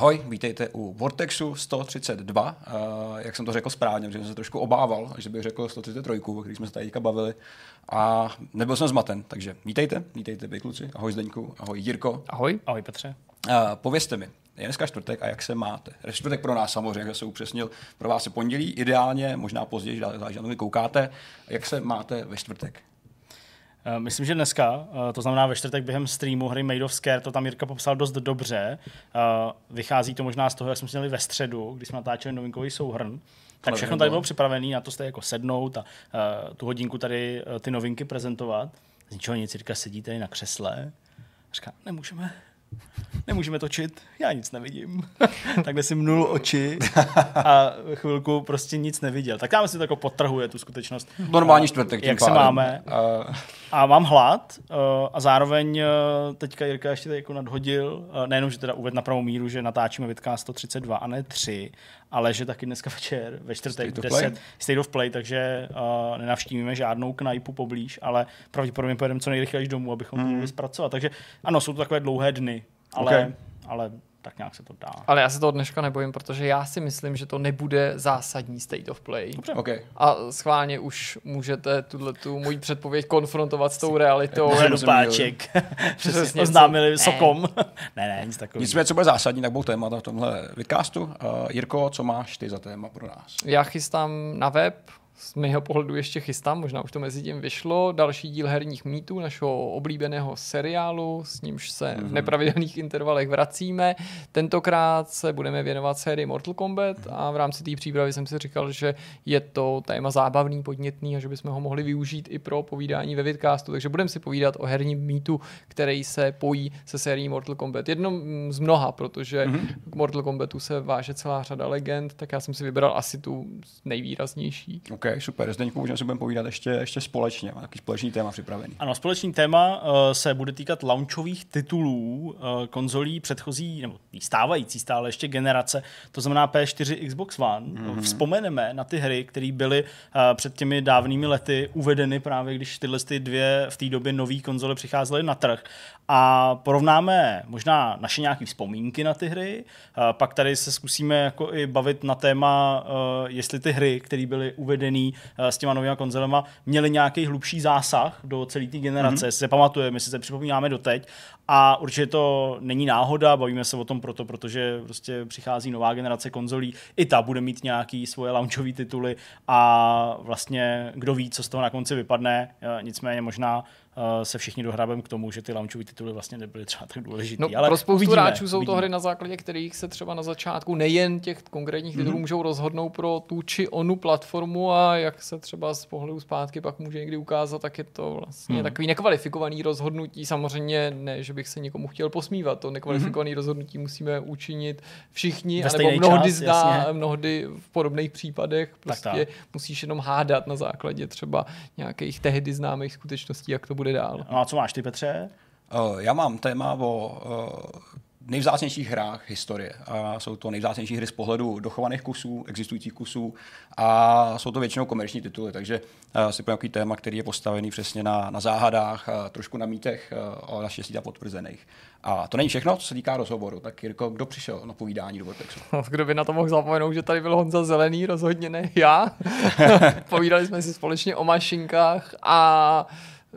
Ahoj, vítejte u Vortexu 132. Uh, jak jsem to řekl správně, protože jsem se trošku obával, že bych řekl 133, o kterých jsme se tady teďka bavili. A nebyl jsem zmaten, takže vítejte, vítejte vy kluci. Ahoj Zdeňku, ahoj Jirko. Ahoj. Ahoj Petře. Uh, povězte mi, je dneska čtvrtek a jak se máte? Čtvrtek pro nás samozřejmě, jak se upřesnil, pro vás je pondělí, ideálně, možná později, záleží na to, koukáte. Jak se máte ve čtvrtek? Eh, myslím, že dneska, eh, to znamená ve čtvrtek během streamu hry Made of Scare, to tam Jirka popsal dost dobře. Eh, vychází to možná z toho, jak jsme měli ve středu, kdy jsme natáčeli novinkový souhrn. Tak všechno tady bylo připravené na to jste jako sednout a tu hodinku tady ty novinky prezentovat. Z ničeho nic, Jirka sedí tady na křesle. A říká, nemůžeme, nemůžeme točit, já nic nevidím. Takhle si mnul oči a chvilku prostě nic neviděl. Tak tam si to jako potrhuje tu skutečnost. Normální čtvrtek. Jak se máme. A mám hlad a zároveň teďka Jirka ještě tady jako nadhodil, nejenom, že teda uvedl na pravou míru, že natáčíme Vitka 132 a ne 3, ale že taky dneska večer, ve čtvrtek v 10, State of Play, takže uh, nenavštívíme žádnou knajpu poblíž, ale pravděpodobně pojedeme co nejrychleji domů, abychom mm. to mohli zpracovat. Takže ano, jsou to takové dlouhé dny, ale, okay. ale tak nějak se to dá. Ale já se toho dneška nebojím, protože já si myslím, že to nebude zásadní state of play. Dobře. Okay. A schválně už můžete tuhle tu moji předpověď konfrontovat s tou realitou. Páček. Přesně oznámili sokom. ne, ne, nic takového. Nicméně, co bude zásadní, tak budou témata v tomhle vidcastu. Uh, Jirko, co máš ty za téma pro nás? Já chystám na web z mého pohledu ještě chystám, možná už to mezi tím vyšlo, další díl herních mýtů, našeho oblíbeného seriálu, s nímž se mm-hmm. v mhm. nepravidelných intervalech vracíme. Tentokrát se budeme věnovat sérii Mortal Kombat a v rámci té přípravy jsem si říkal, že je to téma zábavný, podnětný a že bychom ho mohli využít i pro povídání ve vidcastu, takže budeme si povídat o herním mýtu, který se pojí se sérií Mortal Kombat. Jedno z mnoha, protože mm-hmm. k Mortal Kombatu se váže celá řada legend, tak já jsem si vybral asi tu nejvýraznější. Okay super. Zdeňku, můžeme si budeme povídat ještě, ještě společně. Má takový společný téma připravený. Ano, společný téma uh, se bude týkat launchových titulů uh, konzolí předchozí, nebo stávající stále ještě generace, to znamená P4, Xbox One. Mm-hmm. Vzpomeneme na ty hry, které byly uh, před těmi dávnými lety uvedeny právě, když tyhle ty dvě v té době nové konzole přicházely na trh a porovnáme možná naše nějaké vzpomínky na ty hry, pak tady se zkusíme jako i bavit na téma, jestli ty hry, které byly uvedeny s těma novými konzolema, měly nějaký hlubší zásah do celé té generace, mm-hmm. se pamatujeme, si se připomínáme doteď. A určitě to není náhoda, bavíme se o tom proto, protože prostě přichází nová generace konzolí, i ta bude mít nějaký svoje launchové tituly a vlastně kdo ví, co z toho na konci vypadne, nicméně možná se všichni dohrabeme k tomu, že ty launchové tituly vlastně nebyly třeba tak důležité. No, ale pro spoustu hráčů jsou uvidíme. to hry, na základě kterých se třeba na začátku nejen těch konkrétních titulů mm-hmm. můžou rozhodnout pro tu či onu platformu a jak se třeba z pohledu zpátky pak může někdy ukázat, tak je to vlastně mm. takový nekvalifikovaný rozhodnutí. Samozřejmě ne, že bych se někomu chtěl posmívat. To nekvalifikovaný mm-hmm. rozhodnutí musíme učinit všichni, Ve anebo mnohdy čas, zdá, jasně. mnohdy v podobných případech prostě tak, tak. musíš jenom hádat na základě třeba nějakých tehdy známých skutečností, jak to bude dál. No a co máš ty, Petře? Uh, já mám téma o uh, nejvzácnějších hrách historie. A jsou to nejvzácnější hry z pohledu dochovaných kusů, existujících kusů a jsou to většinou komerční tituly, takže uh, si nějaký téma, který je postavený přesně na, na záhadách, uh, trošku na mítech, uh, ale naštěstí a potvrzených. A to není všechno, co se týká rozhovoru. Tak Jirko, kdo přišel na povídání do Vortexu? Kdo by na to mohl zapomenout, že tady byl Honza Zelený, rozhodně ne já. Povídali jsme si společně o mašinkách a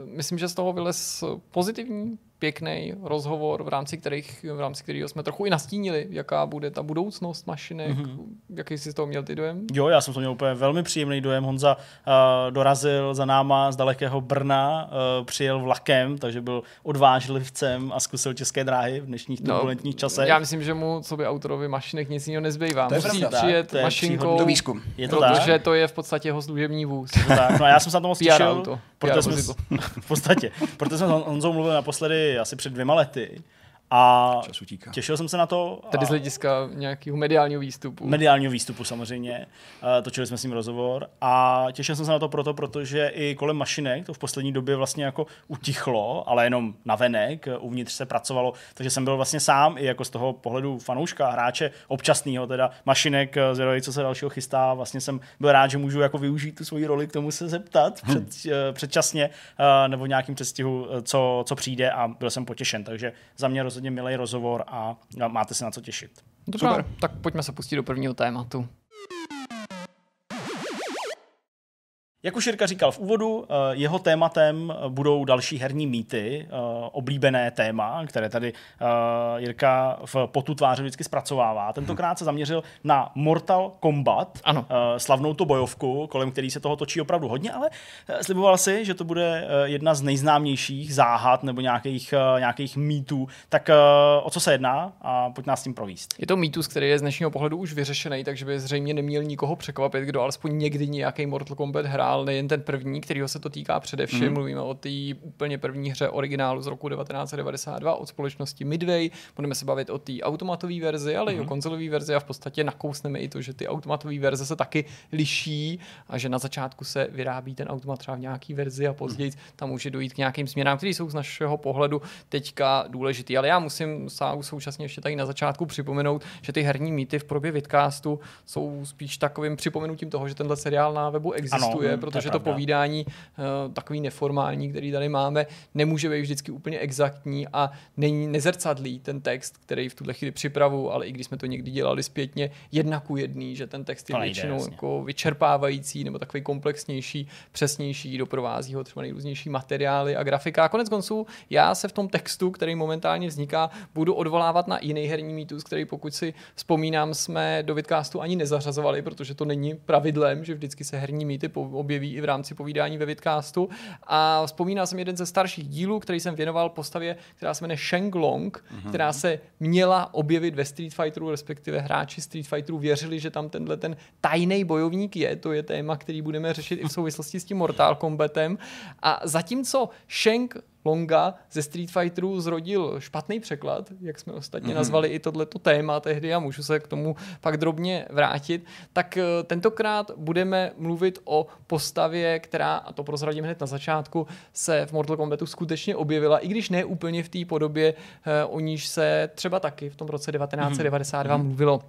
myslím, že z toho vylez pozitivní pěkný rozhovor, v rámci, kterých, v rámci kterého jsme trochu i nastínili, jaká bude ta budoucnost mašinek. Mm-hmm. Jaký jsi z toho měl ty dojem? Jo, já jsem to měl úplně velmi příjemný dojem. Honza uh, dorazil za náma z dalekého Brna, uh, přijel vlakem, takže byl odvážlivcem a zkusil české dráhy v dnešních no, turbulentních časech. Já myslím, že mu, co by autorovi mašinek, nic jiného nezbývá. To Musí pravda, přijet to je mašinkou, to výzkum. Je to protože tak? to je v podstatě jeho služební vůz. tak. No a já jsem se na to moc těšil, protože jsme, v podstatě, protože jsme s Honzou mluvili naposledy asi před dvěma lety a těšil jsem se na to. Tedy z hlediska nějakého mediálního výstupu. Mediálního výstupu samozřejmě. Uh, točili jsme s ním rozhovor a těšil jsem se na to proto, protože i kolem mašinek to v poslední době vlastně jako utichlo, ale jenom na venek, uvnitř se pracovalo, takže jsem byl vlastně sám i jako z toho pohledu fanouška, hráče občasného teda mašinek, eh, zvědavý, co se dalšího chystá. Vlastně jsem byl rád, že můžu jako využít tu svoji roli k tomu se zeptat hmm. před, uh, předčasně uh, nebo v nějakým předstihu, co, co přijde a byl jsem potěšen. Takže za mě rozhodně rozhodně milý rozhovor a máte se na co těšit. Dobrá, Super. tak pojďme se pustit do prvního tématu. Jak už Jirka říkal v úvodu, eh, jeho tématem budou další herní mýty, eh, oblíbené téma, které tady eh, Jirka v potu tváře vždycky zpracovává. Tentokrát se zaměřil na Mortal Kombat, ano. slavnou to bojovku, kolem který se toho točí opravdu hodně, ale sliboval si, že to bude jedna z nejznámějších záhad nebo nějakých, nějakých mýtů. Tak o co se jedná a pojď nás s tím províst. Je to mýtus, který je z dnešního pohledu už vyřešený, takže by zřejmě neměl nikoho překvapit, kdo alespoň někdy nějaký Mortal Kombat hrál hrál nejen ten první, kterýho se to týká především. Mm. Mluvíme o té úplně první hře originálu z roku 1992 od společnosti Midway. Budeme se bavit o té automatové verzi, ale mm. i o mhm. konzolové verzi a v podstatě nakousneme i to, že ty automatové verze se taky liší a že na začátku se vyrábí ten automat třeba v nějaký verzi a později mm. tam může dojít k nějakým změnám, které jsou z našeho pohledu teďka důležitý. Ale já musím současně ještě tady na začátku připomenout, že ty herní mýty v probě vidcastu jsou spíš takovým připomenutím toho, že tenhle seriál na webu existuje, ano, protože to, to povídání uh, takový neformální, který tady máme, nemůže být vždycky úplně exaktní a není nezrcadlý ten text, který v tuhle chvíli připravu, ale i když jsme to někdy dělali zpětně, jedna ku jedný, že ten text je většinou jako vyčerpávající nebo takový komplexnější, přesnější, doprovází ho třeba nejrůznější materiály a grafika. A konec konců já se v tom textu, který momentálně vzniká, budu odvolávat na jiný herní mýtus, který pokud si vzpomínám, jsme do vidcastu ani nezařazovali, protože to není pravidlem, že vždycky se herní mýty objeví i v rámci povídání ve vidcastu. A vzpomínal jsem jeden ze starších dílů, který jsem věnoval postavě, která se jmenuje Sheng Long, mm-hmm. která se měla objevit ve Street Fighteru, respektive hráči Street Fighteru věřili, že tam tenhle ten tajný bojovník je. To je téma, který budeme řešit i v souvislosti s tím Mortal Kombatem. A zatímco Sheng Longa ze Street Fighteru zrodil špatný překlad, jak jsme ostatně mm-hmm. nazvali i tohleto téma tehdy a můžu se k tomu pak drobně vrátit, tak eh, tentokrát budeme mluvit o postavě, která, a to prozradím hned na začátku, se v Mortal Kombatu skutečně objevila, i když ne úplně v té podobě, eh, o níž se třeba taky v tom roce 1992 mm-hmm. mluvilo.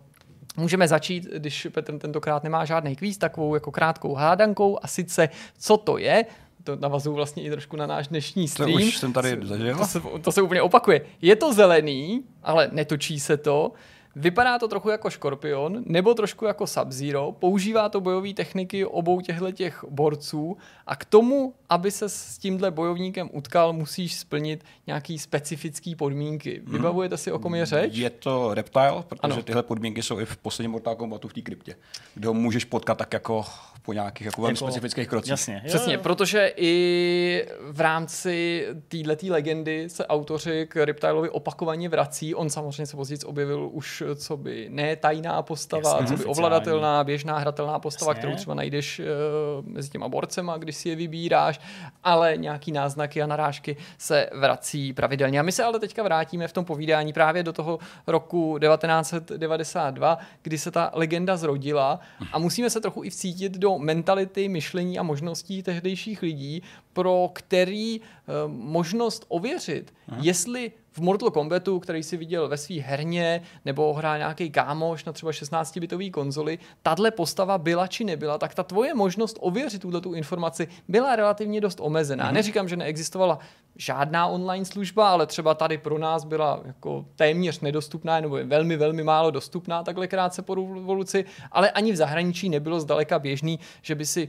Můžeme začít, když Petr tentokrát nemá žádný kvíz, takovou jako krátkou hádankou a sice, co to je, to navazuju vlastně i trošku na náš dnešní stream. To už jsem tady zažil. To se, to se úplně opakuje. Je to zelený, ale netočí se to. Vypadá to trochu jako Škorpion, nebo trošku jako Sub-Zero, používá to bojové techniky obou těchto těch borců a k tomu, aby se s tímhle bojovníkem utkal, musíš splnit nějaký specifický podmínky. Mhm. Vybavujete si, o kom je řeč? Je to Reptile, protože ano. tyhle podmínky jsou i v posledním Mortal Kombatu v té kryptě, kde ho můžeš potkat tak jako po nějakých jako velmi jako, specifických krocích. Jasně. Přesně, jo, jo. protože i v rámci této legendy se autoři k Reptilovi opakovaně vrací. On samozřejmě se později objevil už co by ne tajná postava, Jasně, co by ovladatelná, běžná hratelná postava, Jasně. kterou třeba najdeš uh, mezi těma borcema, když si je vybíráš, ale nějaký náznaky a narážky se vrací pravidelně. A my se ale teďka vrátíme v tom povídání právě do toho roku 1992, kdy se ta legenda zrodila a musíme se trochu i vcítit do mentality, myšlení a možností tehdejších lidí, pro který uh, možnost ověřit, Aha. jestli v Mortal Kombatu, který si viděl ve své herně, nebo hrál nějaký kámoš na třeba 16-bitový konzoli, tahle postava byla či nebyla, tak ta tvoje možnost ověřit tuto tu informaci byla relativně dost omezená. Mm-hmm. Neříkám, že neexistovala žádná online služba, ale třeba tady pro nás byla jako téměř nedostupná, nebo velmi, velmi málo dostupná takhle krátce po revoluci, ale ani v zahraničí nebylo zdaleka běžný, že by si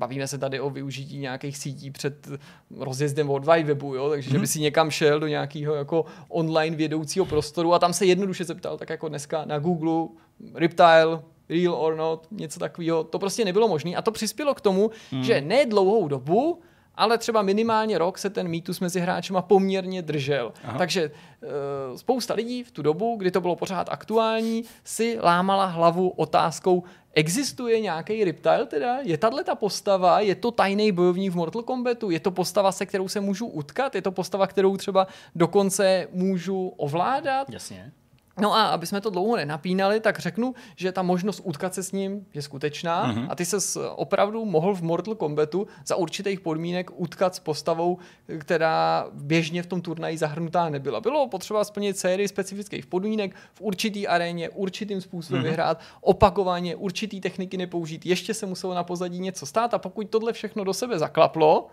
bavíme se tady o využití nějakých sítí před rozjezdem World Wide Webu, jo? takže mm-hmm. že by mhm. si někam šel do nějakého jako online vědoucího prostoru a tam se jednoduše zeptal, tak jako dneska na Google, Reptile, Real or Not, něco takového. To prostě nebylo možné a to přispělo k tomu, mm. že ne dlouhou dobu ale třeba minimálně rok se ten mýtus mezi hráčema poměrně držel. Aha. Takže e, spousta lidí v tu dobu, kdy to bylo pořád aktuální, si lámala hlavu otázkou, existuje nějaký Riptile teda? Je tahle ta postava? Je to tajný bojovník v Mortal Kombatu? Je to postava, se kterou se můžu utkat? Je to postava, kterou třeba dokonce můžu ovládat? Jasně. No a aby jsme to dlouho nenapínali, tak řeknu, že ta možnost utkat se s ním je skutečná mm-hmm. a ty se opravdu mohl v Mortal Kombatu za určitých podmínek utkat s postavou, která běžně v tom turnaji zahrnutá nebyla. Bylo potřeba splnit sérii specifických podmínek v určitý aréně, určitým způsobem mm-hmm. vyhrát, opakovaně určitý techniky nepoužít, ještě se muselo na pozadí něco stát a pokud tohle všechno do sebe zaklaplo,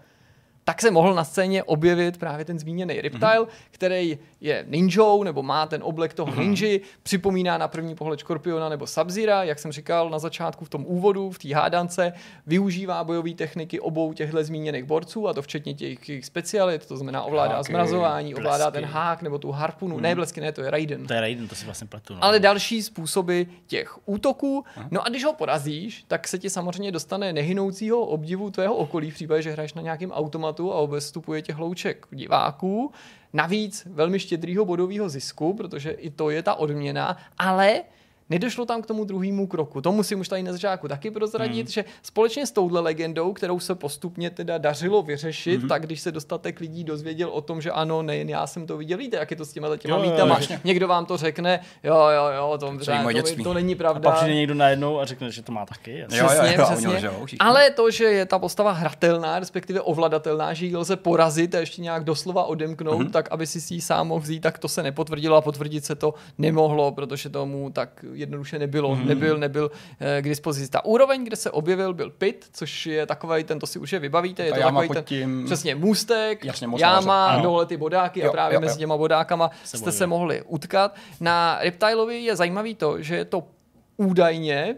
tak se mohl na scéně objevit právě ten zmíněný Reptile, mm-hmm. který je ninjou, nebo má ten oblek toho mm-hmm. ninji, připomíná na první pohled Škorpiona nebo Sabzira, jak jsem říkal na začátku v tom úvodu, v té hádance, využívá bojové techniky obou těchto zmíněných borců, a to včetně těch jejich specialit, to znamená ovládá Háky, zmrazování, blesky. ovládá ten hák nebo tu harpunu, mm-hmm. ne blesky, ne, to je Raiden. To je Raiden, to si vlastně pletu. No. Ale další způsoby těch útoků. Aha. No a když ho porazíš, tak se ti samozřejmě dostane nehynoucího obdivu tvého okolí v případě, že hraješ na nějakém automatu a obestupuje těch hlouček diváků. Navíc velmi štědrýho bodového zisku, protože i to je ta odměna, ale Nedošlo tam k tomu druhému kroku. To musím už tady na začátku taky prozradit, hmm. že společně s touhle legendou, kterou se postupně teda dařilo vyřešit, hmm. tak když se dostatek lidí dozvěděl o tom, že ano, nejen já jsem to viděl, víte, jak je to s těma těma jo, mítama. Jo, někdo vám to řekne, jo, jo, jo, to, to, to, to není pravda. A pak přijde někdo najednou a řekne, že to má taky. Přesně, jo, jo, jo, přesně. Jo, Ale to, že je ta postava hratelná, respektive ovladatelná, že ji lze porazit a ještě nějak doslova odemknout, hmm. tak aby si ji sám mohl vzít, tak to se nepotvrdilo a potvrdit se to nemohlo, protože tomu tak jednoduše nebylo, mm-hmm. nebyl, nebyl eh, k dispozici. Ta úroveň, kde se objevil, byl pit, což je takový, ten to si už je vybavíte, je to takový ten, tím... přesně můstek, Jasně, jáma, dole ty bodáky jo, a právě jo, mezi těma bodákama se jste se mohli utkat. Na Reptilovi je zajímavý to, že je to údajně,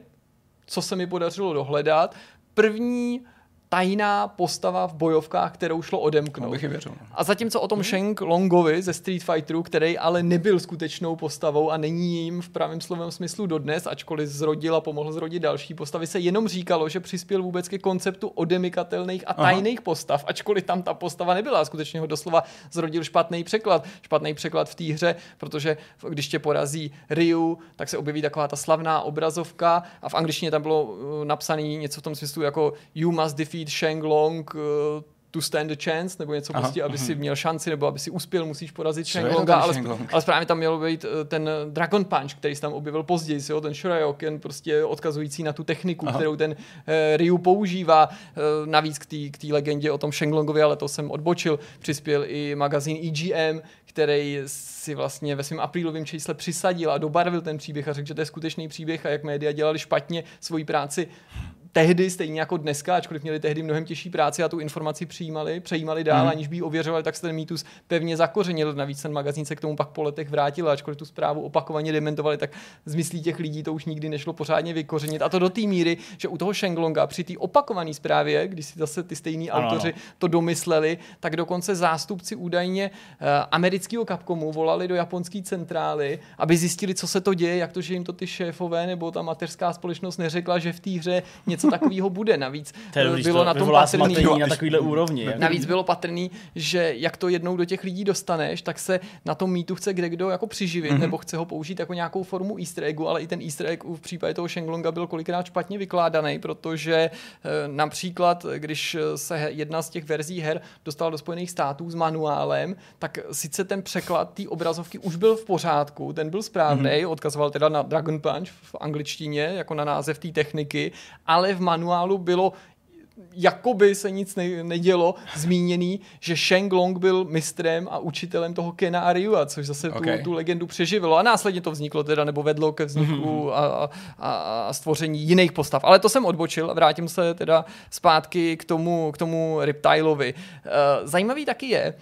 co se mi podařilo dohledat, první tajná postava v bojovkách, kterou šlo odemknout. Bych věřil. A zatímco o tom hmm. Sheng Longovi ze Street Fighteru, který ale nebyl skutečnou postavou a není jim v pravém slovém smyslu dodnes, ačkoliv zrodil a pomohl zrodit další postavy, se jenom říkalo, že přispěl vůbec ke konceptu odemykatelných a tajných Aha. postav, ačkoliv tam ta postava nebyla. Skutečně ho doslova zrodil špatný překlad. Špatný překlad v té hře, protože když tě porazí Ryu, tak se objeví taková ta slavná obrazovka a v angličtině tam bylo uh, napsané něco v tom smyslu jako You must defeat defeat Shenglong uh, to stand a chance, nebo něco Aha, prostě, aby uh-huh. si měl šanci, nebo aby si uspěl, musíš porazit Shenglonga, ale, Shenglong? ale správně tam měl být uh, ten Dragon Punch, který se tam objevil později, jo, ten Shoryuken, prostě odkazující na tu techniku, Aha. kterou ten uh, Ryu používá. Uh, navíc k té legendě o tom Shenglongovi, ale to jsem odbočil, přispěl i magazín EGM, který si vlastně ve svém aprílovém čísle přisadil a dobarvil ten příběh a řekl, že to je skutečný příběh a jak média dělali špatně svoji práci, tehdy, stejně jako dneska, ačkoliv měli tehdy mnohem těžší práci a tu informaci přijímali, přejímali dál, mm. aniž by ji ověřovali, tak se ten mýtus pevně zakořenil. Navíc ten magazín se k tomu pak po letech vrátil, ačkoliv tu zprávu opakovaně dementovali, tak z myslí těch lidí to už nikdy nešlo pořádně vykořenit. A to do té míry, že u toho Shenglonga při té opakované zprávě, když si zase ty stejní ano, autoři ano. to domysleli, tak dokonce zástupci údajně uh, amerického Capcomu volali do japonské centrály, aby zjistili, co se to děje, jak to, že jim to ty šéfové nebo ta mateřská společnost neřekla, že v té hře něco takového bude. Navíc Tedy, bylo to na tom patrný, na takovýhle úrovni. Jak? Navíc bylo patrný, že jak to jednou do těch lidí dostaneš, tak se na tom mýtu chce kde kdo jako přiživit, mm-hmm. nebo chce ho použít jako nějakou formu easter eggu, ale i ten easter egg v případě toho Shenglonga byl kolikrát špatně vykládaný, protože e, například, když se jedna z těch verzí her dostala do Spojených států s manuálem, tak sice ten překlad té obrazovky už byl v pořádku, ten byl správný, mm-hmm. odkazoval teda na Dragon Punch v angličtině, jako na název té techniky, ale v manuálu bylo jakoby se nic ne, nedělo, zmíněný, že Sheng Long byl mistrem a učitelem toho Kena a Ryua, což zase okay. tu, tu legendu přeživilo. A následně to vzniklo teda, nebo vedlo ke vzniku mm-hmm. a, a, a stvoření jiných postav. Ale to jsem odbočil a vrátím se teda zpátky k tomu, k tomu Reptilovi. Uh, zajímavý taky je,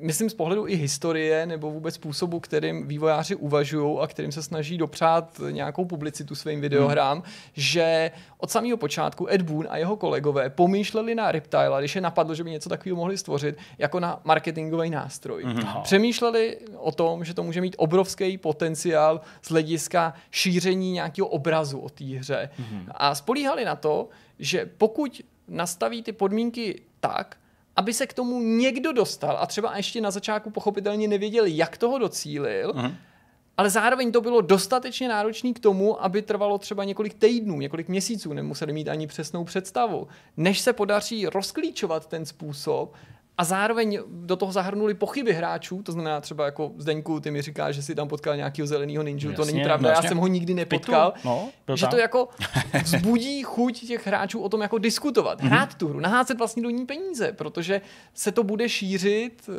myslím z pohledu i historie nebo vůbec způsobu, kterým vývojáři uvažují a kterým se snaží dopřát nějakou publicitu svým videohrám, hmm. že od samého počátku Ed Boon a jeho kolegové pomýšleli na Reptile, když je napadlo, že by něco takového mohli stvořit, jako na marketingový nástroj. Hmm. Přemýšleli o tom, že to může mít obrovský potenciál z hlediska šíření nějakého obrazu o té hře. Hmm. A spolíhali na to, že pokud nastaví ty podmínky tak, aby se k tomu někdo dostal a třeba ještě na začátku pochopitelně nevěděl, jak toho docílil, uh-huh. ale zároveň to bylo dostatečně náročné k tomu, aby trvalo třeba několik týdnů, několik měsíců, nemuseli mít ani přesnou představu, než se podaří rozklíčovat ten způsob a zároveň do toho zahrnuli pochyby hráčů, to znamená třeba jako Zdeňku, ty mi říkáš, že si tam potkal nějakého zeleného ninju, to není pravda, já jsem ho nikdy nepotkal, No, že to jako vzbudí chuť těch hráčů o tom jako diskutovat, hrát tu hru, naházet vlastně do ní peníze, protože se to bude šířit uh,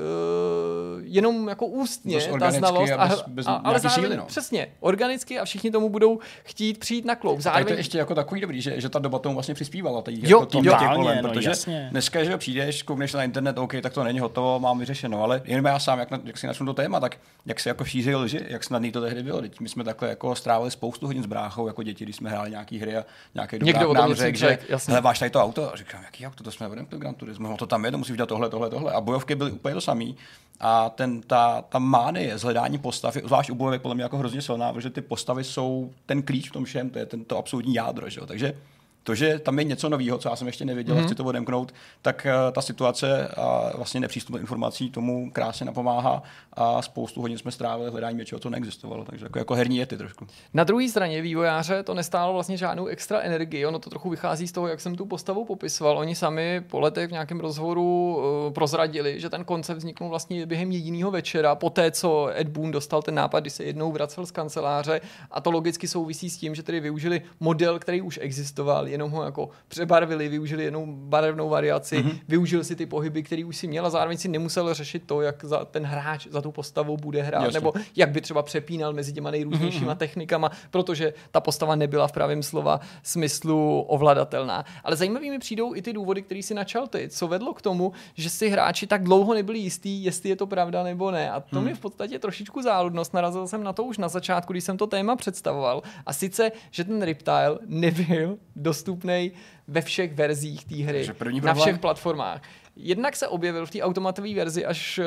jenom jako ústně, ta organicky znalost, a bez- bez a, ale zároveň, síly, no. přesně, organicky a všichni tomu budou chtít přijít na kloub. Tak to je Zároveň, ještě jako takový dobrý, že, že ta doba tomu vlastně přispívala. Tady, Jo, jako tím jo. kolem, no, protože jasně. dneska, že přijdeš, koukneš na internet, OK, tak to není hotovo, mám vyřešeno, ale jenom já sám, jak, na, jak si načnu to téma, tak jak se jako šíří lži, jak snadný to tehdy bylo. Teď my jsme takhle jako strávili spoustu hodin s bráchou, jako děti, když jsme hráli nějaký hry a nějaký Někdo nám řekl, že hele, máš tady to auto. A říkám, jaký auto, to jsme vedem to Gran Turismo, no to tam je, to musíš dělat tohle, tohle, tohle. A bojovky byly úplně to samý. A ten, ta, ta mánie z hledání postav, je, zvlášť u bojovek, podle mě jako hrozně silná, protože ty postavy jsou ten klíč v tom všem, to je ten, to absolutní jádro. Že? jo. Takže to, že tam je něco nového, co já jsem ještě nevěděl, mm-hmm. chci to odemknout, tak uh, ta situace a vlastně nepřístup informací tomu krásně napomáhá a spoustu hodin jsme strávili hledání něčeho, co neexistovalo. Takže jako, jako herní jety trošku. Na druhé straně vývojáře to nestálo vlastně žádnou extra energii. Ono to trochu vychází z toho, jak jsem tu postavu popisoval. Oni sami po letech v nějakém rozhovoru uh, prozradili, že ten koncept vzniknul vlastně během jediného večera, po té, co Ed Boon dostal ten nápad, když se jednou vracel z kanceláře a to logicky souvisí s tím, že tedy využili model, který už existoval, jenom ho jako přebarvili, využili jenom barevnou variaci, mm-hmm. využil si ty pohyby, který už si měl a zároveň si nemusel řešit to, jak za ten hráč za tu postavu bude hrát, Jasně. nebo jak by třeba přepínal mezi těma nejrůznějšíma mm-hmm. technikama, protože ta postava nebyla v pravém slova smyslu ovladatelná. Ale zajímavý mi přijdou i ty důvody, které si načal ty, co vedlo k tomu, že si hráči tak dlouho nebyli jistí, jestli je to pravda nebo ne. A to hmm. mi v podstatě trošičku záludnost. Narazil jsem na to už na začátku, když jsem to téma představoval. A sice, že ten Riptile nebyl dostupný ve všech verzích té hry, Takže první na všech platformách. Jednak se objevil v té automatové verzi až uh,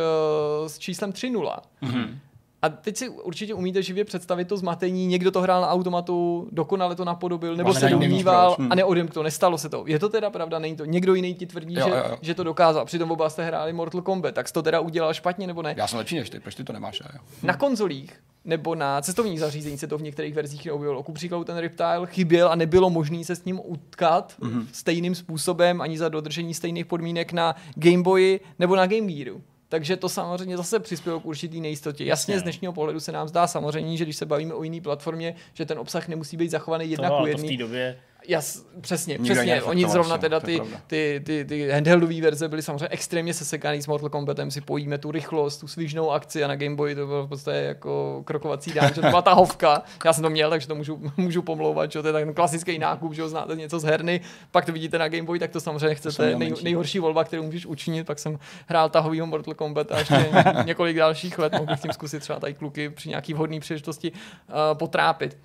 s číslem 3.0. Mm-hmm. A teď si určitě umíte živě představit to zmatení. Někdo to hrál na automatu, dokonale to napodobil, nebo Ale se domníval a neodemkl, nestalo se to. Je to teda pravda, není to. Někdo jiný ti tvrdí, Jo, že, jo, že to dokázal. Přitom oba jste hráli Mortal Kombat, tak jsi to teda udělal špatně nebo ne? Já jsem lepší než ty, proč ty to nemáš? Jo? Na konzolích nebo na cestovních zařízení se to v některých verzích neobjevilo. Ku příkladu ten Riptile chyběl a nebylo možné se s ním utkat Mhm. mm-hmm. stejným způsobem ani za dodržení stejných podmínek na Game Boyi nebo na Game Gearu. Takže to samozřejmě zase přispělo k určitý nejistotě. Jasně, z dnešního pohledu se nám zdá samozřejmě, že když se bavíme o jiné platformě, že ten obsah nemusí být zachovaný jedna to, ku to v té době Jas, přesně, Nikdo přesně. Oni zrovna teda ty, ty, ty, ty handheldové verze byly samozřejmě extrémně sesekaný s Mortal Kombatem, si pojíme tu rychlost, tu svižnou akci a na Game Boy to bylo v podstatě jako krokovací dán, že to byla ta hovka. Já jsem to měl, takže to můžu, můžu pomlouvat, že to je ten klasický nákup, že ho znáte něco z herny, pak to vidíte na Game Boy, tak to samozřejmě chcete. Nej, nejhorší volba, kterou můžeš učinit, pak jsem hrál tahovýho Mortal Kombat a ještě několik dalších let mohl bych s tím zkusit třeba tady kluky při nějaký vhodné příležitosti uh, potrápit.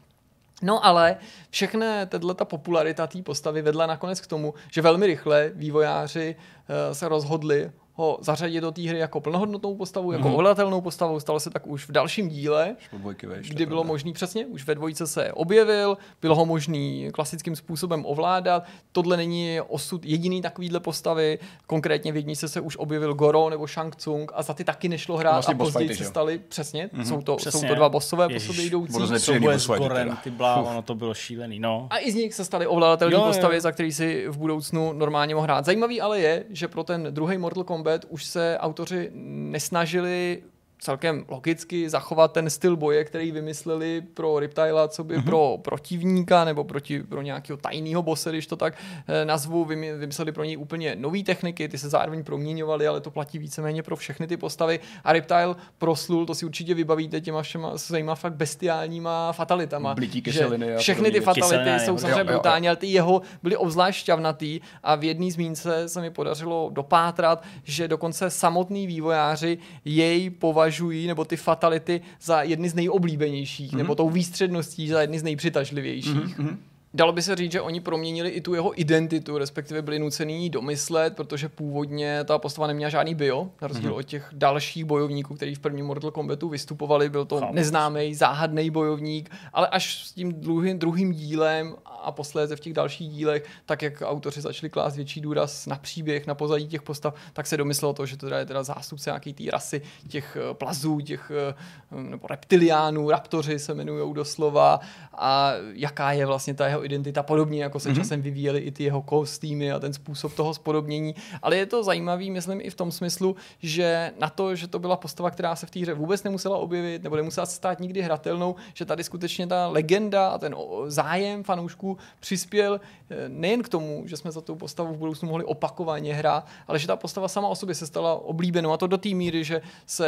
No ale všechna tato ta popularita té postavy vedla nakonec k tomu, že velmi rychle vývojáři uh, se rozhodli ho zařadit do té hry jako plnohodnotnou postavu, jako Mhm. ovladatelnou postavu. Stalo se tak už v dalším díle, to kdy bylo možný přesně, už ve dvojce se objevil, bylo ho možný klasickým způsobem ovládat. Tohle není osud jediný takovýhle postavy, konkrétně v jedničce se už objevil Goro nebo Shang Tsung a za ty taky nešlo hrát Vlastně a později fighty, se stali, přesně, mm-hmm. jsou, to, Přesně. jsou to dva bossové po sobě jdoucí. souboje s Gorem, ty bláho, ono to bylo šílený, no. A i z nich se staly ovladatelné Jo, jo. postavy, za který si v budoucnu normálně mohl hrát. Zajímavý ale je, že pro ten druhý Mortal Kombat už se autoři nesnažili celkem logicky zachovat ten styl boje, který vymysleli pro Riptila, co by mm-hmm. pro protivníka nebo proti, pro nějakého tajného bose, když to tak eh, nazvu, vymy- vymysleli pro něj úplně nové techniky, ty se zároveň proměňovaly, ale to platí víceméně pro všechny ty postavy. A Riptile proslul, to si určitě vybavíte těma všema svýma fakt bestiálníma fatalitama. Blití že kyseliny všechny ty fatality jsou samozřejmě brutální, ale ty jeho byly obzvlášť šťavnatý a v jedné zmínce se mi podařilo dopátrat, že dokonce samotný vývojáři jej považují, nebo ty fatality, za jedny z nejoblíbenějších, mm-hmm. nebo tou výstředností za jedny z nejpřitažlivějších. Mm-hmm. Dalo by se říct, že oni proměnili i tu jeho identitu, respektive byli nucený ji domyslet, protože původně ta postava neměla žádný bio, na rozdíl mm-hmm. od těch dalších bojovníků, kteří v prvním Mortal Kombatu vystupovali. Byl to Chápu. neznámý, záhadný bojovník, ale až s tím druhým, druhým dílem a posléze v těch dalších dílech, tak jak autoři začali klást větší důraz na příběh, na pozadí těch postav, tak se domyslelo to, že to teda je teda zástupce nějaký té rasy těch eh, plazů, těch eh, nebo reptiliánů, raptoři se jmenují doslova a jaká je vlastně ta jeho identita, podobně jako se mm-hmm. časem vyvíjely i ty jeho kostýmy a ten způsob toho spodobnění. Ale je to zajímavý, myslím, i v tom smyslu, že na to, že to byla postava, která se v té hře vůbec nemusela objevit, nebo nemusela se stát nikdy hratelnou, že tady skutečně ta legenda a ten zájem fanoušků přispěl eh, nejen k tomu, že jsme za tou postavu v budoucnu mohli opakovaně hrát, ale že ta postava sama o sobě se stala oblíbenou a to do té míry, že se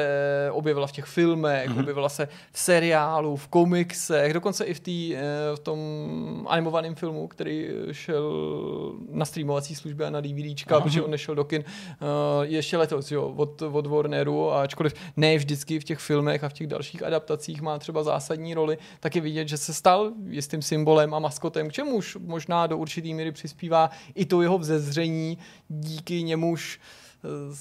objevila v těch filmech, mm-hmm. objevila se v seriálu, v komiksech, dokonce i v, tý, eh, v tom animovaném filmu, který šel na streamovací službě a na DVDčka, Aha. protože on nešel do kin uh, ještě letos jo, od, od Warneru a ačkoliv ne vždycky v těch filmech a v těch dalších adaptacích má třeba zásadní roli, tak je vidět, že se stal jistým symbolem a maskotem, k čemuž možná do určitý míry přispívá i to jeho vzezření, díky němuž uh,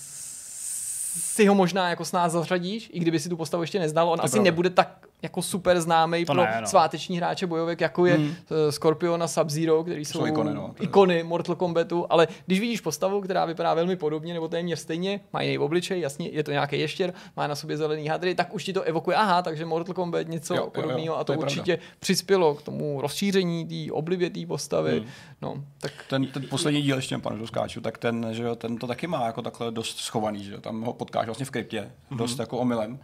si ho možná jako s nás zařadíš, i kdyby si tu postavu ještě neznal, on to asi pravda. nebude tak jako super známý pro ne, no. sváteční hráče bojovek, jako je hmm. Scorpion a Sub-Zero, který jsou, jsou ikony, no, ikony Mortal Kombatu, ale když vidíš postavu, která vypadá velmi podobně nebo téměř stejně, má jiný obličej, jasně, je to nějaký ještěr, má na sobě zelený hadry, tak už ti to evokuje, aha, takže Mortal Kombat něco podobného a to, to určitě pravda. přispělo k tomu rozšíření té oblibě té postavy. Hmm. No, tak... ten, ten poslední díl ještě, pane skáču, tak ten, že jo, ten to taky má jako takhle dost schovaný, že jo, tam ho potkáš vlastně v kryptě, hmm. dost jako omylem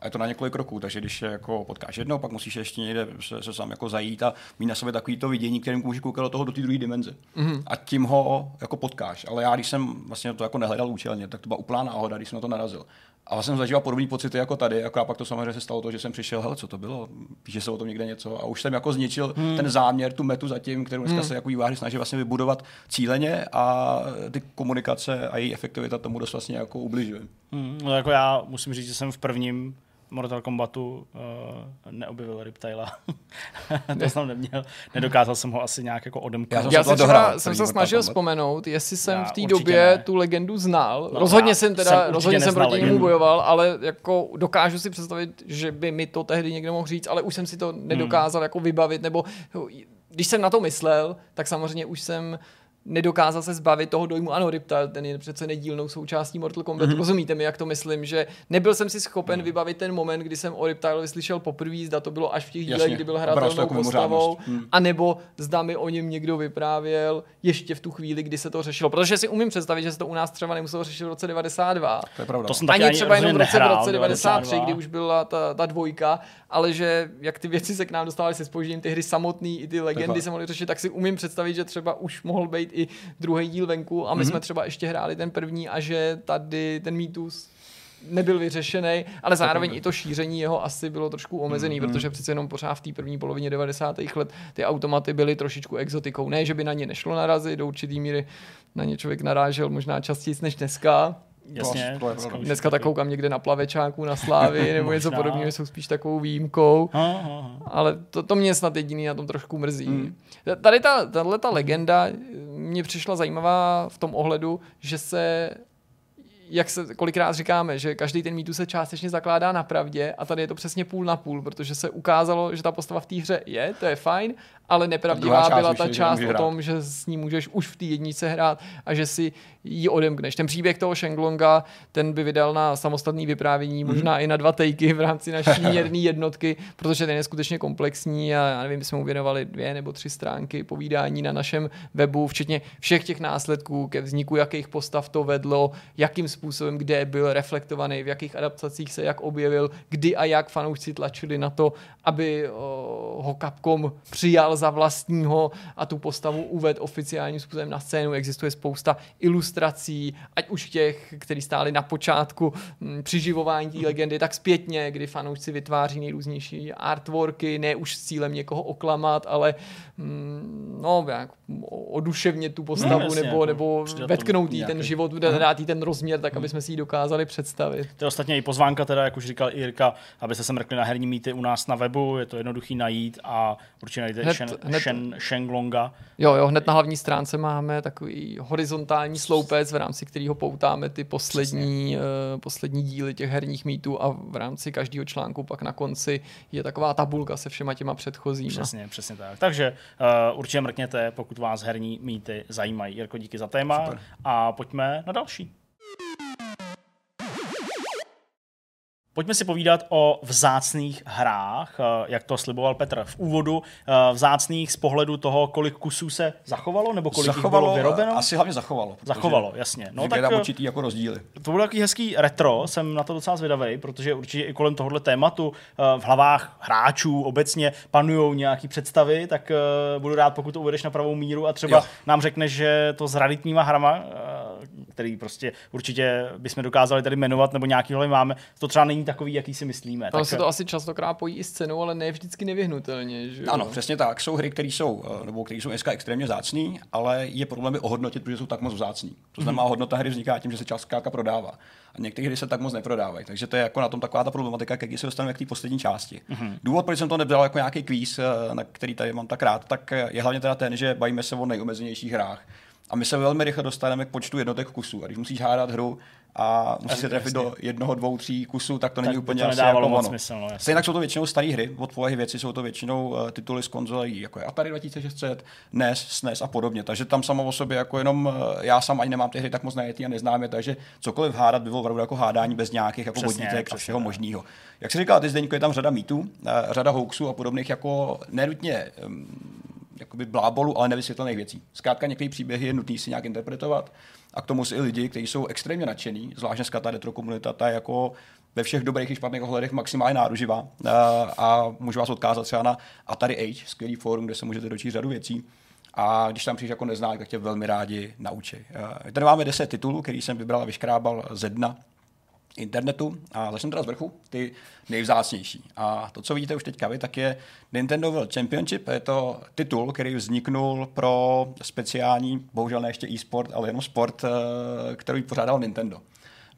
a je to na několik kroků, takže když je jako potkáš jednou, pak musíš ještě někde se, se sám jako zajít a mít na sobě takový to vidění, kterým můžeš koukat do toho do té druhé dimenze. Mm-hmm. A tím ho jako potkáš. Ale já, když jsem vlastně to jako nehledal účelně, tak to byla úplná náhoda, když jsem na to narazil. A vlastně jsem zažíval podobné pocity jako tady, jako a pak to samozřejmě se stalo to, že jsem přišel, hele, co to bylo, píše se o tom někde něco a už jsem jako zničil hmm. ten záměr, tu metu zatím, kterou dneska hmm. se jako výváři snaží vlastně vybudovat cíleně a ty komunikace a její efektivita tomu dost vlastně jako ubližuje. Hmm, no jako já musím říct, že jsem v prvním Mortal Kombatu uh, neobjevil Riptila. to jsem neměl. Nedokázal jsem ho asi nějak jako odemknout. Já, já jsem, třeba, jsem se snažil Kombat. vzpomenout, jestli jsem já v té době ne. tu legendu znal. No, rozhodně jsem teda, jsem rozhodně jsem proti němu bojoval, ale jako dokážu si představit, že by mi to tehdy někdo mohl říct, ale už jsem si to nedokázal hmm. jako vybavit, nebo když jsem na to myslel, tak samozřejmě už jsem nedokázal se zbavit toho dojmu, ano, Riptile, ten je přece nedílnou součástí Mortal Kombat. Mm-hmm. Rozumíte mi, jak to myslím, že nebyl jsem si schopen mm. vybavit ten moment, kdy jsem o Riptile vyslyšel poprvé, zda to bylo až v těch dílech, kdy byl hratelnou jako postavou, mm. anebo zda mi o něm někdo vyprávěl ještě v tu chvíli, kdy se to řešilo. Protože si umím představit, že se to u nás třeba nemuselo řešit v roce 92. To je pravda. To jsem ani třeba jenom v roce, v roce 93, kdy už byla ta, ta dvojka, ale že jak ty věci se k nám dostávaly se spožděním, ty hry samotný, i ty legendy se mohly řešit, tak si umím představit, že třeba už mohl být i druhý díl venku a my mm-hmm. jsme třeba ještě hráli ten první a že tady ten mýtus nebyl vyřešený, ale zároveň i to šíření jeho asi bylo trošku omezený, mm-hmm. protože přece jenom pořád v té první polovině 90. let ty automaty byly trošičku exotikou. Ne, že by na ně nešlo narazit, do určitý míry na ně člověk narážel možná častěji než dneska, Jasně. To, to je dneska tak koukám někde na plavečáku, na slávy nebo něco podobného, jsou spíš takovou výjimkou. Ha, ha, ha. Ale to, to mě snad jediný na tom trošku mrzí. Hmm. Tady ta, tahle ta legenda mě přišla zajímavá v tom ohledu, že se jak se kolikrát říkáme, že každý ten mýtus se částečně zakládá na pravdě a tady je to přesně půl na půl, protože se ukázalo, že ta postava v té hře je, to je fajn, ale nepravdivá byla ta část o tom, že s ní můžeš už v té jednice hrát a že si ji odemkneš. Ten příběh toho Shenglonga, ten by vydal na samostatný vyprávění, mm-hmm. možná i na dva tejky v rámci naší měrné jednotky, protože ten je skutečně komplexní a já nevím, jsme mu věnovali dvě nebo tři stránky povídání na našem webu, včetně všech těch následků ke vzniku, jakých postav to vedlo, jakým způsobem, kde byl reflektovaný, v jakých adaptacích se jak objevil, kdy a jak fanoušci tlačili na to, aby ho Capcom přijal za vlastního a tu postavu uved oficiálním způsobem na scénu. Existuje spousta ilustrací, ať už těch, který stáli na počátku m, přiživování té legendy, tak zpětně, kdy fanoušci vytváří nejrůznější artworky, ne už s cílem někoho oklamat, ale m, no, jak oduševnit tu postavu no, jasně, nebo, jako nebo vetknout jí ten život, dát jí ten rozměr, tak aby jsme si ji dokázali představit. To je ostatně i pozvánka, teda, jak už říkal Jirka, aby se sem mrkli na herní mýty u nás na webu, je to jednoduchý najít a určitě najdete hned, Hned, Shen, Shenglonga. Jo, jo, hned na hlavní stránce máme takový horizontální sloupec, v rámci kterého poutáme ty poslední, uh, poslední díly těch herních mýtů a v rámci každého článku pak na konci je taková tabulka se všema těma předchozíma. Přesně, přesně tak. Takže uh, určitě mrkněte, pokud vás herní mýty zajímají. Jirko, díky za téma Super. a pojďme na další. Pojďme si povídat o vzácných hrách, eh, jak to sliboval Petr v úvodu. Eh, vzácných z pohledu toho, kolik kusů se zachovalo, nebo kolik zachovalo, jich bylo vyrobeno? Asi hlavně zachovalo. Zachovalo, jasně. No, tak tam určitý jako rozdíly. To bylo takový hezký retro, jsem na to docela zvědavý, protože určitě i kolem tohohle tématu v hlavách hráčů obecně panují nějaké představy, tak budu rád, pokud to uvedeš na pravou míru a třeba jo. nám řekneš, že to s raditníma hrama, který prostě určitě bychom dokázali tady jmenovat, nebo nějaký máme, to třeba není takový, jaký si myslíme. Tam tak... se to asi častokrát pojí i s cenou, ale ne vždycky nevyhnutelně. Že ano, přesně tak. Jsou hry, které jsou, eh, nebo které jsou dneska extrémně zácný, ale je problém je ohodnotit, protože jsou tak moc vzácný. To znamená, mm-hmm. hodnota hry vzniká tím, že se částka prodává. A některé hry se tak moc neprodávají. Takže to je jako na tom taková ta problematika, jak se dostaneme k té poslední části. Mm-hmm. Důvod, proč jsem to nebral jako nějaký kvíz, eh, na který tady mám tak rád, tak je hlavně teda ten, že bavíme se o nejomezenějších hrách. A my se velmi rychle dostaneme k počtu jednotek kusů. A když musíš hádat hru a musíš se trefit do jednoho, dvou, tří kusů, tak to tak není úplně to asi jako moc smysl, no, Stejně jsou to většinou staré hry, od povahy věci jsou to většinou uh, tituly z konzolí, jako je Atari 2600, NES, SNES a podobně. Takže tam samo o sobě jako jenom uh, já sám ani nemám ty hry tak moc najetý a neznám je, takže cokoliv hádat by bylo opravdu jako hádání bez nějakých jako přesně, vodítek a všeho možného. Jak se říkal, ty Zdeňko, je tam řada mýtů, uh, řada hoaxů a podobných jako nenutně um, jakoby blábolu, ale nevysvětlených věcí. Zkrátka některé příběhy je nutné si nějak interpretovat a k tomu si i lidi, kteří jsou extrémně nadšení, zvláště dneska ta retro komunita, ta je jako ve všech dobrých i špatných ohledech maximálně náruživá a, a můžu vás odkázat třeba na Atari Age, skvělý fórum, kde se můžete dočíst řadu věcí. A když tam přijdeš jako neznák, tak tě velmi rádi naučí. Tady máme 10 titulů, který jsem vybral a vyškrábal ze dna internetu a začnu teda z vrchu, ty nejvzácnější. A to, co vidíte už teďka vy, tak je Nintendo World Championship. Je to titul, který vzniknul pro speciální, bohužel ne ještě e-sport, ale jenom sport, eh, který pořádal Nintendo.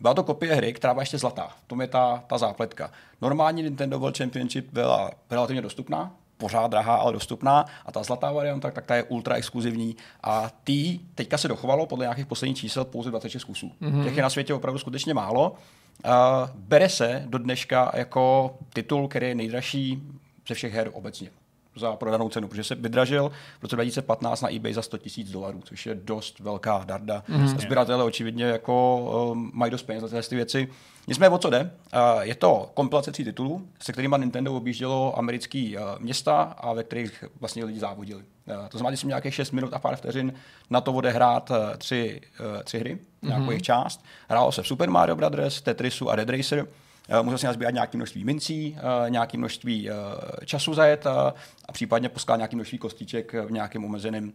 Byla to kopie hry, která byla ještě zlatá. V tom je ta, ta zápletka. Normální Nintendo World Championship byla relativně dostupná, pořád drahá, ale dostupná. A ta zlatá varianta, tak ta je ultra exkluzivní. A tý teďka se dochovalo podle nějakých posledních čísel pouze 26 kusů. Mm-hmm. Těch je na světě opravdu skutečně málo. Uh, bere se do dneška jako titul, který je nejdražší ze všech her obecně za prodanou cenu, protože se vydražil v roce 2015 na eBay za 100 000 dolarů, což je dost velká darda. Mm-hmm. Sběratele očividně jako um, mají dost peněz za tyhle ty věci. Nicméně o co jde? Uh, je to kompilace tří titulů, se kterými Nintendo objíždělo americké uh, města a ve kterých vlastně lidi závodili. Uh, to znamená, že jsem nějakých 6 minut a pár vteřin na to odehrát tři, tři hry, mm-hmm. nějakou jejich část. Hrálo se v Super Mario Brothers, Tetrisu a Dead Racer. Musel si nazbírat nějaké množství mincí, nějaké množství času zajet a případně posklad nějaké množství kostiček v nějakém omezeném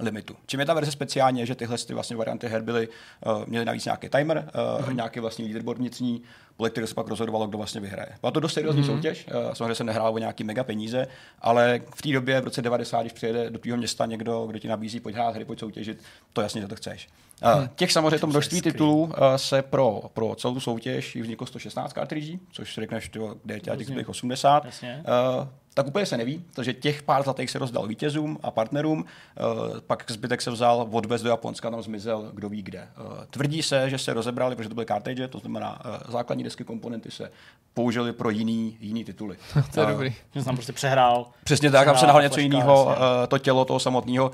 limitu. Čím je ta verze speciálně, že tyhle ty vlastně varianty her byly, uh, měly navíc nějaký timer, uh, mm-hmm. nějaký vlastní leaderboard vnitřní, podle kterého se pak rozhodovalo, kdo vlastně vyhraje. Byla to dost seriózní mm-hmm. soutěž, uh, samozřejmě se nehrálo o nějaký mega peníze, ale v té době, v roce 90, když přijede do tvého města někdo, kdo ti nabízí, pojď hrát hry, pojď soutěžit, to jasně, že to chceš. Uh, těch samozřejmě to množství titulů uh, se pro, pro celou tu soutěž vzniklo 116 kartridží, což si řekneš, kde je těch 80. Uh, tak úplně se neví, protože těch pár zlatých se rozdal vítězům a partnerům, uh, pak zbytek se vzal odvez do Japonska, tam zmizel kdo ví kde. Uh, tvrdí se, že se rozebrali, protože to byly cartridge, to znamená uh, základní desky komponenty se použili pro jiný, jiný tituly. to je dobrý. Že jsem prostě přehrál. Přesně tak, tam se nahrál něco jiného, to tělo toho samotného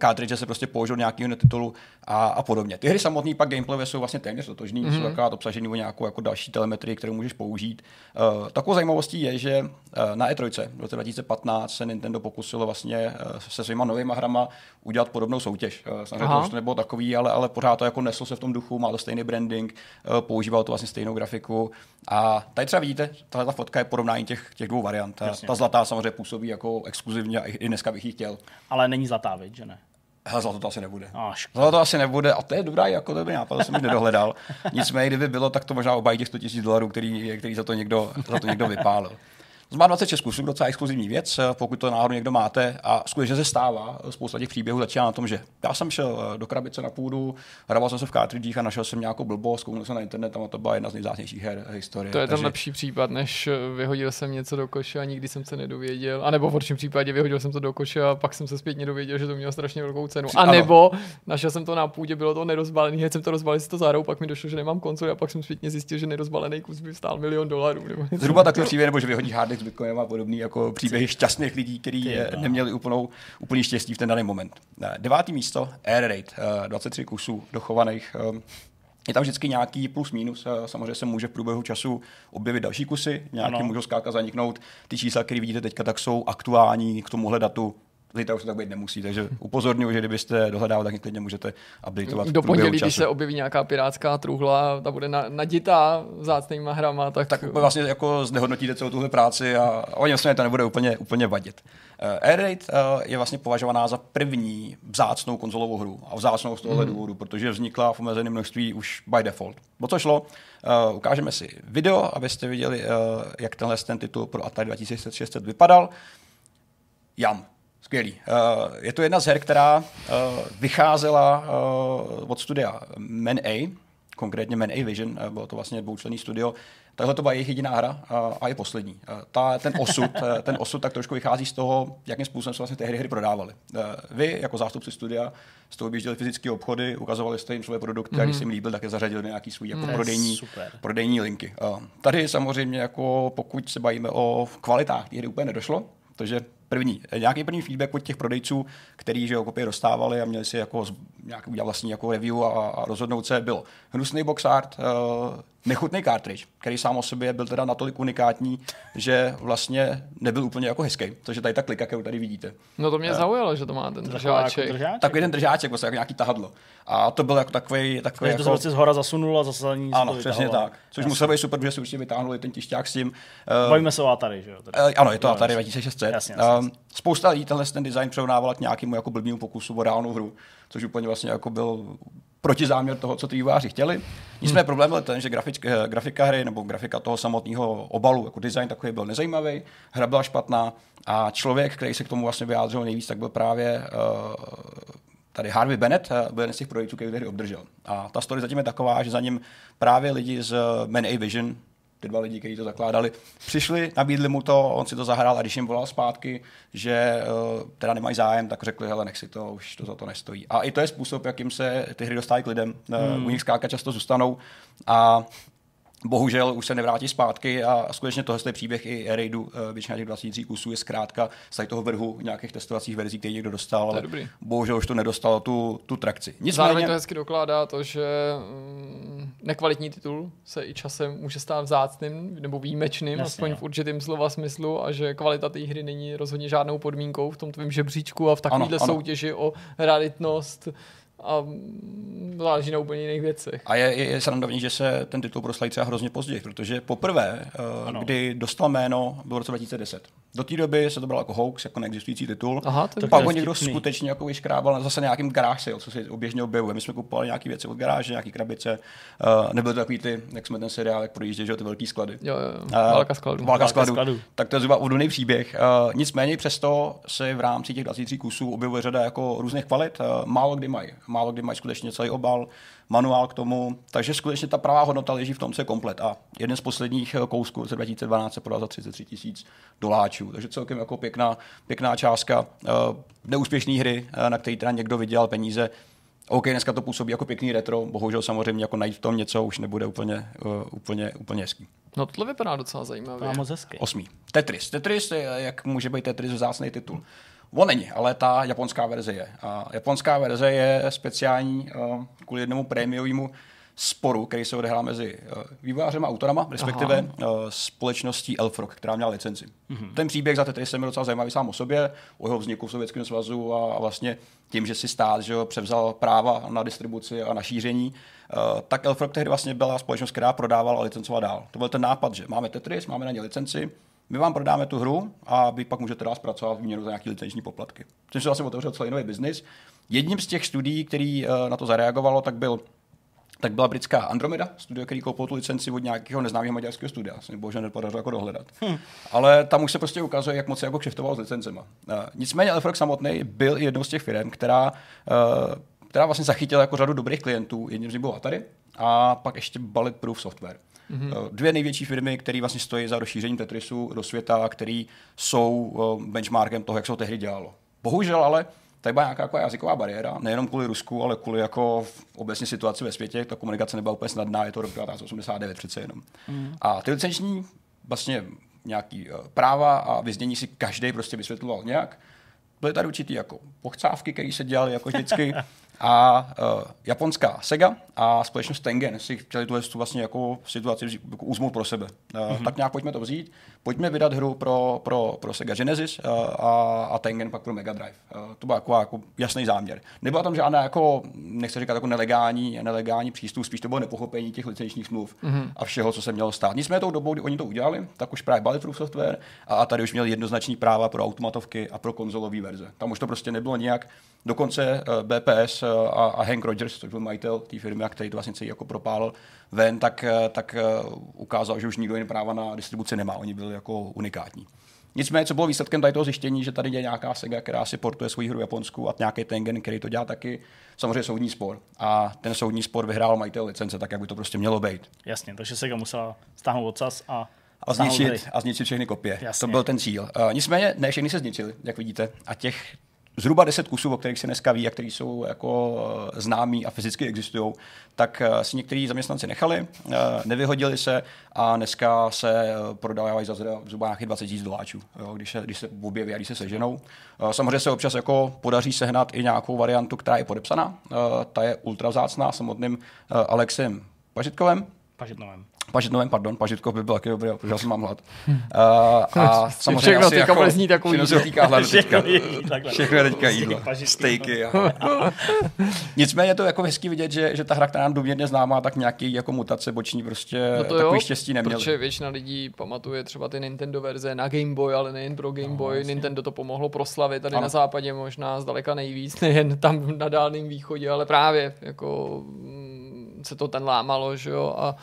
cartridge se prostě použil nějakého titulu a, a podobně. Ty hry samotné pak gameplayové jsou vlastně téměř totožný, mm-hmm. jsou akorát obsažení o nějakou jako další telemetrii, kterou můžeš použít. Takovou zajímavostí je, že na E3 v roce 2015 se Nintendo pokusilo vlastně uh, se svýma novýma hrama udělat podobnou soutěž. Uh, samozřejmě to nebylo takový, ale, ale pořád to jako neslo se v tom duchu, má to stejný branding, uh, používal to vlastně stejnou grafiku. A tady třeba vidíte, tahle ta fotka je porovnání těch, těch dvou variant. Ta, ta zlatá samozřejmě působí jako exkluzivně a i dneska bych ji chtěl. Ale není zlatá, viď, že ne? Hele, zlato to asi nebude. Oh, zlato to asi nebude a to je dobrá, jako dobrý nápad, to jsem už nedohledal. Nicméně, kdyby bylo, tak to možná obajít těch 100 000 dolarů, který, který za, to někdo, za to někdo vypálil. To má 26 kusů, docela exkluzivní věc, pokud to náhodou někdo máte. A skutečně se stává, spousta těch příběhů začíná na tom, že já jsem šel eh, do krabice na půdu, hrával jsem se v cartridgech a našel jsem nějakou blbost, kouknul jsem na internet a to byla jedna z nejvzácnějších her historie. To je ten Takže... lepší případ, než eh, vyhodil jsem něco do koše a nikdy jsem se nedověděl. A nebo v horším případě vyhodil jsem to do koše a pak jsem se zpětně dověděl, že to mělo strašně velkou cenu. A nebo našel jsem to na půdě, bylo to nerozbalený, hned jsem to rozbalil si to zárou, pak mi došlo, že nemám konzoli a pak jsem zpětně zjistil, že nerozbalený kus by stál milion dolarů. Nebo Zhruba takový příběh, nebo že vyhodí hard disk Bitcoinem a podobný jako příběhy šťastných lidí, kteří neměli úplnou, úplný štěstí v ten daný moment. Devátý místo, Air Raid, 23 kusů dochovaných je tam vždycky nějaký plus minus. Samozřejmě se může v průběhu času objevit další kusy, nějaké ano. můžou zkrátka zaniknout. Ty čísla, které vidíte teďka, tak jsou aktuální k tomuhle datu zítra už to tak být nemusí, takže upozorňuji, že kdybyste dohledávali, tak klidně můžete updateovat. Do pondělí, když se objeví nějaká pirátská truhla, ta bude naditá vzácnýma hrama, tak... Tak vlastně jako znehodnotíte celou tuhle práci a oni vlastně to nebude úplně, úplně vadit. Uh, Air Raid uh, je vlastně považovaná za první vzácnou konzolovou hru a vzácnou z tohohle hmm. důvodu, protože vznikla v omezeném množství už by default. O co šlo? Uh, ukážeme si video, abyste viděli, uh, jak tenhle ten titul pro Atari 2600 vypadal. Jam. Skvělý. Uh, je to jedna z her, která uh, vycházela uh, od studia Man A, konkrétně Man A Vision, bylo to vlastně dvoučlenný studio. Tahle to byla jejich jediná hra a je poslední. Ta, ten, osud, ten osud tak trošku vychází z toho, jakým způsobem se vlastně ty hry, hry prodávaly. Vy, jako zástupci studia, jste objížděli fyzické obchody, ukazovali jste jim svoje produkty mm-hmm. a když se jim líbil, tak je zařadili nějaký svůj jako mm, prodejní, prodejní linky. Tady samozřejmě, jako pokud se bavíme o kvalitách, ty hry úplně nedošlo, takže první, nějaký první feedback od těch prodejců, který že jo, kopie dostávali a měli si jako nějak udělat vlastní jako review a, a rozhodnout se, byl hnusný box art, uh, nechutný cartridge, který sám o sobě byl teda natolik unikátní, že vlastně nebyl úplně jako hezký. Což je tady ta klika, kterou tady vidíte. No to mě uh, zaujalo, že to má ten držáček. Jako držáček. Takový ten držáček, vlastně jako nějaký tahadlo. A to byl jako takový. takový jako... to se z hora zasunul a zase ní Ano, přesně tak. Což musel být super, protože si určitě vytáhnuli ten tišťák s tím. Uh, Bavíme se o Atari, že jo? Uh, ano, je to Atari 2600. Jasně, jasně, jasně. Uh, spousta lidí tenhle ten design přerovnávala k nějakému jako blbýmu pokusu o reálnou hru, což úplně vlastně jako byl protizáměr toho, co ty vývojáři chtěli. Nicméně hmm. problém byl ten, že grafick, eh, grafika hry nebo grafika toho samotného obalu, jako design takový byl nezajímavý, hra byla špatná a člověk, který se k tomu vlastně vyjádřil nejvíc, tak byl právě uh, tady Harvey Bennett, eh, byl jeden z těch projektů, který hry obdržel. A ta story zatím je taková, že za ním právě lidi z Man A Vision, ty dva lidi, kteří to zakládali, přišli, nabídli mu to, on si to zahrál a když jim volal zpátky, že uh, teda nemají zájem, tak řekli, hele, nech si to, už to za to nestojí. A i to je způsob, jakým se ty hry dostávají k lidem. Hmm. Uh, u nich zkrátka často zůstanou a bohužel už se nevrátí zpátky a skutečně tohle je příběh i Raidu, eh, většina těch 23 kusů je zkrátka z toho vrhu nějakých testovacích verzí, který někdo dostal, ale dobrý. bohužel už to nedostalo tu, tu trakci. Nicméně... Zároveň to hezky dokládá to, že mm, nekvalitní titul se i časem může stát vzácným nebo výjimečným, Jasně, aspoň no. v určitém slova smyslu a že kvalita té hry není rozhodně žádnou podmínkou v tom tvém žebříčku a v takovéhle soutěži o realitnost a záleží na úplně jiných věcech. A je, je, je srandovní, že se ten titul proslaví třeba hrozně později, protože poprvé, uh, kdy dostal jméno, bylo v roce 2010. Do té doby se to bral jako hoax, jako neexistující titul. Aha, to pak ho někdo skutečně jako vyškrábal zase nějakým garage sale, co se oběžně objevuje. My jsme kupovali nějaké věci od garáže, nějaké krabice. Uh, nebyly to takový ty, jak jsme ten seriál, jak projížděli, že ty velký sklady. Jo, jo. Uh, válka skladů. Válka skladů. skladu. Tak to je zhruba údolný příběh. Uh, nicméně přesto se v rámci těch 23 kusů objevuje řada jako různých kvalit. Uh, málo kdy mají. Málo kdy mají skutečně celý obal, manuál k tomu, takže skutečně ta pravá hodnota leží v tom, co je komplet. A jeden z posledních eh, kousků v roce 2012 se prodal za 33 tisíc doláčů, takže celkem jako pěkná, pěkná částka. Uh, neúspěšné hry, uh, na které teda někdo vydělal peníze, OK, dneska to působí jako pěkný retro, bohužel samozřejmě jako najít v tom něco už nebude úplně, uh, úplně, úplně hezký. No tohle vypadá docela zajímavě. Má moc hezky. Osmý. Tetris. Tetris je, jak může být Tetris vzácný titul. On není, ale ta japonská verze je. A japonská verze je speciální uh, kvůli jednomu prémiovému sporu, který se odehrál mezi uh, vývojářem a autorama, respektive uh, společností Elfrog, která měla licenci. Mm-hmm. Ten příběh za Tetris je docela zajímavý sám o sobě, o jeho vzniku v Sovětském svazu a, a vlastně tím, že si stát že převzal práva na distribuci a na šíření, uh, tak Elfrog tehdy vlastně byla společnost, která prodávala a licencovala dál. To byl ten nápad, že máme Tetris, máme na ně licenci, my vám prodáme tu hru a vy pak můžete dál zpracovat výměnu za nějaké licenční poplatky. Tím se vlastně otevřel celý nový biznis. Jedním z těch studií, který uh, na to zareagovalo, tak byl tak byla britská Andromeda, studio, který koupil tu licenci od nějakého neznámého maďarského studia. Se mi bohužel nepodařilo jako dohledat. Hmm. Ale tam už se prostě ukazuje, jak moc se jako kšeftoval s licencema. Uh, nicméně Elfrog samotný byl jednou z těch firm, která, uh, která vlastně zachytila jako řadu dobrých klientů. Jedním z nich byl Atari a pak ještě Bulletproof Software. Mm-hmm. Dvě největší firmy, které vlastně stojí za rozšíření Tetrisu do světa, které jsou eh, benchmarkem toho, jak se to tehdy dělalo. Bohužel ale tady byla nějaká jako jazyková bariéra, nejenom kvůli Rusku, ale kvůli jako obecně situaci ve světě. Ta komunikace nebyla úplně snadná, je to rok 1989 přece jenom. Mm. A ty licenční vlastně nějaký uh, práva a vyznění si každý prostě vysvětloval nějak. Byly tady určitý jako pochcávky, které se dělaly jako vždycky. A uh, japonská Sega a společnost Tengen si chtěli tu vlastně jako situaci jako uzmout pro sebe. Uh, mm-hmm. Tak nějak pojďme to vzít, pojďme vydat hru pro, pro, pro Sega Genesis uh, a, a Tengen pak pro Mega Drive. Uh, to byl jako, jako jasný záměr. Nebyla tam žádná, jako, nechci říkat, jako nelegální, nelegální přístup, spíš to bylo nepochopení těch licenčních smluv mm-hmm. a všeho, co se mělo stát. Nicméně tou dobou, kdy oni to udělali, tak už právě Bulletproof Software a, a tady už měli jednoznačný práva pro automatovky a pro konzolové verze. Tam už to prostě nebylo nějak Dokonce uh, BPS eh, a, a Hank Rogers, což byl majitel té firmy, který to vlastně celý jako propálil ven, tak, uh, tak uh, ukázal, že už nikdo jiný práva na distribuci nemá. Oni byli jako unikátní. Nicméně, co bylo výsledkem tady toho zjištění, že tady je nějaká Sega, která si portuje svou hru Japonsku a nějaký Tengen, který to dělá taky, samozřejmě soudní spor. A ten soudní spor vyhrál majitel licence, tak jak by to prostě mělo být. Jasně, takže Sega musela stáhnout odsaz a a zničit, a zničit všechny kopie. Jasně. To byl ten cíl. Uh, nicméně ne všechny se zničily, jak vidíte. A těch zhruba 10 kusů, o kterých se dneska ví a který jsou jako eh, známí a fyzicky existují, tak eh, si někteří zaměstnanci nechali, eh, nevyhodili se a dneska se prodávají za zhruba nějakých 20 000 doláčů, když se, když se objeví a když se seženou. Samozřejmě se občas jako podaří sehnat i nějakou variantu, která je podepsaná. Ta je ultra vzácná samotným Alexem Pažitkovem. Pažitnovem. Pažitnovém, pardon, Pažitkov by byl taky dobrý, protože já jsem mám hlad. Uh, a samozřejmě všechno asi jako, zní takový. Všechno se týká hladu teďka. Všechno je teďka jídlo. Stejky. A, Nicméně je to jako hezký vidět, že, že ta hra, která nám důměrně známá, tak nějaký jako mutace boční prostě no to takový jo, štěstí neměl. Protože většina lidí pamatuje třeba ty Nintendo verze na Game Boy, ale nejen pro Game no, Boy. Vlastně. Nintendo to pomohlo proslavit tady ano. na západě možná zdaleka nejvíc, nejen tam na Dálném východě, ale právě jako mm, se to ten lámalo, že jo, a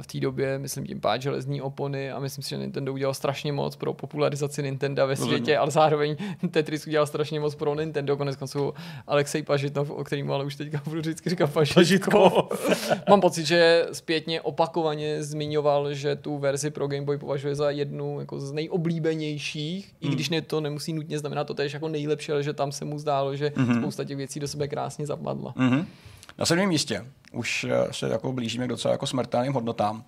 v té době, myslím tím pád železní opony a myslím si, že Nintendo udělal strašně moc pro popularizaci Nintendo ve světě, ale zároveň Tetris udělal strašně moc pro Nintendo, konec konců Alexej Pažitnov, o kterým ale už teďka budu vždycky říkat Pažitko. Mám pocit, že zpětně opakovaně zmiňoval, že tu verzi pro Game Boy považuje za jednu jako z nejoblíbenějších, hmm. i když ne, to nemusí nutně znamenat to tež jako nejlepší, ale že tam se mu zdálo, že hmm. spousta těch věcí do sebe krásně zapadla. Hmm. Na sedmém místě už eh, se jako blížíme k docela jako smrtelným hodnotám,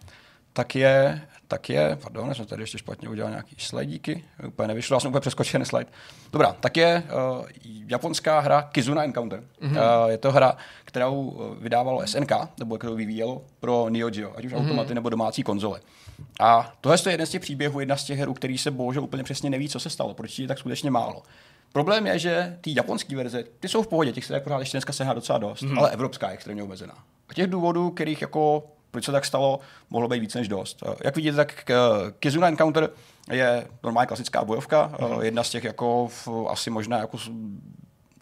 tak je, tak je, pardon, já jsem tady ještě špatně udělal nějaký slidíky, úplně nevyšlo, já jsem úplně přeskočil ten slide. Dobrá, tak je uh, japonská hra Kizuna Encounter. Mm-hmm. Uh, je to hra, kterou vydávalo SNK, nebo kterou vyvíjelo pro Neo Geo, ať už mm-hmm. automaty nebo domácí konzole. A tohle je jeden z těch příběhů, jedna z těch her, který se bohužel úplně přesně neví, co se stalo, proč je tak skutečně málo. Problém je, že ty japonské verze, ty jsou v pohodě, těch se pořád ještě dneska sehná docela dost, mm. ale evropská je extrémně omezená. A těch důvodů, kterých jako proč se tak stalo, mohlo být víc než dost. Jak vidíte, tak Kizuna Encounter je normálně klasická bojovka, mm. jedna z těch jako asi možná jako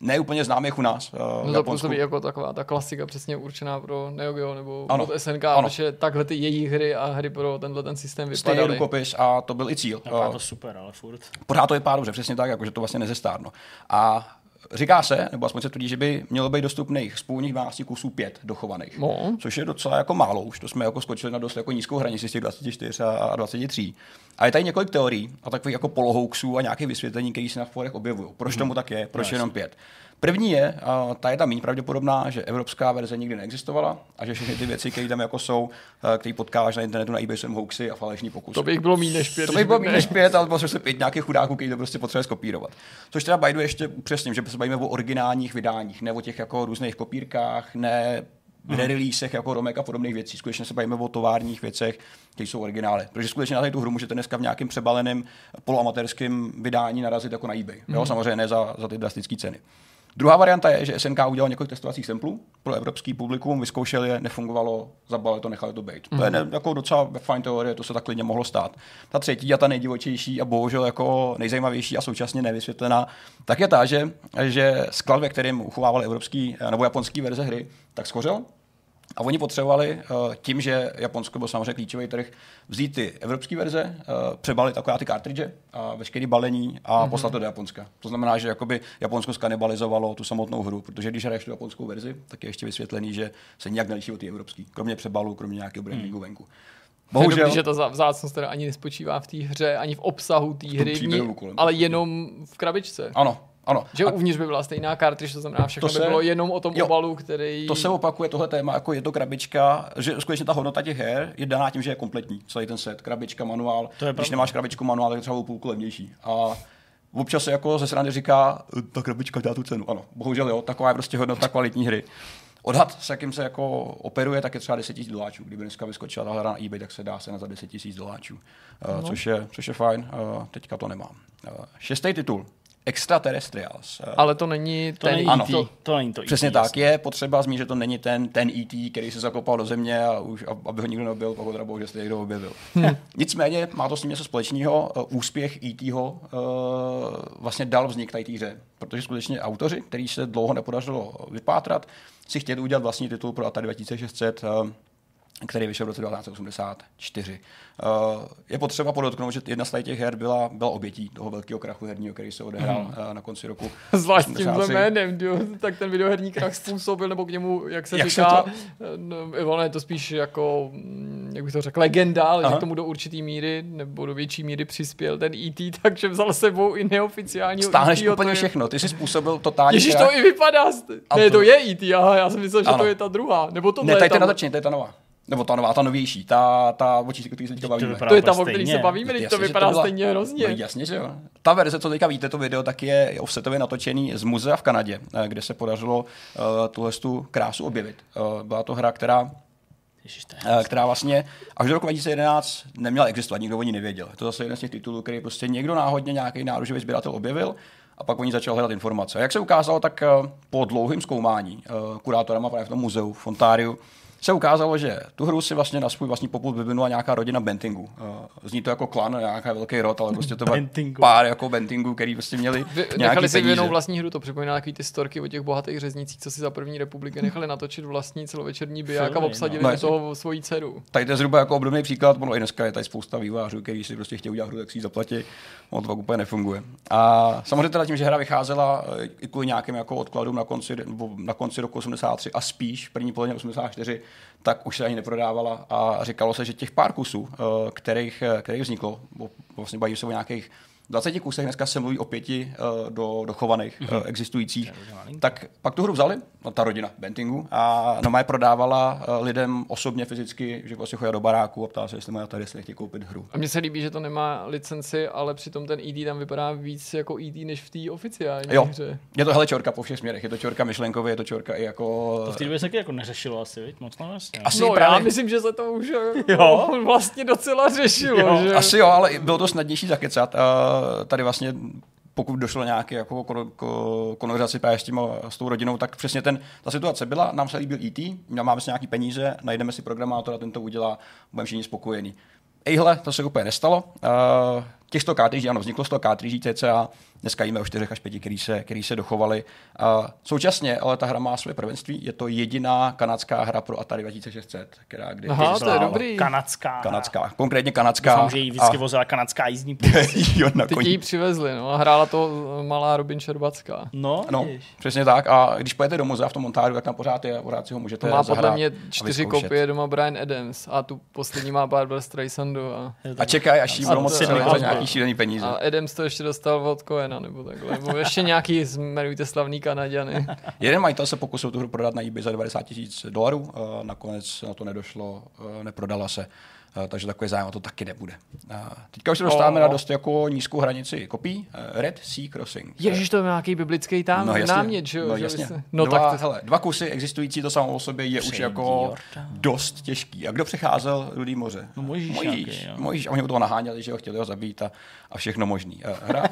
ne úplně známých u nás. Uh, no to působí jako taková ta klasika přesně určená pro Neo Geo nebo ano, pro SNK, ano. protože takhle ty jejich hry a hry pro tenhle ten systém vypadaly. Stejný rukopis a to byl i cíl. No, to super, ale furt. Pořád to vypadá dobře, přesně tak, jako, že to vlastně nezestárno. A Říká se, nebo aspoň se tvrdí, že by mělo být dostupných z původních 12 kusů 5 dochovaných. No. Což je docela jako málo, už to jsme jako skočili na dost jako nízkou hranici z těch 24 a 23. A je tady několik teorií a takových jako polohouksů a nějakých vysvětlení, které se na forech objevují. Proč tomu tak je, proč no, jenom pět. První je, a ta je tam méně pravděpodobná, že evropská verze nikdy neexistovala a že všechny ty věci, které tam jako jsou, které potkáváš na internetu na eBay, jsou hoaxy a falešní pokusy. To bych bylo méně než pět. To bych bylo méně než pět, ale se pět nějakých chudáků, který to prostě potřebuje skopírovat. Což teda bajdu ještě přesně, že se bavíme o originálních vydáních, ne o těch jako různých kopírkách, ne v releasech jako Romek a podobných věcí. Skutečně se bavíme o továrních věcech, které jsou originály. Protože skutečně na tu hru můžete dneska v nějakém přebaleném poloamatérském vydání narazit jako na eBay. Jo, samozřejmě ne za, za ty drastické ceny. Druhá varianta je, že SNK udělal několik testovacích samplů pro evropský publikum, vyzkoušeli je, nefungovalo, zabali to, nechali to být. Mm-hmm. To je mhm. ne, jako docela fajn teorie, to se tak klidně mohlo stát. Ta třetí a ta nejdivočejší a bohužel jako nejzajímavější a současně nevysvětlená, tak je ta, že, že sklad, ve kterém uchovávali evropský nebo japonský verze hry, tak schořel a oni potřebovali uh, tím, že Japonsko byl samozřejmě klíčový trh, vzít ty evropské verze, uh, přebalit taková ty cartridge a veškeré balení a mm-hmm. poslat to do Japonska. To znamená, že jakoby Japonsko skanibalizovalo tu samotnou hru, protože když hraješ tu japonskou verzi, tak je ještě vysvětlený, že se nijak neliší od té evropské, kromě přebalu, kromě nějakého brandingu mm. venku. Bohužel. Že ta vzácnost teda ani nespočívá v té hře, ani v obsahu té hry, ale jenom v krabičce. Ano, ano. Že a uvnitř by byla stejná kartridž, to znamená, všechno to se, by bylo jenom o tom jo, obalu, který... To se opakuje tohle téma, jako je to krabička, že skutečně ta hodnota těch her je daná tím, že je kompletní, celý ten set, krabička, manuál. To je Když nemáš krabičku, manuál, tak je třeba o půlku levnější. A občas se jako ze strany říká, ta krabička dá tu cenu. Ano, bohužel jo, taková je prostě hodnota kvalitní hry. Odhad, s jakým se jako operuje, tak je třeba 10 000 doláčů. Kdyby dneska vyskočila ta hra na eBay, tak se dá se na za 10 000 doláčů, uh, no. což, je, což je fajn. Uh, teďka to nemám. Uh, šestý titul. Extraterrestrials. Ale to není To ten není, Ano. E.T. to, to není to Přesně ET, tak, jasně. je potřeba zmínit, že to není ten, ten E.T., který se zakopal do země a už, aby ho nikdo nebyl, pak ho teda bohužel jste někdo objevil. Nicméně má to s ním něco společného. Uh, Úspěch E.T.ho uh, vlastně dal vznik tady té hře, protože skutečně autoři, který se dlouho nepodařilo vypátrat, si chtěli udělat vlastní titul pro Atari 2600, uh, který vyšel v roce 1984. Uh, je potřeba podotknout, že jedna z těch her byla, byla obětí toho velkého krachu herního, který se odehrál uh, na konci roku. 83. jménem, tak ten videoherní krach způsobil, nebo k němu, jak se Jak se říká, to- no, ono je to spíš jako, mm, jak bych to řekl, legenda, ale že Aha. k tomu do určitý míry, nebo do větší míry přispěl ten E.T., takže vzal sebou i neoficiálního Stáhneš E.T.ho, úplně je- všechno. Ty jsi způsobil totální Ježíš, krach. to i vypadá. Ne, to- je E.T., aha, já jsem myslel, že Ano. to je ta druhá. Nebo to Ne, tady je je ta nová. Nebo ta nová, ta novější, ta, ta o čísku, který se teďka bavíme. vypadá to je ta, o který se bavíme, to Jasně, že vypadá byla- stejně hrozně. No, jasně, že jo. Ta verze, co teďka víte, to video, tak je offsetově natočený z muzea v Kanadě, eh, kde se podařilo uh, tuhle tu krásu objevit. Uh, byla to hra, která Ježiš, to která vlastně až do roku 2011 neměla existovat, nikdo o ní nevěděl. Je to zase jeden z těch titulů, který prostě někdo náhodně, nějaký náruživý sběratel objevil a pak oni začal hledat informace. A jak se ukázalo, tak po dlouhém zkoumání kurátorama právě v tom muzeu v Ontáriu se ukázalo, že tu hru si vlastně na svůj vlastní popud vyvinula nějaká rodina Bentingu. Eh, Zní to jako klan, nějaký velký rod, ale prostě to byl Bentingu. pár jako Bentingů, který prostě měli Vy, nějaký nechali si peníze. vyvinout vlastní hru, to připomíná takový ty storky o těch bohatých řeznicích, co si za první republiky nechali natočit vlastní celovečerní biják a obsadili no. toho svoji dceru. Tady to je zhruba jako obdobný příklad, ono i dneska je tady spousta vývojářů, kteří si prostě chtějí udělat hru, tak si ji zaplatí, ono to pak úplně nefunguje. A samozřejmě teda tím, že hra vycházela eh, i kvůli nějakým jako odkladům na konci, na konci roku 83 a spíš v první polovině 84, tak už se ani neprodávala a říkalo se, že těch pár kusů, eh, kterých, eh, kterých vzniklo, vlastně baví se o nějakých 20 kusech, dneska se mluví o pěti uh, do, dochovaných mm-hmm. uh, existujících, tak pak tu hru vzali, no, ta rodina Bentingu, a Noma je prodávala uh, lidem osobně, fyzicky, že prostě chodila do baráku a ptala se, jestli mají tady, jestli nechtějí koupit hru. A mně se líbí, že to nemá licenci, ale přitom ten ED tam vypadá víc jako ED než v té oficiální Jo, hře. je to hele čorka po všech směrech, je to čorka myšlenkově, je to čorka i jako... To v té době se taky jako neřešilo asi, viď? Moc no vlastně. Asi no právě- já myslím, že se to už Jo? jo? vlastně docela řešilo. Jo, že? Asi jo, ale bylo to snadnější zakecat. Uh, tady vlastně pokud došlo nějaké jako kon- ko- konverzaci právě s, tím, s tou rodinou, tak přesně ten, ta situace byla, nám se líbil E.T., máme si nějaký peníze, najdeme si programátora, ten to udělá, budeme všichni spokojení. Ejhle, to se úplně nestalo. Uh, těch 100 cartridží, ano, vzniklo 100 cartridží cca, dneska jíme o 4 až 5, který se, který se dochovaly. Uh, současně, ale ta hra má své prvenství, je to jediná kanadská hra pro Atari 2600, která kdy Aha, to je dobrý. Kanadská. Kanadská, konkrétně kanadská. Doufám, že jí vždycky a- vozila kanadská jízdní jo, na Teď ji přivezli, no a hrála to malá Robin Šerbacká. No, No, přesně tak. A když pojete do muzea v tom Ontáriu, tak tam pořád je, pořád si ho můžete To má podle mě čtyři kopie doma Brian Adams a tu poslední má Barbara Streisandu a, A čekaj, až jí A budou moc za nějaký šílený peníze. a Adams to ještě dostal od Coena nebo takhle. Nebo ještě nějaký, jmenujte slavný Kanaděny. Jeden majitel se pokusil tu hru prodat na eBay za 90 tisíc dolarů, a nakonec na to nedošlo, eh, neprodala se. Eh, takže takový zájem o to taky nebude. A teďka už se dostáváme O. na dost jako nízkou hranici kopí. eh, Red Sea Crossing. Ježíš, to je nějaký biblický tam No, jasně. námět, že jo? No, že jasně. no dva, tak to, hele, dva kusy existující, to samo o sobě je už Přejdi jako Jordan. dost těžký. A kdo přecházel Rudý moře? No, Mojžíš Mojžíš. Mojžíš. A oni ho toho naháněli, že ho chtěli ho zabít a, a všechno možný. Eh, Hra?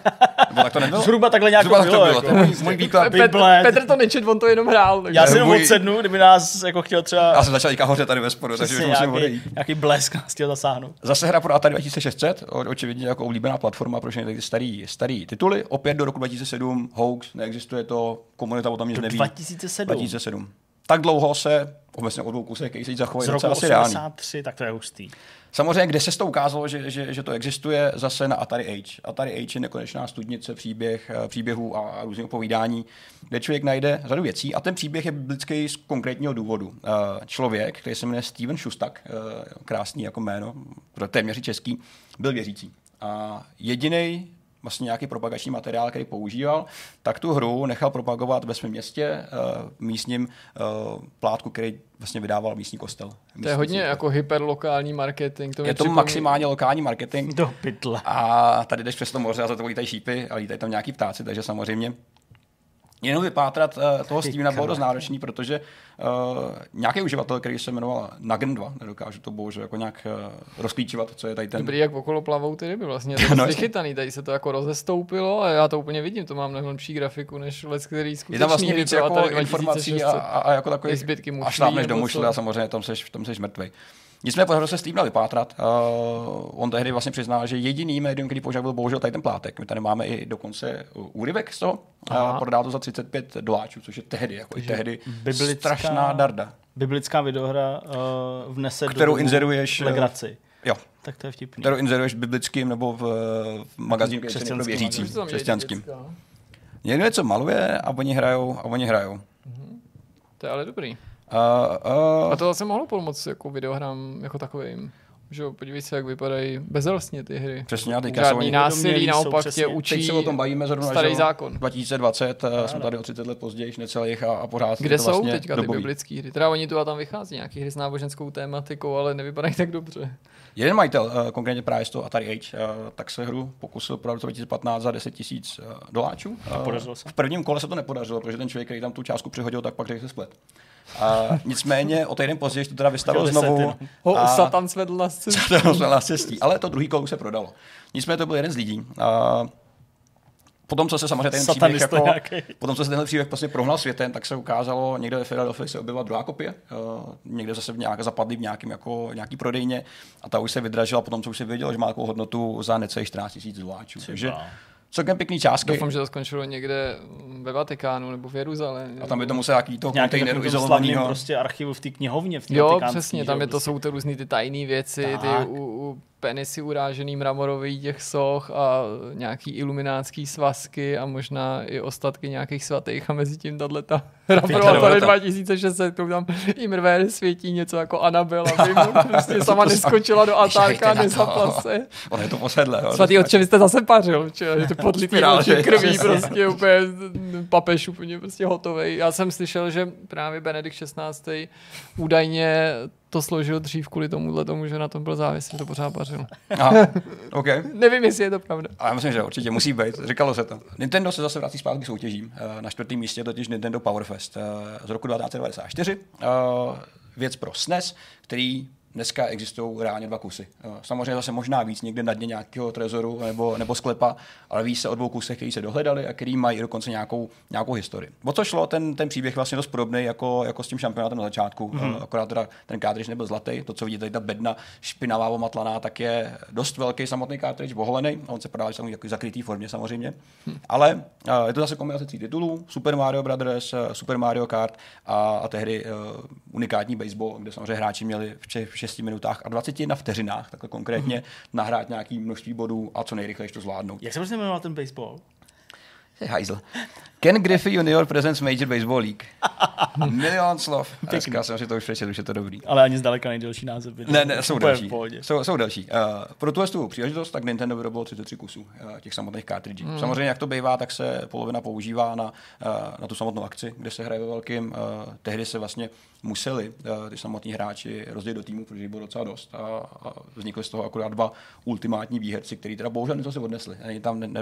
Nebo tak to nebylo? Zhruba takhle nějak Zhruba to bylo, bylo. jako. Můj, můj výklad. Petr, Bible. Petr to nečet, on to jenom hrál. takže- Já si jenom Můj- odsednu, kdyby nás jako chtěl třeba Já jsem začal teďka hořet tady ve sporu, takže už musím nějaký, odejít. nějaký blesk chtěl zasáhnout. Zase hra pro Atari 2600, o- očividně jako oblíbená platforma pro všechny ty starý, starý tituly. Opět do roku 2007, hoax, neexistuje to, komunita o tom nic Do neví. 2007. 2007. Tak dlouho se, obecně o dvou kusech, který se Z roku asi reálný. 83, tak to je hustý. Samozřejmě, kde se to ukázalo, že, že, že, to existuje, zase na Atari Age. Atari Age je nekonečná studnice příběh, eh, příběhů a, a různých povídání, kde člověk najde řadu věcí a ten příběh je biblický z konkrétního důvodu. Eh, Člověk, který se jmenuje Steven Šustak, eh, krásný jako jméno, téměř český, byl věřící. A jediný vlastně nějaký propagační materiál, který používal, tak tu hru nechal propagovat ve svém městě, uh, místním uh, plátku, který vlastně vydával místní kostel. To je hodně církev. jako hyperlokální marketing. To Je to připomíná- maximálně lokální marketing. Do pytle. A tady jdeš přes to moře a za to lítají šípy a lítají tam nějaký ptáci, takže samozřejmě Jenom vypátrat uh, toho Ty Stevena bylo dost náročný, protože uh, nějaký uživatel, který se jmenoval Nagen 2, nedokážu to bohužel jako nějak uh, rozklíčovat, co je tady ten... Dobrý, jak okolo plavou ty ryby vlastně. To No, vychytaný, tady se to jako rozestoupilo a já to úplně vidím, to mám mnohem lepší grafiku než les, který skutečný Je tam vlastně víc jako informací 2600. a, a, a jako takový... Ty zbytky a mušlí šlápneš do mušle a samozřejmě tam seš, tam seš mrtvej. Nicméně podařilo se Stevena vypátrat. Uh, on tehdy vlastně přiznal, že jediný médium, který použil, byl bohužel tady ten plátek. My tady máme i dokonce úryvek z toho. Uh, prodal to za 35 doláčů, což je tehdy, jako i tehdy biblická- strašná darda. Biblická videohra uh, vnese Kterou do inzeruješ, eh, legraci. Jo, Tak to je vtipný. kterou inzeruješ biblickým nebo v, v magazínu, Křesťanským věřící, Proč to tam dělají křesťanským. Někdo něco maluje a oni hrajou a oni hrajou. To je ale dobrý. Uh, uh, A to zase mohlo pomoct jako videohrám jako takovým. Že jo, podívej se, jak vypadají bezrastně ty hry. Přesně, a teďka jsou Žádný násilí, naopak tě Teď učí Teď se o tom bavíme zrovna, starý že zákon. 2020, uh, jsme tady o 30 let později, necelých a, a pořád Kde to jsou vlastně teďka ty dobový. biblické hry? Teda oni tu a tam vychází nějaký hry s náboženskou tématikou, ale nevypadají tak dobře. Jeden majitel, uh, konkrétně právě z toho Atari Age, uh, tak se hru pokusil prodat v 2015 za 10 tisíc uh, doláčů. Uh, podařilo se? V prvním kole se to nepodařilo, protože ten člověk, který tam tu částku přihodil, tak pak řekl, že se splet. Uh, nicméně o týden později to teda vystavil znovu. Ho a- Satan svedl na scénu. to jsme na cestí, ale to druhý kolo se prodalo. Nicméně to byl jeden z lidí. Uh, potom, co se samozřejmě ten příběh jako, nějaký. potom, co se tenhle příběh prostě prohnal světem, tak se ukázalo, někde ve Philadelphia se objevila druhá kopie, uh, někde zase v nějak, zapadly v nějakým, jako, nějaký prodejně a ta už se vydražila potom, co už se věděl, že má takovou hodnotu za necelých 14 000 doláčů. Takže celkem pěkný částky. Doufám, že to skončilo někde ve Vatikánu nebo v Jeruzalémě. A tam by to muselo nějaký toho Nějaký kontejneru izolovaného. prostě archivu v té knihovně, v té Jo, přesně, tam je to, prostě. jsou to různý ty tajné věci, ty Tak. u, u penisy urážený mramorový těch soch a nějaký iluminátský svazky a možná i ostatky nějakých svatých a mezi tím tahle ta debata. 2600, to tam Imrvér světí něco jako Anabel, aby mu prostě sama neskočila do atárka a Nešahejte na to. nezapla se. Ono je to posedlé. jo. Svatý otče, vy jste zase pařil, če, že to podlitý oči krví, prostě úplně papež úplně prostě hotovej. Já jsem slyšel, že právě Benedikt 16. údajně to složil dřív kvůli tomuhle tomu, že na tom byl závislý, to pořád pařil. Aha, OK. Nevím, jestli je to pravda. A já myslím, že určitě musí být. Říkalo se to. Nintendo se zase vrací zpátky k soutěžím. Eh, Na čtvrtém místě totiž Nintendo Power Fest eh, z roku 1994. Eh, Věc pro SNES, který dneska existují reálně dva kusy. Eh, Samozřejmě zase možná víc někde na dně nějakého trezoru nebo, nebo sklepa, ale ví se o dvou kusech, který se dohledali a který mají dokonce nějakou, nějakou historii. O co šlo, ten, ten příběh vlastně dost podobný jako, jako s tím šampionátem na začátku. Mm-hmm. Akorát teda ten cartridge nebyl zlatý, to, co vidíte, tady ta bedna špinavá, omatlaná, tak je dost velký samotný oholený, a on se prodává v zakrytý formě samozřejmě. Ale uh, je to zase kombinace tří titulů, Super Mario Brothers, Super Mario Kart a, a tehdy uh, unikátní baseball, kde samozřejmě hráči měli v, če- v 6 minutách a 21 vteřinách, takhle konkrétně, nahrát nějaký množství bodů a co nejrychleji to zvládnout. Jak se prostě jmenoval ten baseball? Je hajzl. Ken Griffey Junior presents Major Baseball League. Milion slov. Dneska jsem si to už přečetl, už je to dobrý. Ale ani zdaleka nejdelší název. Ne, ne, jsou v delší. pohodě. Jsou, jsou delší. Uh, pro tuhle tu příležitost tak Nintendo vyrobilo 33 kusů uh, těch samotných cartridží. Mm. Samozřejmě, jak to bývá, tak se polovina používá na, uh, na tu samotnou akci, kde se hraje ve velkým. Uh, tehdy se vlastně museli uh, ty samotní hráči rozdělit do týmu, protože jich bylo docela dost. A, a vznikly z toho akorát dva ultimátní výherci, kteří teda bohužel něco si odnesli. Ani tam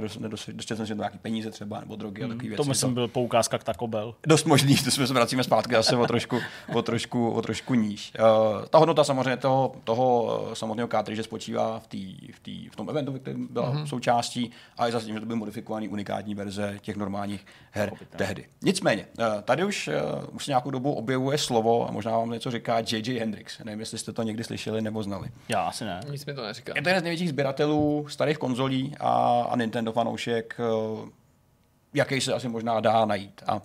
doštěl jsem si nějaký peníze třeba, nebo drogy a takové věci. To myslím byl poukázka k Taco Bell. Dost možný, to jsme se vracíme zpátky zase o trošku, o trošku, o trošku níž. Uh, ta hodnota samozřejmě toho, toho eh, samotného cartridge spočívá v, tý, v, tý, v tom eventu, ve kterém byla mm-hmm. součástí a je zase tím, že to byly modifikovaný unikátní verze těch normálních her tehdy. Nicméně, uh, tady už, uh, už se nějakou dobu objevuje slovo, a možná vám něco říká J.J. Hendrix. Nevím, jestli jste to někdy slyšeli nebo znali. Já asi ne. Nic mi to neříká. Je to jeden z největších sběratelů starých konzolí a, a Nintendo fanoušek, eh, jaký se asi možná dá najít. A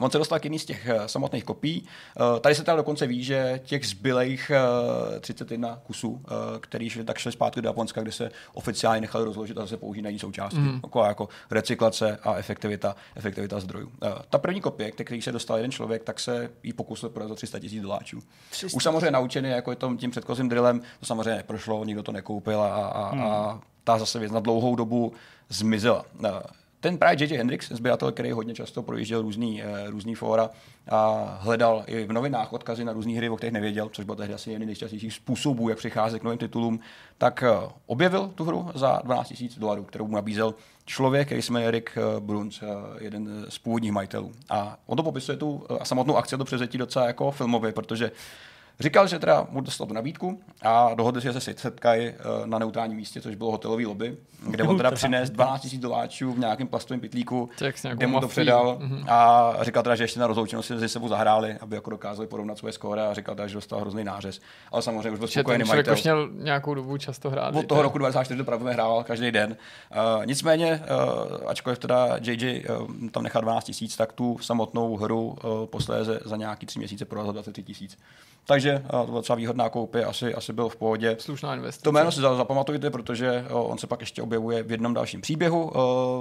On se dostal k jedný z těch eh, samotných kopií. Eh, Tady se teda dokonce ví, že těch zbylejch eh, 31 kusů, eh, který šli, tak šli zpátky do Japonska, kde se oficiálně nechali rozložit a zase použít na jiný součástky. Mm. Jako, jako recyklace a efektivita, efektivita zdrojů. Ta první kopie, ke který se dostal jeden člověk, tak se jí pokusil prodat za 300 tisíc doláčů. Už samozřejmě naučený jako je tom, tím předchozím drillem, to samozřejmě neprošlo, nikdo to nekoupil a, a, mm. a ta zase věc na dlouhou dobu zmizela. Ten právě J.J. Hendrix, sběratel, který hodně často projížděl různý, různý fóra a hledal i v novinách odkazy na různé hry, o kterých nevěděl, což byl tehdy asi jeden nejčastějších způsobů, jak přicházet k novým titulům, tak objevil tu hru za 12 000 dolarů, kterou mu nabízel člověk, který se jmenuje Rick Bruns, jeden z původních majitelů. A on to popisuje tu samotnou akci do převzetí docela jako filmově, protože Říkal, že teda mu dostal tu nabídku a dohodli se, že se setkají eh, na neutrálním místě, což bylo hotelový lobby, kde on teda přines 12 000 doláčů v nějakém plastovém pitlíku, kde mu to předal mm-hmm. a říkal teda, že ještě na rozloučenost si sebou zahráli, aby jako dokázali porovnat svoje skóre a říkal teda, že dostal hrozný nářez. Ale samozřejmě už byl spokojený majitel. Už měl nějakou dobu často hrát. Od toho roku 24 to pravě hrával každý den. Uh, nicméně, uh, ačkoliv teda JJ uh, tam nechal 12 000, tak tu samotnou hru uh, posléze za nějaký tři měsíce prodal za 23 000. Takže to byla docela výhodná koupě, asi, asi byl v pohodě. Slušná investice. To jméno si zapamatujte, protože on se pak ještě objevuje v jednom dalším příběhu.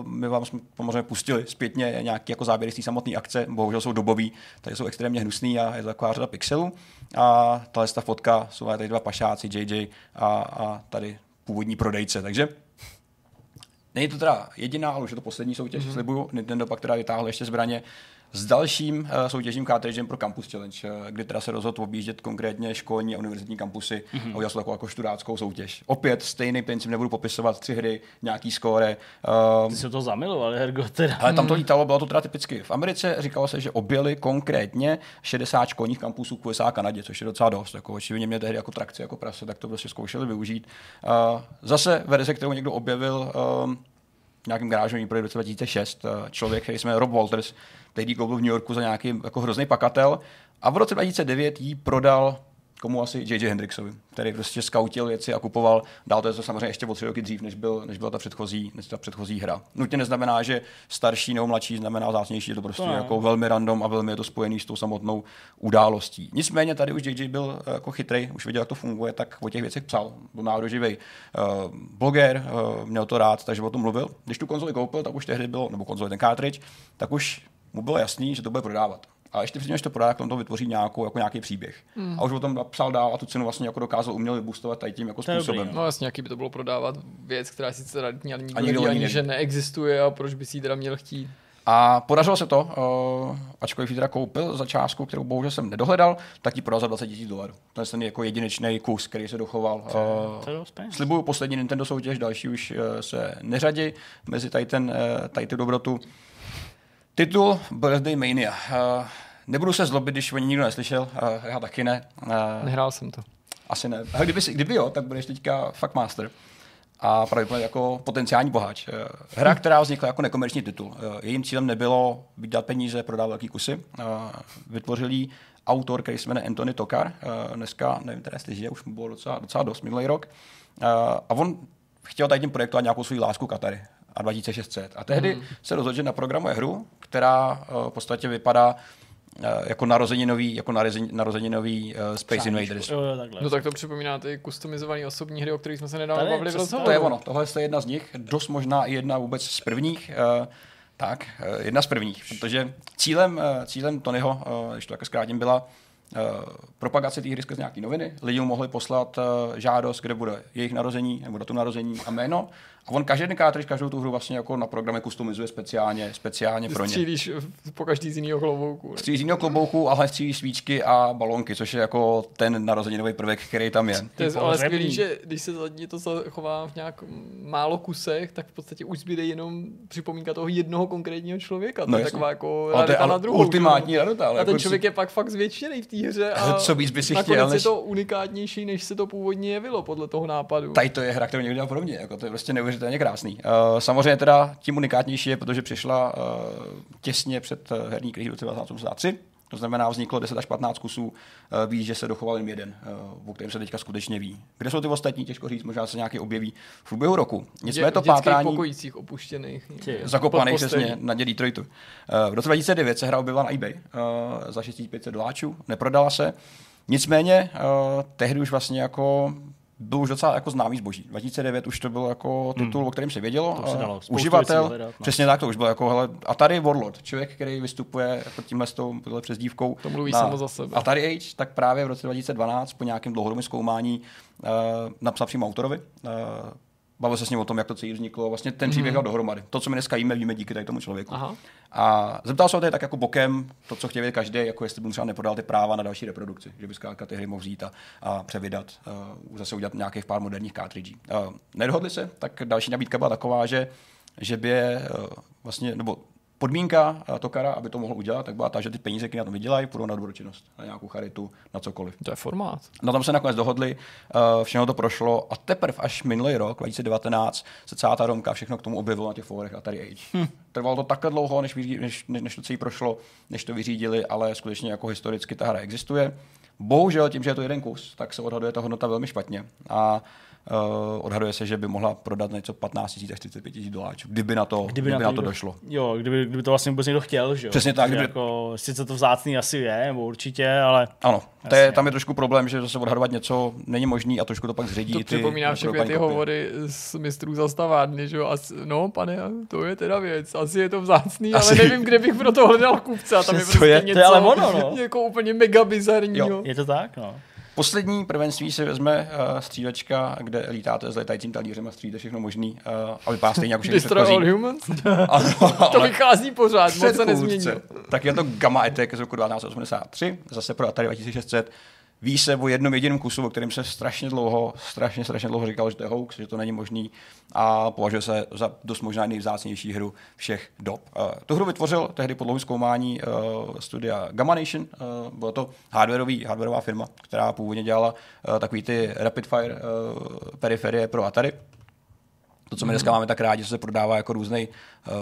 My vám jsme samozřejmě pustili zpětně nějaký jako záběry z té samotné akce, bohužel jsou dobový, tady jsou extrémně hnusný a je to taková řada pixelů. A tahle ta fotka jsou tady dva pašáci, JJ a, a tady původní prodejce. Takže Není to teda jediná, ale už je to poslední soutěž, mm-hmm. slibuju. Nintendo pak teda vytáhl ještě zbraně s dalším uh, soutěžním cartridgem pro Campus Challenge, uh, kdy teda se rozhodl objíždět konkrétně školní a univerzitní kampusy mm-hmm. a udělal takovou jako študáckou soutěž. Opět stejný princip, nebudu popisovat tři hry, nějaký skóre. Uh, Ty se to zamiloval, Hergo, teda. Ale tam to lítalo, bylo to teda typicky. V Americe říkalo se, že objeli konkrétně 60 školních kampusů v USA a Kanadě, což je docela dost. Jako, očividně mě tehdy jako trakci, jako prase, tak to prostě zkoušeli využít. Uh, zase verze, kterou někdo objevil, uh, nějakým garážovým v roce 2006, člověk, který jmenuje Rob Walters, tehdy byl v New Yorku za nějaký jako hrozný pakatel a v roce 2009 jí prodal komu asi J.J. Hendrixovi, který prostě skautil věci a kupoval. Dál to je to samozřejmě ještě o tři roky dřív, než, byl, než byla ta předchozí, než ta předchozí hra. Nutně neznamená, že starší nebo mladší znamená zácnější, je to prostě to jako velmi random a velmi je to spojený s tou samotnou událostí. Nicméně tady už JJ byl eh, jako chytrý, už věděl, jak to funguje, tak o těch věcech psal. Byl národoživý uh, bloger, uh, měl to rád, takže o tom mluvil. Když tu konzoli koupil, tak už tehdy bylo, nebo konzoli, ten cartridge, tak už mu bylo jasný, že to bude prodávat. A ještě předtím, než to prodá, tak on to vytvoří nějakou, jako nějaký příběh. Hmm. A už o tom psal dál a tu cenu vlastně jako dokázal uměle vybustovat tady tím jako způsobem. No jasně, jaký by to bylo prodávat věc, která je sice radní, ale nikdo, nikdo ani, že neexistuje a proč by si ji teda měl chtít. A podařilo se to, uh, ačkoliv ji teda koupil za částku, kterou bohužel jsem nedohledal, tak ji prodal za 20 000 dolarů. To je ten jako jedinečný kus, který se dochoval. Uh, slibuju poslední Nintendo soutěž, další už uh, se neřadí mezi tady, ten, uh, tady tu dobrotu. Titul Birthday Mania. Uh, nebudu se zlobit, když o ní nikdo neslyšel, uh, já taky ne. Uh, Nehrál jsem to. Asi ne. A kdyby, kdyby jo, tak budeš teďka fakt master a pravděpodobně jako potenciální boháč. Hra, která vznikla jako nekomerční titul. Jejím cílem nebylo vydělat peníze, prodat velký kusy. Vytvořil autor, který se jmenuje Anthony Tokar. Dneska, nevím, teda jestli žije, už mu bylo docela, docela dost minulý rok. A on chtěl tady tím projektovat nějakou svou lásku Katary a 2600. A tehdy hmm. se rozhodl, že naprogramuje hru, která uh, v podstatě vypadá uh, jako narozeninový, jako narozeninový uh, Space Invaders. Jo, jo, no tak to připomíná ty customizované osobní hry, o kterých jsme se nedávno bavili v rozhovoru. To je ono, tohle je jedna z nich, dost možná i jedna vůbec z prvních. Uh, tak, jedna z prvních, protože cílem, cílem Tonyho, když to tak zkrátím, byla propagace té hry skrz nějaké noviny. Lidi mu mohli poslat žádost, kde bude jejich narození, nebo datum narození a jméno on každý den cartridge, každou tu hru vlastně jako na programe customizuje speciálně, speciálně pro ně. Střílíš po každý z jiného klobouku. Střílíš z jiného klobouku, ale střílíš svíčky a balonky, což je jako ten narozeninový prvek, který tam je. To je ale skvělý, že když se to zachová v nějak málo kusech, tak v podstatě už zbyde jenom připomínka toho jednoho konkrétního člověka. To no je taková jako ale to je na druhou. Ultimátní rarita. Ale a ten jako člověk si... je pak fakt zvětšený v té hře. A co víc by si chtěl, než... je to unikátnější, než se to původně jevilo podle toho nápadu. Tady to je hra, kterou někdo dělal pro mě. Jako to je prostě neuvěřitelně krásný. Uh, samozřejmě teda tím unikátnější je, protože přišla uh, těsně před uh, herní krizi 1983, to znamená, vzniklo 10 až 15 kusů, ví, že se dochoval jen jeden, o kterém se teďka skutečně ví. Kde jsou ty ostatní, těžko říct, možná se nějaký objeví v průběhu roku. Nicméně to pátrání... pokojicích opuštěných. Zakopaných přesně na dělí trojtu. V roce 2009 se hra objevila na eBay za 6500 doláčů, neprodala se. Nicméně tehdy už vlastně jako byl už docela jako známý zboží. 2009 už to byl jako titul, hmm. o kterém se vědělo. To se dalo. Uživatel, hledat, no. přesně tak, to už bylo jako, hele, Atari Warlord, člověk, který vystupuje jako tímhle s tou přezdívkou. To mluví samo za sebe. Atari Age, tak právě v roce 2012 po nějakém dlouhodobém zkoumání uh, napsal přímo autorovi. Uh, bavil se s ním o tom, jak to celý vzniklo. Vlastně ten příběh mm-hmm. dohromady. To, co my dneska jíme, víme díky tady tomu člověku. Aha. A zeptal se ho tady tak jako bokem, to, co chtěl vědět každý, jako jestli by třeba neprodal ty práva na další reprodukci, že by zkrátka ty hry mohl vzít a, a převydat, uh, zase udělat nějakých pár moderních cartridží. Uh, nedohodli se, tak další nabídka byla taková, že že by je uh, vlastně, nebo podmínka uh, Tokara, aby to mohl udělat, tak byla ta, že ty peníze, které na to vydělají, půjdou na dobročinnost, na nějakou charitu, na cokoliv. To je formát. Na tom se nakonec dohodli, uh, všechno to prošlo a teprve až minulý rok, 2019, se celá ta romka všechno k tomu objevilo na těch forech Atari Age. Hm. Trvalo to takhle dlouho, než, než, než, to celý prošlo, než to vyřídili, ale skutečně jako historicky ta hra existuje. Bohužel tím, že je to jeden kus, tak se odhaduje ta hodnota velmi špatně. A Uh, odhaduje se, že by mohla prodat něco 15 000 až 35 000 dolarů, kdyby na to, kdyby, kdyby na, to, na to došlo. Jo, kdyby, kdyby to vlastně vůbec někdo chtěl, že jo? Přesně tak. Kdyby... Jako, sice to vzácný asi je, nebo určitě, ale... Ano, to je, tam je trošku problém, že zase odhadovat něco není možný a trošku to pak zředí. To ty, připomíná všechny ty hovory s mistrů zastavárny, že jo? As, no, pane, to je teda věc. Asi je to vzácný, asi... ale nevím, kde bych pro to hledal kupce. A tam je prostě je, něco, to je ale ono, no. jako úplně mega bizarního. Je to tak, no. Poslední prvenství si vezme uh, střílečka, kde lítáte s letajícím talířem a střílíte všechno možný uh, a vypadá stejně jako všechny Destroy all humans? ano, to vychází pořád, moc se nezměnil. Tak je to Gamma Attack z roku 1983, zase pro Atari 2600 Ví se o jednom jediném kusu, o kterém se strašně dlouho, strašně, strašně dlouho říkal, že to je hoax, že to není možný a považuje se za dost možná nejvzácnější hru všech dob. Uh, tu hru vytvořil tehdy po dlouhém zkoumání uh, studia Gamma Nation. Uh, byla to hardwareový, hardwareová firma, která původně dělala uh, takový ty rapid fire uh, periferie pro Atari to, co my dneska mhm. máme tak rádi, že se prodává jako různý uh,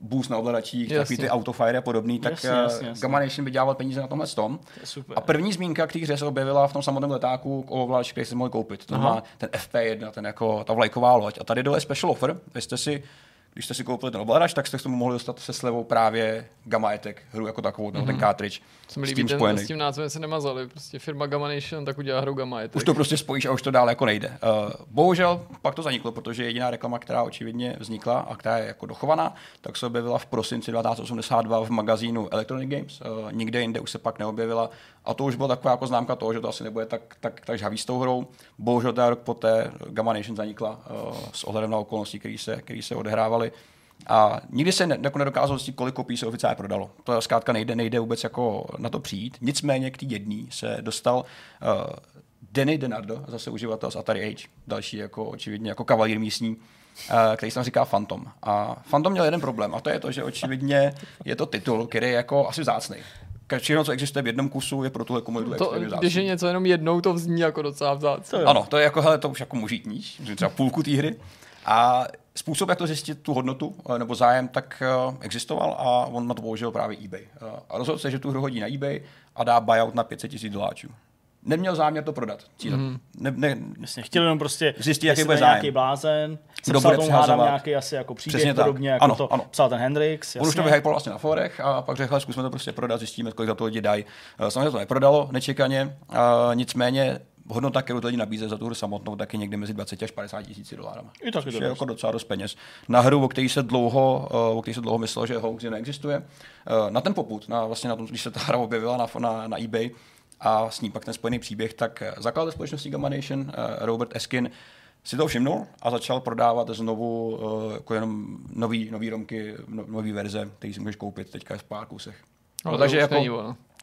boost na ovladačích, takový ty autofire a podobný, tak jasně, jasně, jasně. Gamma Nation vydělával peníze na tomhle tom. To a první zmínka k té hře se objevila v tom samotném letáku o ovladači, který si mohli koupit. To znamená ten FP1, ten jako ta vlajková loď. A tady dole je special offer. Vy jste si když jste si koupili ten ovladač, tak jste k tomu mohli dostat se slevou právě Gamma Attack, hru jako takovou, mm-hmm. ten mhm. cartridge. Se mi líbí, s tím, ten, s tím názvem se nemazali. Prostě firma Gamma Nation tak udělá hru Gamma Attack. Už to prostě spojíš a už to dál jako nejde. Uh, bohužel pak to zaniklo, protože jediná reklama, která očividně vznikla a která je jako dochovaná, tak se objevila v prosinci 1982 v magazínu Electronic Games. Uh, nikde jinde už se pak neobjevila. A to už byla taková jako známka toho, že to asi nebude tak, tak, tak žhavý s tou hrou. Bohužel ten rok poté Gamma Nation zanikla uh, s ohledem na okolnosti, které se, který se odehrávaly. A nikdy se ne, jako nedokázal zjistit, kolik kopií se oficiálně prodalo. To zkrátka nejde, nejde vůbec jako na to přijít. Nicméně k té jedné se dostal uh, Danny Denardo, zase uživatel z Atari Age, další jako očividně jako kavalír místní, uh, který se tam říká Phantom. A Phantom měl jeden problém a to je to, že očividně je to titul, který je jako asi vzácný. Všechno, co existuje v jednom kusu, je pro tuhle komunitu to, Když je něco jenom jednou, to zní jako docela vzácný. Ano, to je jako, hele, to už jako můžítníš, třeba půlku té hry. A způsob, jak to zjistit, tu hodnotu eh, nebo zájem, tak eh, existoval a on na to použil právě eBay. Eh, a rozhodl se, že tu hru hodí na eBay a dá buyout na 500 000 doláčů. Neměl záměr to prodat. Mm. Ne, ne, Jasně, chtěl jenom prostě zjistit, jaký bude zájem. nějaký blázen, kdo bude tomu hádám nějaký asi jako příběh, Přesně podobně, tak. jako ano, to ano. psal ten Hendrix. Jasně. On už to vyhypal vlastně na forech a pak řekl, zkusme to prostě prodat, zjistíme, kolik za to lidi dají. Samozřejmě to neprodalo nečekaně, nicméně hodnota, kterou lidi nabízí za tu hru samotnou, tak je někdy mezi 20 až 50 tisíc dolárama. I tak je to jako docela dost peněz. Na hru, o který se dlouho, eh, o který se dlouho myslelo, že hoax neexistuje. Eh, na ten poput, na, vlastně na tom, když se ta hra objevila na, na, na eBay, a s ní pak ten spojený příběh, tak eh, zakladatel společnosti Gamma Nation, Robert Eskin, si to všimnul a začal prodávat znovu jako jenom nový, nový romky, no, nový verze, který si můžeš koupit teďka v pár kusech. No, takže jako,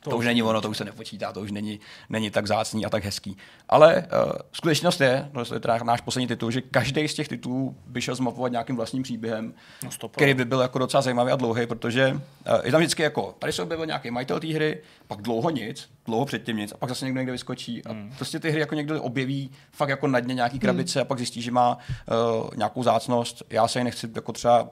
to, to už není ono, to už se nepočítá, to už není, není tak zácný a tak hezký. Ale uh, skutečnost je, to je teda náš poslední titul, že každý z těch titulů by šel zmapovat nějakým vlastním příběhem, no který by byl jako docela zajímavý a dlouhý, protože uh, je tam vždycky jako, tady se objevil nějaký majitel té hry, pak dlouho nic, dlouho předtím nic a pak zase někdo někde vyskočí. A mm. prostě ty hry jako někdo objeví fakt jako na dně nějaký krabice mm. a pak zjistí, že má uh, nějakou zácnost. Já se ji nechci jako třeba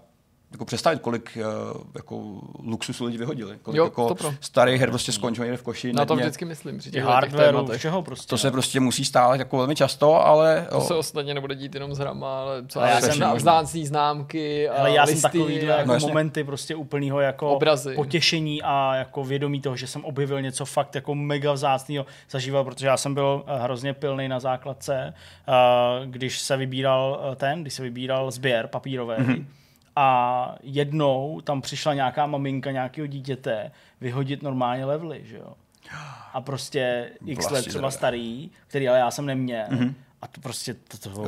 jako představit, kolik uh, jako luxusu lidi vyhodili. Kolik jo, jako starý her prostě skončil někde v koši. Na to vždycky myslím. Při těch hardware, všeho prostě. To se no. prostě musí stát jako velmi často, ale... To se ostatně nebude dít jenom s hrama, ale co já jsem vzácný známky a ale já listy, jsem takový jako no, momenty prostě úplného jako obrazy. potěšení a jako vědomí toho, že jsem objevil něco fakt jako mega vzácného zažíval, protože já jsem byl eh, hrozně pilný na základce, eh, když se vybíral ten, když se vybíral sběr papírový. Mm-hmm a jednou tam přišla nějaká maminka nějakého dítěte vyhodit normálně levely, že jo. A prostě x let třeba starý, který ale já jsem neměl. Mm-hmm. A to prostě to, to bylo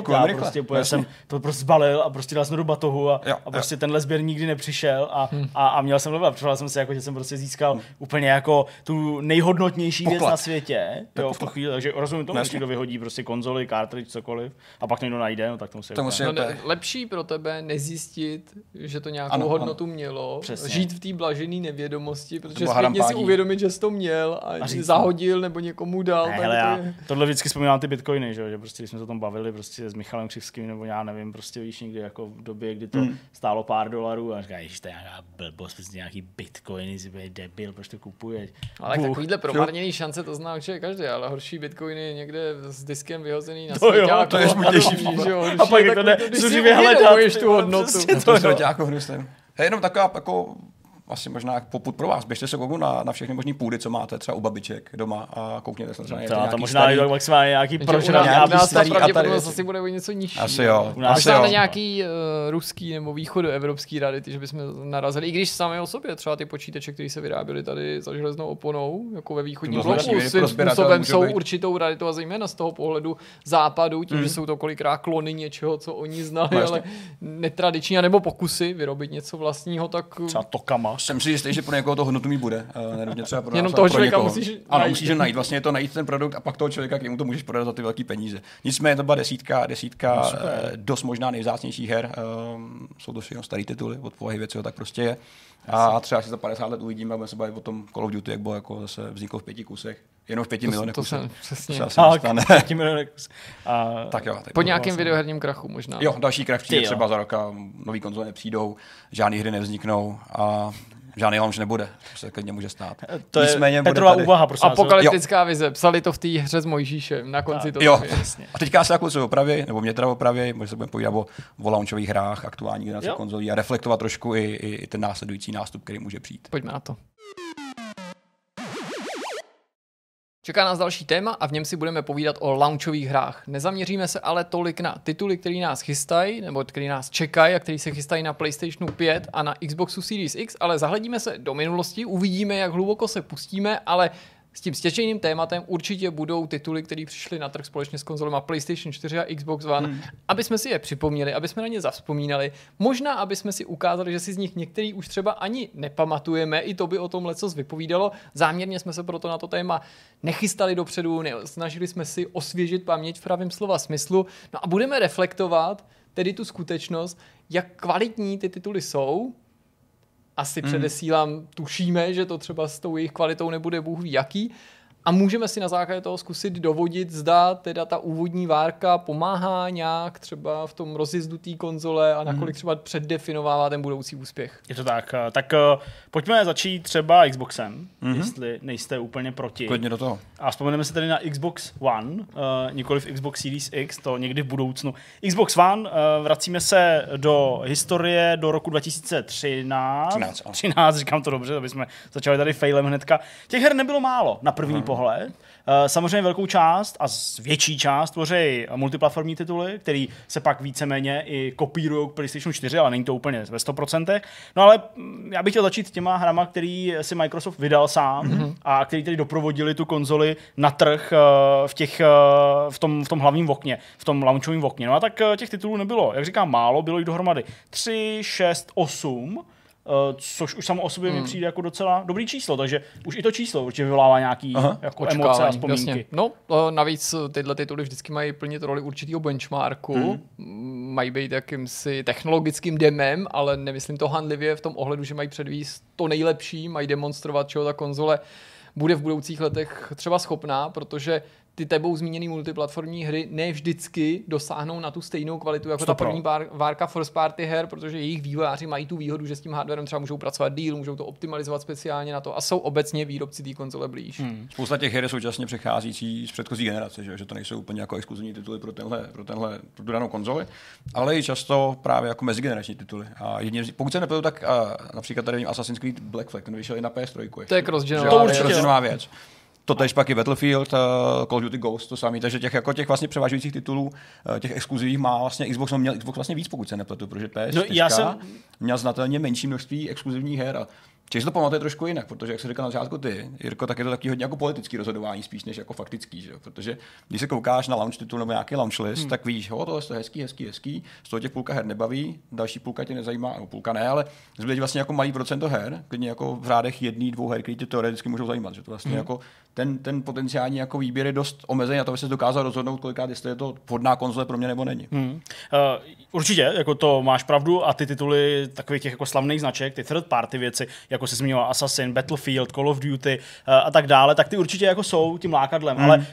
gold, já prostě, úplně Jasně. jsem to prostě zbalil a prostě dal jsem do batohu a, Jo, a prostě tenhle sběr nikdy nepřišel a, Hm. a, a měl jsem level. Představil jsem si, jako, že jsem prostě získal úplně jako tu nejhodnotnější věc Poklad. na světě jo, v tu chvíli, takže rozumím tomu, No, že někdo vyhodí prostě konzoli, cartridge, cokoliv a pak někdo najde, no tak to musí To musí- No, to je- ne, lepší pro tebe nezjistit, že to nějakou Ano, ano, ano. hodnotu mělo, Přesně. žít v té blažené nevědomosti, protože zpětně si uvědomit, že jsi to měl a, zahodil nebo někomu dal. Ne, tak hele, já tohle vždycky vzpomínám ty bitcoiny, že, jo, že prostě, když jsme se o tom bavili prostě s Michalem Křivským, nebo já nevím, prostě víš někdy jako v době, kdy to Hmm. stálo pár dolarů a říká, že to je nějaká blbost, prostě nějaký bitcoiny, jsi bude debil, proč to kupuješ? Ale Bůh. takovýhle promarněný šance to zná že každý, ale horší bitcoiny někde s diskem vyhozený na To jo, to je smutnější že A pak je jak to zuřivě hledat, tu hodnotu. prostě. To je jako hnusný. Je jenom taková jako asi možná poput pro vás. Běžte se kouknout na, na všechny možné půdy, co máte třeba u babiček doma a koukněte se třeba To, nějaký to možná starý- je maximálně nějaký u nějaký ta starý pravděpodobnost Atari asi bude o něco nižší. Asi jo. U nás Asi Možná jo. na nějaký uh, ruský nebo východoevropský rarity, že bychom narazili, i když sami o sobě, třeba ty počítače, které se vyráběly tady za železnou oponou, jako ve východním bloku, svým způsobem jsou být. určitou raritou a zejména z toho pohledu západu, tím, Mm. že jsou to kolikrát klony něčeho, co oni znali, No, ale netradiční, nebo pokusy vyrobit něco vlastního, tak třeba tokama. Jsem si jistý, že pro někoho to hodnotu bude. eh, Nenutně třeba pro Jenom toho pro člověka někoho. musíš Ano, najít. musíš najít. Vlastně je to najít ten produkt a pak toho člověka, k němu to můžeš prodat za ty velké peníze. Nicméně to byla desítka, desítka No, super. dost možná nejvzácnějších her. Um, jsou to všechno staré tituly, od povahy věci, tak prostě je. A třeba si za 50 let uvidíme, budeme se bavit o tom Call of Duty, jak bylo jako zase vzniklo v pěti kusech. Jenom v pěti to, milionech to kusech. jsem přesně. se asi Tak, kus. A, tak jo. Tak Po jo. nějakém vlastně. videoherním krachu možná. Jo, další krach přijde jo. třeba za roka, nový konzole nepřijdou, žádné hry nevzniknou a žádný launch nebude. To se klidně může stát. to je Nicméně bude Petrová tady- úvaha, prosím. Apokalyptická vize. Psali to v té hře s Mojžíšem na konci toho. Jo, a teďka se jako se opraví, nebo mě teda opraví, možná se budeme povídat o, o launchových hrách, aktuální generace Jo. konzolí a reflektovat trošku i, i, i ten následující nástup, který může přijít. Pojďme na to. Čeká nás další téma a v něm si budeme povídat o launchových hrách. Nezaměříme se ale tolik na tituly, které nás chystají, nebo které nás čekají a které se chystají na PlayStationu 5 a na Xboxu Series X, ale zahledíme se do minulosti, uvidíme, jak hluboko se pustíme, ale s tím stěžejným tématem určitě budou tituly, které přišly na trh společně s konzolema PlayStation 4 a Xbox One, hmm. aby jsme si je připomněli, aby jsme na ně zavzpomínali. Možná, aby jsme si ukázali, že si z nich některý už třeba ani nepamatujeme, i to by o tom lecos vypovídalo. Záměrně jsme se proto na to téma nechystali dopředu, snažili jsme si osvěžit paměť v pravém slova smyslu. No a budeme reflektovat tedy tu skutečnost, jak kvalitní ty tituly jsou, asi mm. předesílám, tušíme, že to třeba s tou jejich kvalitou nebude bůh ví jaký. A můžeme si na základě toho zkusit dovodit, zda teda ta úvodní várka pomáhá nějak třeba v tom rozjezdu té konzole a nakolik třeba předdefinovává ten budoucí úspěch. Je to tak. eh, Tak eh, pojďme začít třeba Xboxem, mm-hmm. jestli nejste úplně proti. Klidně do toho. A vzpomeneme se tedy na Xbox One, uh, nikoli v Xbox Series X, to někdy v budoucnu. Xbox One, uh, vracíme se do historie do roku 2013. 13, ano. 13, říkám to dobře, aby jsme začali tady failem hnedka. Těch her nebylo málo na první hmm. Pohled. Uh, samozřejmě velkou část a větší část tvoří multiplatformní tituly, který se pak víceméně i kopírují k PlayStation 4, ale není to úplně ve 100%. No ale mm, já bych chtěl začít těma hrama, který si Microsoft vydal sám mm-hmm. a který tedy doprovodili tu konzoli na trh eh, v, těch, eh, v, tom, v tom hlavním okně, v tom launchovém okně. No a tak eh, těch titulů nebylo, jak říkám, málo, bylo jich dohromady 3, 6, 8, eh, což už samo o sobě mi přijde jako docela dobrý číslo, takže už i to číslo určitě vyvolává nějaký Aha. jako emoce a vzpomínky. jasně. No, eh, navíc eh, tyhle tituly vždycky mají plnit roli určitého benchmarku, hmm. mají být jakýmsi technologickým demem, ale nemyslím to handlivě v tom ohledu, že mají předvíst to nejlepší, mají demonstrovat, čeho ta konzole bude v budoucích letech třeba schopná, protože ty tebou zmíněné multiplatformní hry ne vždycky dosáhnou na tu stejnou kvalitu jako ta Stopro. první vár, várka first party her, protože jejich vývojáři mají tu výhodu, že s tím hardwarem třeba můžou pracovat díl, můžou to optimalizovat speciálně na to a jsou obecně výrobci té konzole blíž. Hmm. Spousta těch her je současně přecházící z předchozí generace, že, že to nejsou úplně jako exkluzivní tituly pro tenhle, pro tenhle pro tu danou konzoli, ale i často právě jako mezigenerační tituly. A z- pokud se nepletu, tak a, například tady Assassin's Creed Black Flag, ten vyšel i na PS3. ještě. To je věc. to věc. To tež pak i Battlefield, uh, Call of Duty Ghost, to samý, takže těch, jako těch vlastně převažujících titulů, uh, těch exkluzivních má vlastně Xbox, on měl Xbox vlastně víc, pokud se nepletu, protože PS4 No, já jsem- měl znatelně menší množství exkluzivních her a Čili to pamatuje trošku jinak, protože jak se říkal na začátku ty, Jirko, tak je to taky hodně jako politický rozhodování spíš než jako faktický, že? protože když se koukáš na launch titul nebo nějaký launch list, hmm. tak víš, jo, tohle je hezký, hezký, hezký, z toho tě půlka her nebaví, další půlka tě nezajímá, no půlka ne, ale zbyde vlastně jako malý procento her, klidně jako v řádech jedný, dvou her, které tě teoreticky můžou zajímat, že to vlastně hmm. jako ten, ten potenciální jako výběr je dost omezený na to, aby se dokázal rozhodnout, kolikrát, jestli je to vhodná konzole pro mě nebo není. Hmm. Uh, určitě, jako to máš pravdu a ty tituly takových těch jako slavných značek, ty third party věci, jako se zmiňoval Assassin, Battlefield, Call of Duty uh, a tak dále, tak ty určitě jako jsou tím lákadlem, hmm. ale uh,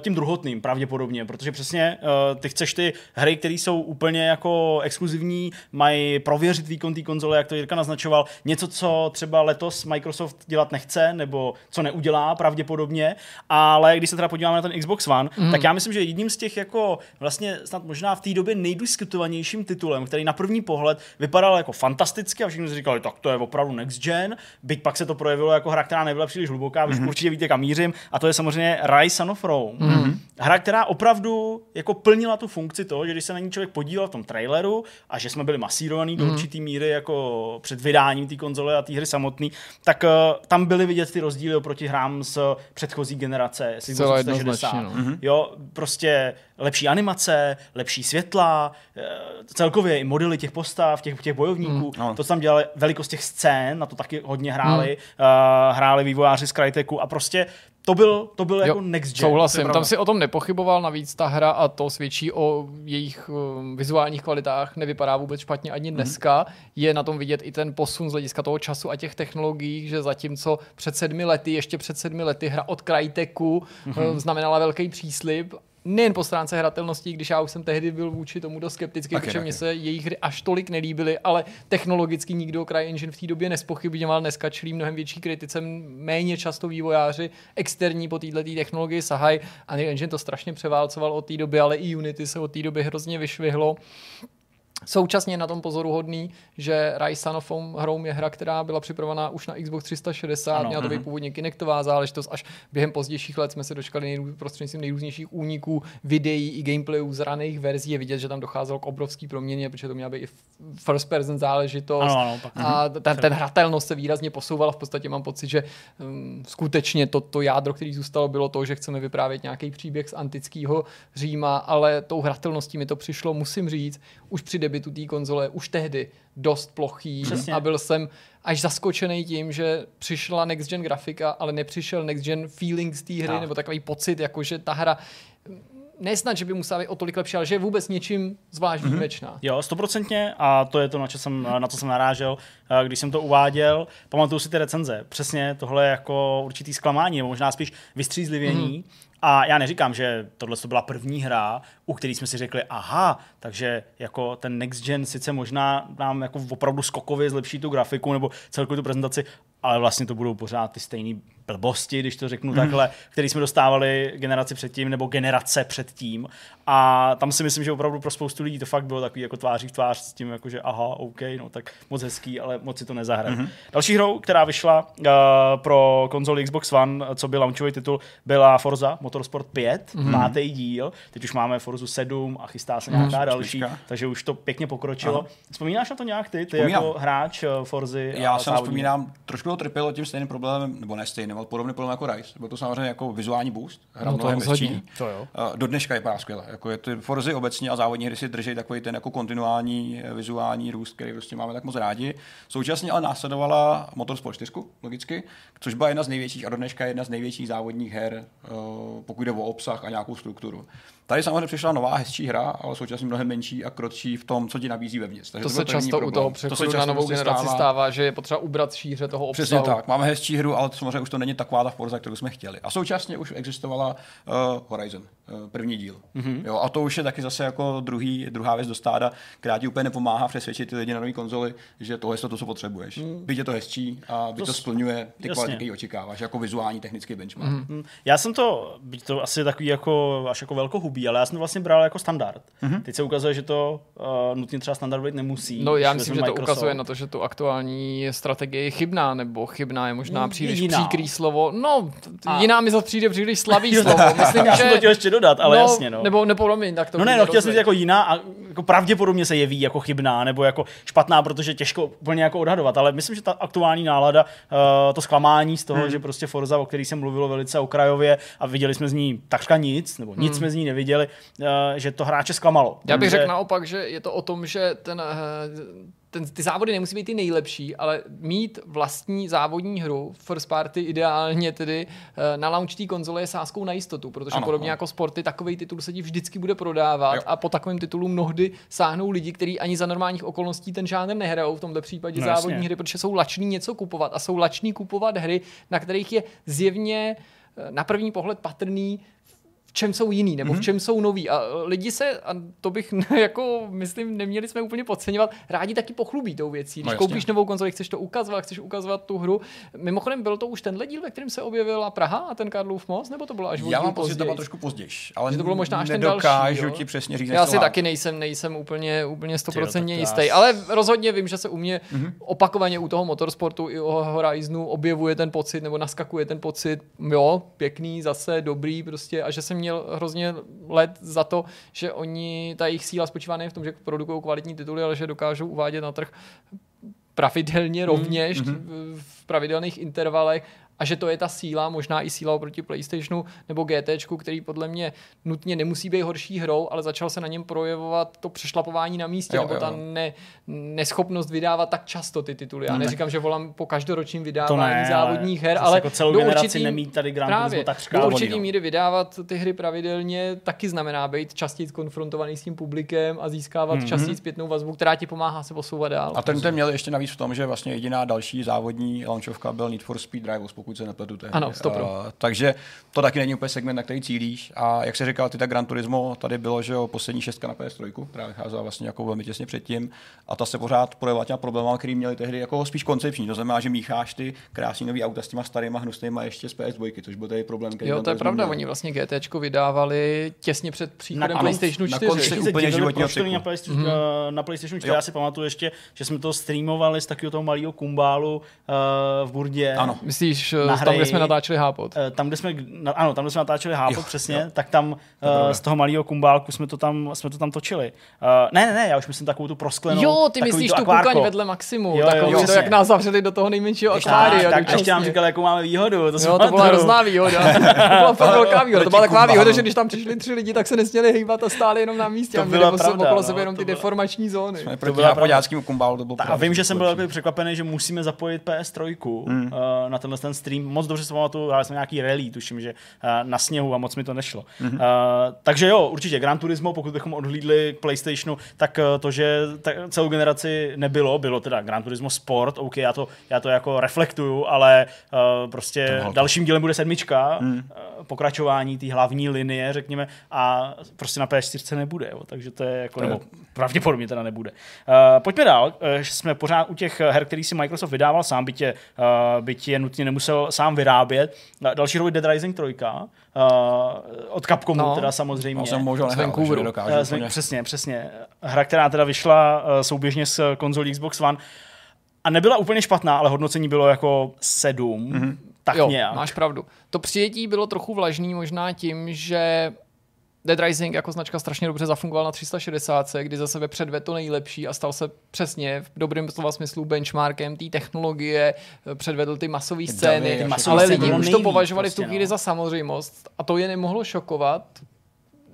tím druhotným pravděpodobně, protože přesně uh, ty chceš ty hry, které jsou úplně jako exkluzivní, mají prověřit výkon té konzole, jak to Jirka naznačoval, něco, co třeba letos Microsoft dělat nechce, nebo co neudělá pravděpodobně, ale když se teda podíváme na ten Xbox One, hmm. tak já myslím, že jedním z těch jako vlastně snad možná v té době nejdiskutovanějším titulem, který na první pohled vypadal jako fantasticky a všichni si říkali, tak to je opravdu next gen, byť pak se to projevilo jako hra, která nebyla příliš hluboká, mm-hmm. určitě víte, kam mířím, a to je samozřejmě Rise Son of Rome. Mm-hmm. Hra, která opravdu jako plnila tu funkci toho, že když se na ní člověk podíval v tom traileru a že jsme byli masírovaní mm-hmm. do mhm. určitý míry jako před vydáním té konzole a té hry samotné, tak uh, tam byly vidět ty rozdíly oproti hrám z předchozí generace, z 360. No. Mm-hmm. Jo, prostě lepší animace, lepší světla, eh, celkově i modely těch postav, těch, těch bojovníků, mm, no. to, co tam dělali, velikost těch scén, na to taky hodně hráli, mm. uh, hráli vývojáři z Cryteku a prostě to byl, to byl jo, jako next gen. Souhlasím, tam si o tom nepochyboval, navíc ta hra a to svědčí o jejich um, vizuálních kvalitách, nevypadá vůbec špatně ani mhm. dneska. Mm. Je na tom vidět i ten posun z hlediska toho času a těch technologií, že zatímco před sedmi lety, ještě před sedmi lety hra od Cryteku mm-hmm. znamenala velký příslip nejen po stránce hratelnosti, když já už jsem tehdy byl vůči tomu dost skeptický, taky, protože mně se jejich hry až tolik nelíbily, ale technologicky nikdo CryEngine v té době nespochybňoval, dneska čelí mnohem větší kritice, méně často vývojáři externí po této technologii sahají. Unreal Engine to strašně převálcoval od té doby, ale i Unity se od té doby hrozně vyšvihlo. Současně na tom pozoruhodný, že Rise Son of Rome je hra, která byla připravena už na Xbox 360, ano, měla to být uh-huh. původně Kinectová záležitost, až během pozdějších let jsme se dočkali nejrůz, prostřednictvím nejrůznějších úniků, videí i gameplayů z raných verzí. Je vidět, že tam docházelo k obrovský proměně, protože to měla být i first person záležitost. Ano, ano, pak. A mhm. ten, ten hratelnost se výrazně posouvala. V podstatě mám pocit, že um, skutečně to, to jádro, který zůstalo, bylo to, že chceme vyprávět nějaký příběh z antického Říma, ale tou hratelností mi to přišlo, musím říct, už při debitu té konzole už tehdy dost plochý Přesně. a byl jsem až zaskočený tím, že přišla next gen grafika, ale nepřišel next gen feeling z té hry, no. nebo takový pocit, jako že ta hra nesnad, že by musela být o tolik lepší, ale že je vůbec něčím zvlášť mm-hmm. výjimečná. Jo, stoprocentně a to je to, na co jsem, na co jsem narážel, eh, když jsem to uváděl. Pamatuju si ty recenze. Přesně tohle je jako určitý zklamání, nebo možná spíš vystřízlivění. Mm-hmm. A já neříkám, že tohle to byla první hra, u který jsme si řekli, aha, takže jako ten next gen sice možná nám jako opravdu skokově zlepší tu grafiku nebo celkovou tu prezentaci, ale vlastně to budou pořád ty stejné blbosti, když to řeknu mm. takhle, který jsme dostávali generaci předtím nebo generace předtím. A tam si myslím, že opravdu pro spoustu lidí to fakt bylo takový jako tváří v tvář s tím, jako že aha, OK, no tak moc hezký, ale moc si to nezahraje. Mm-hmm. Další hrou, která vyšla uh, pro konzoli Xbox One, co byl launchový titul, byla Forza Motorsport 5, mm-hmm. pátý díl. Teď už máme Forzu 7 a chystá se nějaká mm, další, takže už to pěkně pokročilo. Aha. Vzpomínáš na to nějak ty, ty Vzpomínám. jako hráč uh, Forzy? Já se vzpomínám, trošku to trpělo tím stejným problémem, nebo ne stejným, ale podobný problém jako Rise. Byl to samozřejmě jako vizuální boost, hra no, to hezčí. To jo. Do dneška je skvěle. Jako je ty Forzy obecně a závodní hry si drží takový ten jako kontinuální eh, vizuální růst, který prostě máme tak moc rádi. Současně ale následovala Motorsport 4, logicky, což byla jedna z největších a do dneška jedna z největších závodních her, eh, pokud jde o obsah a nějakou strukturu. Tady samozřejmě přišla nová hezčí hra, ale současně mnohem menší a krotší v tom, co ti nabízí vevnitř. Takže to, to se často problém. u toho přechodu na novou generaci stává. stává, že je potřeba ubrat šíře toho obsahu. Přesně tak. Máme hezčí hru, ale samozřejmě už to není taková ta Forza, kterou jsme chtěli. A současně už existovala uh, Horizon, uh, první díl. Mm-hmm. Jo, a to už je taky zase jako druhý, druhá věc do stáda, která ti úplně nepomáhá přesvědčit ty lidi na nové konzoli, že tohle je to, co potřebuješ. Mm. Byť je to hezčí a byť to, to splňuje ty kvality, které očekáváš, jako vizuální technický benchmark. Mm-hmm. Já jsem to, byť to asi takový jako, až jako velkohubý, ale já jsem to vlastně bral jako standard. Mm-hmm. Teď se ukazuje, že to uh, nutně třeba standard být nemusí. No já myslím, že Microsoft. to ukazuje na to, že tu aktuální strategie je chybná, nebo chybná je možná mm, příliš jiná. příkrý slovo. No, a... jiná mi zase přijde příliš slabý slovo. Myslím, já že... jsem to chtěl ještě dodat, ale no, jasně, no. Nebo, nebo promiň, tak to No ne, no chtěl jsem říct jako jiná a jako pravděpodobně se jeví jako chybná nebo jako špatná, protože těžko úplně jako odhadovat, ale myslím, že ta aktuální nálada, uh, to zklamání z toho, hmm. že prostě Forza, o který se mluvilo velice okrajově a viděli jsme z ní takřka nic, nebo nic hmm. jsme z ní neviděli, uh, že to hráče zklamalo. Já bych že... řekl naopak, že je to o tom, že ten ten, ty závody nemusí být ty nejlepší, ale mít vlastní závodní hru, first party ideálně tedy eh, na launch té konzole je sázkou na jistotu, protože ano, podobně ano. jako sporty, takový titul se ti vždycky bude prodávat jo. a po takovém titulu mnohdy sáhnou lidi, kteří ani za normálních okolností ten žádný nehrajou, v tomto případě no, závodní jasně. hry, protože jsou lační něco kupovat a jsou lační kupovat hry, na kterých je zjevně eh, na první pohled patrný, v čem jsou jiný, nebo mm-hmm. v mhm. čem jsou noví. A e, lidi se, a to bych jako, myslím, neměli jsme úplně podceňovat, rádi taky pochlubí tou věcí. Když no, koupíš novou konzoli, chceš to ukazovat, chceš ukazovat tu hru. Mimochodem, byl to už tenhle díl, ve kterém se objevila Praha a ten Karlův most, nebo to bylo až Já mám pocit, to bylo trošku později, ale že to bylo možná až ten další. ti přesně říct. Já si taky nejsem, nejsem úplně, úplně stoprocentně jistý, ale rozhodně vím, že se u mě mm-hmm. opakovaně u toho motorsportu i u Horizonu objevuje ten pocit, nebo naskakuje ten pocit, jo, pěkný, zase dobrý, prostě, a že jsem měl hrozně let za to, že oni, ta jejich síla spočívá nejen v tom, že produkují kvalitní tituly, ale že dokážou uvádět na trh pravidelně hmm, rovněž mm-hmm. v pravidelných intervalech a že to je ta síla, možná i síla oproti PlayStationu nebo GT, který podle mě nutně nemusí být horší hrou, ale začal se na něm projevovat to přešlapování na místě, jo, nebo jo. ta ne, neschopnost vydávat tak často ty tituly. Já neříkám, že volám po každoročním vydávání ne, závodních her, ale jako celou do určitý, nemít tady Grand právě, tak do určitý míry vydávat ty hry pravidelně taky znamená být častěji konfrontovaný s tím publikem a získávat mm-hmm. častěji zpětnou vazbu, která ti pomáhá se posouvat dál. A ten ten měl ještě navíc v tom, že vlastně jediná další závodní launchovka byl Need for Speed Drive, pokud se nepletu. Tehdy. Ano, Uh, takže to taky není úplně segment, na který cílíš. A jak se říkal, ty tak Gran Turismo, tady bylo, že jo, poslední šestka na PS3, která vycházela vlastně jako velmi těsně předtím. A ta se pořád projevovala těma problémy, který měli tehdy jako spíš koncepční. To znamená, že mícháš ty krásný nový auta s těma starýma hnusnýma ještě z PS2, což byl tady problém. Jo, to je pravda, měli. oni vlastně GT vydávali těsně před příchodem na, PlayStation 4. Na konci úplně životního Na PlayStation, mm-hmm. na PlayStation 4 jo. já si pamatuju ještě, že jsme to streamovali z takového toho malého kumbálu uh, v Burdě. Ano. Myslíš, na tam, kde jsme natáčeli hápot. Eh, tam, kde jsme, ano, tam, kde jsme natáčeli hápot, jo, přesně, jo. tak tam uh, z toho malého kumbálku jsme to tam, jsme to tam točili. Uh, ne, ne, ne, já už myslím takovou tu prosklenou. Jo, ty myslíš tu kukaň vedle Maximu, jo, takový jo, to, jak nás zavřeli do toho nejmenšího akvária. Tak, tak ještě nám říkali, jakou máme výhodu. To, jo, to byla hrozná výhoda. to byla velká výhoda. To byla taková výhoda, že když tam přišli tři lidi, tak se nesměli hýbat a stáli jenom na místě. To byla pravda, okolo sebe jenom ty deformační zóny. To byla kumbálu, to bylo A vím, že jsem byl překvapený, že musíme zapojit PS3 hmm. na tenhle ten stream. Moc dobře si pamatuju, hráli jsme nějaký rally, tuším, že eh, na sněhu a moc mi to nešlo. Mm-hmm. Uh, takže jo, určitě Gran Turismo, pokud bychom odhlídli k PlayStationu, tak eh, to, že celou generaci nebylo, bylo teda Gran Turismo Sport, OK, já to, já to jako reflektuju, ale uh, prostě dalším dílem bude sedmička, mm. uh, pokračování té hlavní linie, řekněme, a prostě na PS4 nebude, jo, takže to je jako, to nebo pravděpodobně teda nebude. Uh, pojďme dál, uh, jsme pořád u těch her, který si Microsoft vydával sám, bytě, uh, bytě nutně nemusel sám vyrábět. Další roli Dead Rising 3, uh, od Capcomu no, teda samozřejmě. Jsem možná z Vancouveru. Uh, přesně, přesně. Hra, která teda vyšla uh, souběžně s konzolí Xbox One a nebyla úplně špatná, ale hodnocení bylo jako 7. Mm-hmm. Tak jo, nějak. máš pravdu. To přijetí bylo trochu vlažný možná tím, že Dead Rising jako značka strašně dobře zafungoval na 360, kdy za sebe předvedl to nejlepší a stal se přesně v dobrém slova smyslu benchmarkem té technologie, předvedl ty masové scény, ale lidi už to považovali prostě, v tu prostě, chvíli no. za samozřejmost a to je nemohlo šokovat,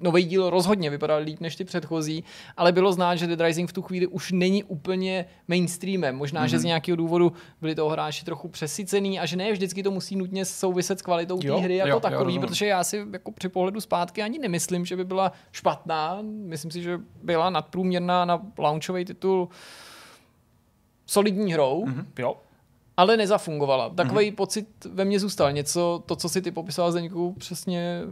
nový díl rozhodně vypadal líp než ty předchozí, ale bylo znát, že Dead Rising v tu chvíli už není úplně mainstreamem. Možná, mm-hmm. že z mhm. nějakého důvodu byli toho hráči trochu přesycený a že ne vždycky to musí nutně souviset s kvalitou té hry jako jo, takový, jo, protože já si jako při pohledu zpátky ani nemyslím, že by byla špatná. Myslím si, že byla nadprůměrná na launchový titul solidní hrou. Mm-hmm. Jo ale nezafungovala. Takový mm-hmm. pocit ve mně zůstal. Něco, to, co si ty popisoval Zdeňku, přesně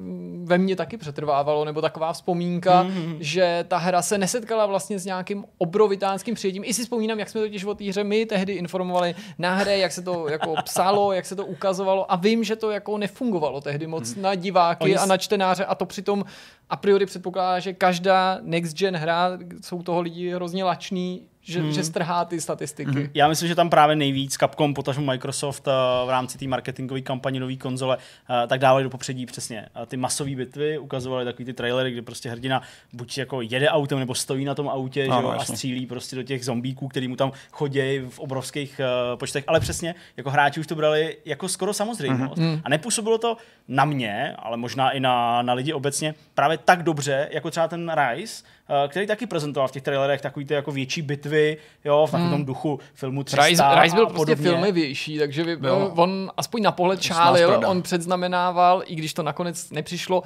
ve mně taky přetrvávalo, nebo taková vzpomínka, mm-hmm. že ta hra se nesetkala vlastně s nějakým obrovitánským přijetím. I si vzpomínám, jak jsme totiž o té hře my tehdy informovali na hře, jak se to jako psalo, jak se to ukazovalo a vím, že to jako nefungovalo tehdy moc mm-hmm. na diváky Oni a na čtenáře a to přitom a priori předpokládá, že každá next gen hra, jsou toho lidi hrozně lační, že, hmm. že strhá ty statistiky. Hmm. Já myslím, že tam právě nejvíc Capcom, potažmo Microsoft v rámci té marketingové kampaně nové konzole, tak dávali do popředí přesně ty masové bitvy, ukazovali takový ty trailery, kde prostě hrdina buď jako jede autem nebo stojí na tom autě no, že jo, a střílí prostě do těch zombíků, který mu tam chodí v obrovských uh, počtech, ale přesně jako hráči už to brali jako skoro samozřejmost. Mm-hmm. A nepůsobilo to na mě, ale možná i na, na lidi obecně právě tak dobře, jako třeba ten Rise, který taky prezentoval v těch trailerech takový ty jako větší bitvy, jo, v takovém mm. duchu filmu 300 Rise, Rise byl prostě filmovější, takže vy, on aspoň na pohled čálil, on předznamenával, i když to nakonec nepřišlo,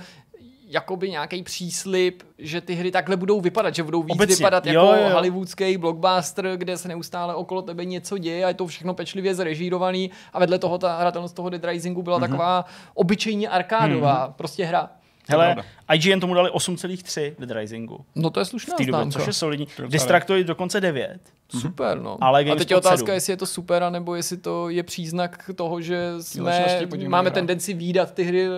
jakoby nějaký příslip, že ty hry takhle budou vypadat, že budou víc Obecně. vypadat jo, jako jo. hollywoodský blockbuster, kde se neustále okolo tebe něco děje a je to všechno pečlivě zrežírovaný a vedle toho ta hratelnost toho Dead Risingu byla mm-hmm. taková obyčejně arkádová, mm-hmm. prostě hra. Hele, IGN tomu dali 8,3 Dead Risingu. No to je slušná v té době, což je solidní. Destructoid dokonce 9. Mm-hmm. Super, no. Ale a teď je otázka, 7. jestli je to super, anebo jestli to je příznak toho, že jsme, máme tendenci výdat ty hry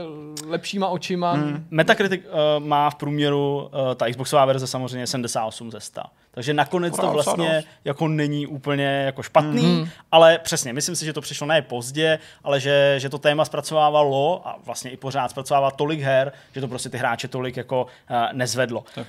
lepšíma očima. Mm. Metacritic uh, má v průměru uh, ta Xboxová verze samozřejmě 78 ze 100. Takže nakonec to vlastně jako není úplně jako špatný, mm-hmm. ale přesně, myslím si, že to přišlo ne pozdě, ale že, že to téma zpracovávalo a vlastně i pořád zpracovává tolik her, že to prostě ty hráče tolik jako uh, nezvedlo. Uh,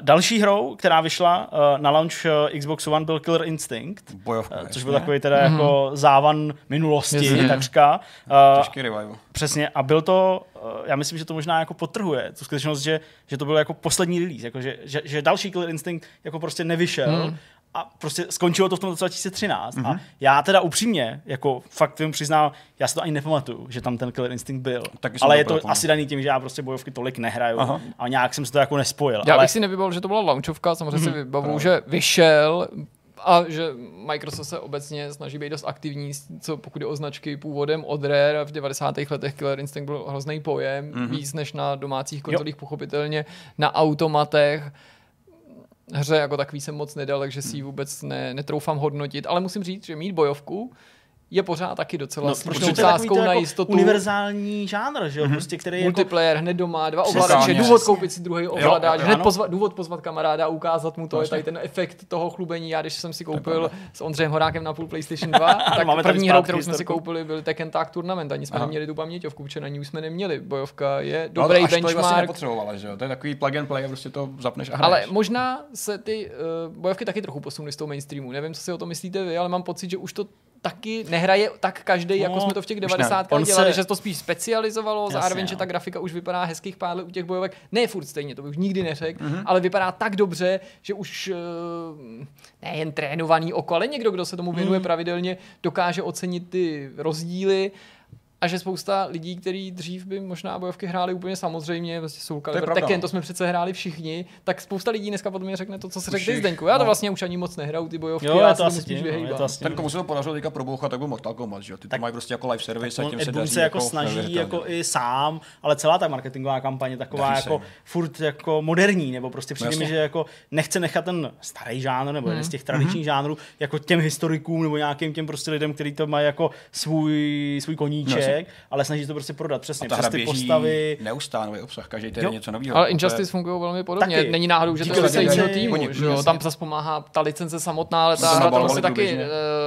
další hrou, která vyšla uh, na launch uh, Xbox One byl Killer Instinct, Bojovka, uh, což byl takový teda mm-hmm. jako závan minulosti, takřka. Uh, Těžký revival. Přesně, a byl to já myslím, že to možná jako potrhuje tu skutečnost, že, že to byl jako poslední release, jako že, že, že další Killer Instinct jako prostě nevyšel hmm. a prostě skončilo to v tom 2013 mm-hmm. a mhm. já teda upřímně, jako fakt vím přiznám, já si to ani nepamatuju, že tam ten Killer Instinct byl, Taky ale je to tomu. asi daný tím, že já prostě bojovky tolik nehraju Aha. a nějak jsem si to jako nespojil. Já ale... bych si nevybavil, že to byla launchovka, samozřejmě mm-hmm. si vybavu, že vyšel, a že Microsoft se obecně snaží být dost aktivní, co pokud je o značky původem od Rare. V 90. letech Killer Instinct byl hrozný pojem, mm-hmm. víc než na domácích konzolích, pochopitelně na automatech hře jako takový jsem moc nedal, takže si ji vůbec ne, netroufám hodnotit, ale musím říct, že mít bojovku je pořád taky docela no, slušnou sázkou na jako jistotu. univerzální žánr, že jo? Mm-hmm. Prostě, který Multiplayer, jako... hned doma, dva ovladače, důvod koupit si druhý ovladač, hned pozvat, důvod pozvat kamaráda a ukázat mu to, je tady ten efekt toho chlubení. Já, když jsem si koupil s Ondřejem Horákem na půl PlayStation 2, tak Máme první hru, kterou jsme si koupili, byl Tekken Tag Tournament, ani jsme Aha. neměli tu paměťovku, protože na ní už jsme neměli. Bojovka je no, dobrý no, benchmark. To vlastně že jo? To je takový plug and play, prostě to zapneš a hraješ. Ale možná se ty uh, bojovky taky trochu posunuly z toho mainstreamu. Nevím, co si o tom myslíte vy, ale mám pocit, že už to taky nehraje tak každý, jako no, jako jsme to v těch 90. dělali, se... že to spíš specializovalo, Jasně, zároveň, jo. že ta grafika už vypadá hezkých pár u těch bojovek. Ne furt stejně, to bych nikdy neřekl, mm-hmm. ale vypadá tak dobře, že už uh, nejen trénovaný oko, ale někdo, kdo se tomu věnuje mm. pravidelně, dokáže ocenit ty rozdíly a že spousta lidí, kteří dřív by možná bojovky hráli úplně samozřejmě, vlastně Soul Calibur, Tekken, to jsme přece hráli všichni, tak spousta lidí dneska potom mě řekne to, co se řekl ty Zdeňku. Já to no. vlastně už ani moc nehraju ty bojovky, jo, já to asi tím, no, to asi Ten, komu se to podařilo teďka probouchat, tak byl Mortal Kombat, že? Ty tak, to mají prostě jako live service a tím se daří se jako, jako snaží jako i sám, ale celá ta marketingová kampaně taková jako furt jako moderní, nebo prostě přijde mi, že jako nechce nechat ten starý žánr nebo jeden z hmm. těch tradičních mhm. žánrů jako těm historikům nebo nějakým těm prostě lidem, kteří to mají jako svůj, svůj koníček výsledek, ale snaží to prostě prodat přesně. A ta hra ty postavy. Neustále obsah, každý týden něco nového. Ale Injustice je... fungují velmi podobně. Taky. Není náhodou, že to je jiného týmu. že jo? Tam zase pomáhá ta licence samotná, ale ta hra tam prostě taky uh,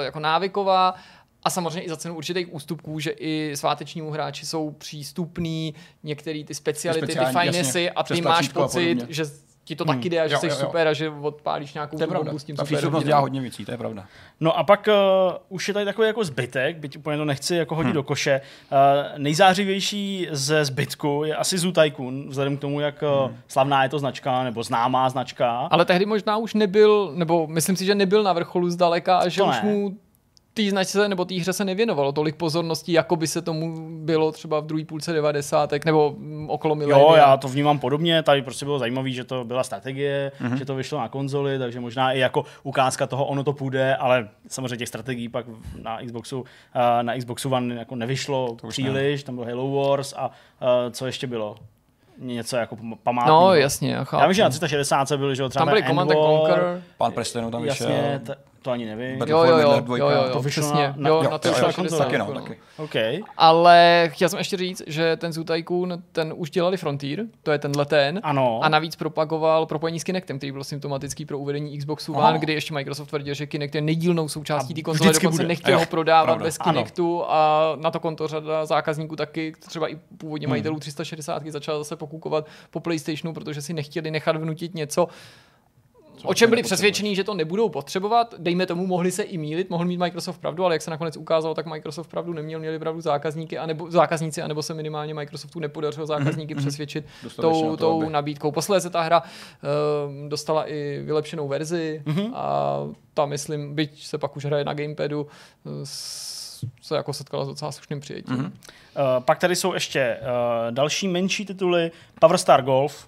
jako návyková. A samozřejmě i za cenu určitých ústupků, že i svátečnímu hráči jsou přístupný některé ty speciality, ty finesy a ty máš pocit, že ti to hmm. taky jde a že jsi super a že odpálíš nějakou bombu s tím Ta přístupnost dělá hodně věcí, to je pravda. No a pak uh, už je tady takový jako zbytek, byť úplně to nechci jako hodit hmm. do koše. Uh, nejzářivější ze zbytku je asi Zoo Tycoon, vzhledem k tomu, jak uh, slavná je to značka, nebo známá značka. Ale tehdy možná už nebyl, nebo myslím si, že nebyl na vrcholu zdaleka a že to už ne. mu té značce nebo té hře se nevěnovalo tolik pozorností, jako by se tomu bylo třeba v druhé půlce 90. nebo okolo milénia. Jo, já to vnímám podobně, tady prostě bylo zajímavé, že to byla strategie, mm-hmm. že to vyšlo na konzoli, takže možná i jako ukázka toho, ono to půjde, ale samozřejmě těch strategií pak na Xboxu, eh, na Xboxu One jako nevyšlo to příliš, ne. tam byl Halo Wars a eh, co ještě bylo? něco jako památný. No, jasně, já chápu. Já vím, že na 360 byly, že třeba Tam byly Command Conquer. Pan Prstenů tam vyšel. Jasně, t- To ani nevím. Jo, jo, jo, jo, jo, To vyšlo přesně. na- na- jo, na to jo, jo, konzoli, taky no, taky. OK. Ale chtěl jsem ještě říct, že ten Zoo Tycoon, ten už dělali Frontier, to je tenhle ten. Ano. A navíc propagoval propojení s Kinectem, který byl symptomatický pro uvedení Xboxu. One, kdy ještě Microsoft tvrdil, že Kinect je nedílnou součástí té konzole, dokonce bude. nechtěl Jo, ho prodávat pravda. bez Ano. Kinectu a na to konto řada zákazníků taky, třeba i Hmm. původně majitelů 360 začala zase pokukovat po PlayStationu, protože si nechtěli nechat vnutit něco, o čem byli přesvědčení, že to nebudou potřebovat. Dejme tomu, mohli se i mílit, mohl mít Microsoft pravdu, ale jak se nakonec ukázalo, tak Microsoft pravdu neměl, měli pravdu zákazníky, anebo, zákazníci, anebo se minimálně Microsoftu nepodařilo zákazníky přesvědčit Dostatečně tou, na tou aby- nabídkou. Posledně ta hra uh, dostala i vylepšenou verzi a ta, myslím, byť se pak už hraje na gamepadu, s- se jako setkala s docela slušným přijetím. Uh, pak tady jsou ještě uh, další menší tituly. Power Star Golf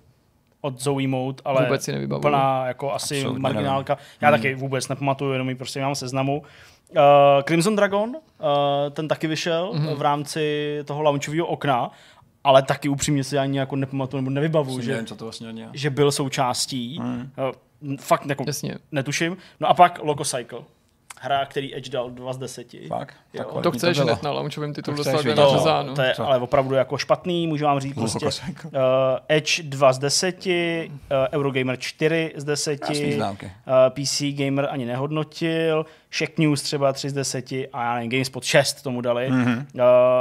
od Zoe Mode, ale Vůbec si nevybavuju. úplná jako asi Absolutně marginálka. Já taky vůbec nepamatuju, jenom ji prostě mám seznamu. Uh, Crimson Dragon, uh, ten taky vyšel mm-hmm. v rámci toho launchového okna, ale taky upřímně si ani jako nepamatuju nebo nevybavuju, že, Nevím, co to vlastně ani je. že byl součástí. Mm. Uh, fakt jako Jasně. netuším. No a pak Loco Cycle. Hra, který Edge dal 2 z 10. Fakt? Jo. Takhle. To chceš hned na launchovém titulu dostat na To, řezánu. to je Co? ale opravdu jako špatný, můžu vám říct prostě uh, Edge 2 z 10, uh, Eurogamer 4 z 10, Krásný známky. uh, PC Gamer ani nehodnotil, Shack News třeba 3 z 10 a já nevím, GameSpot 6 tomu dali. Mhm. Mm-hmm.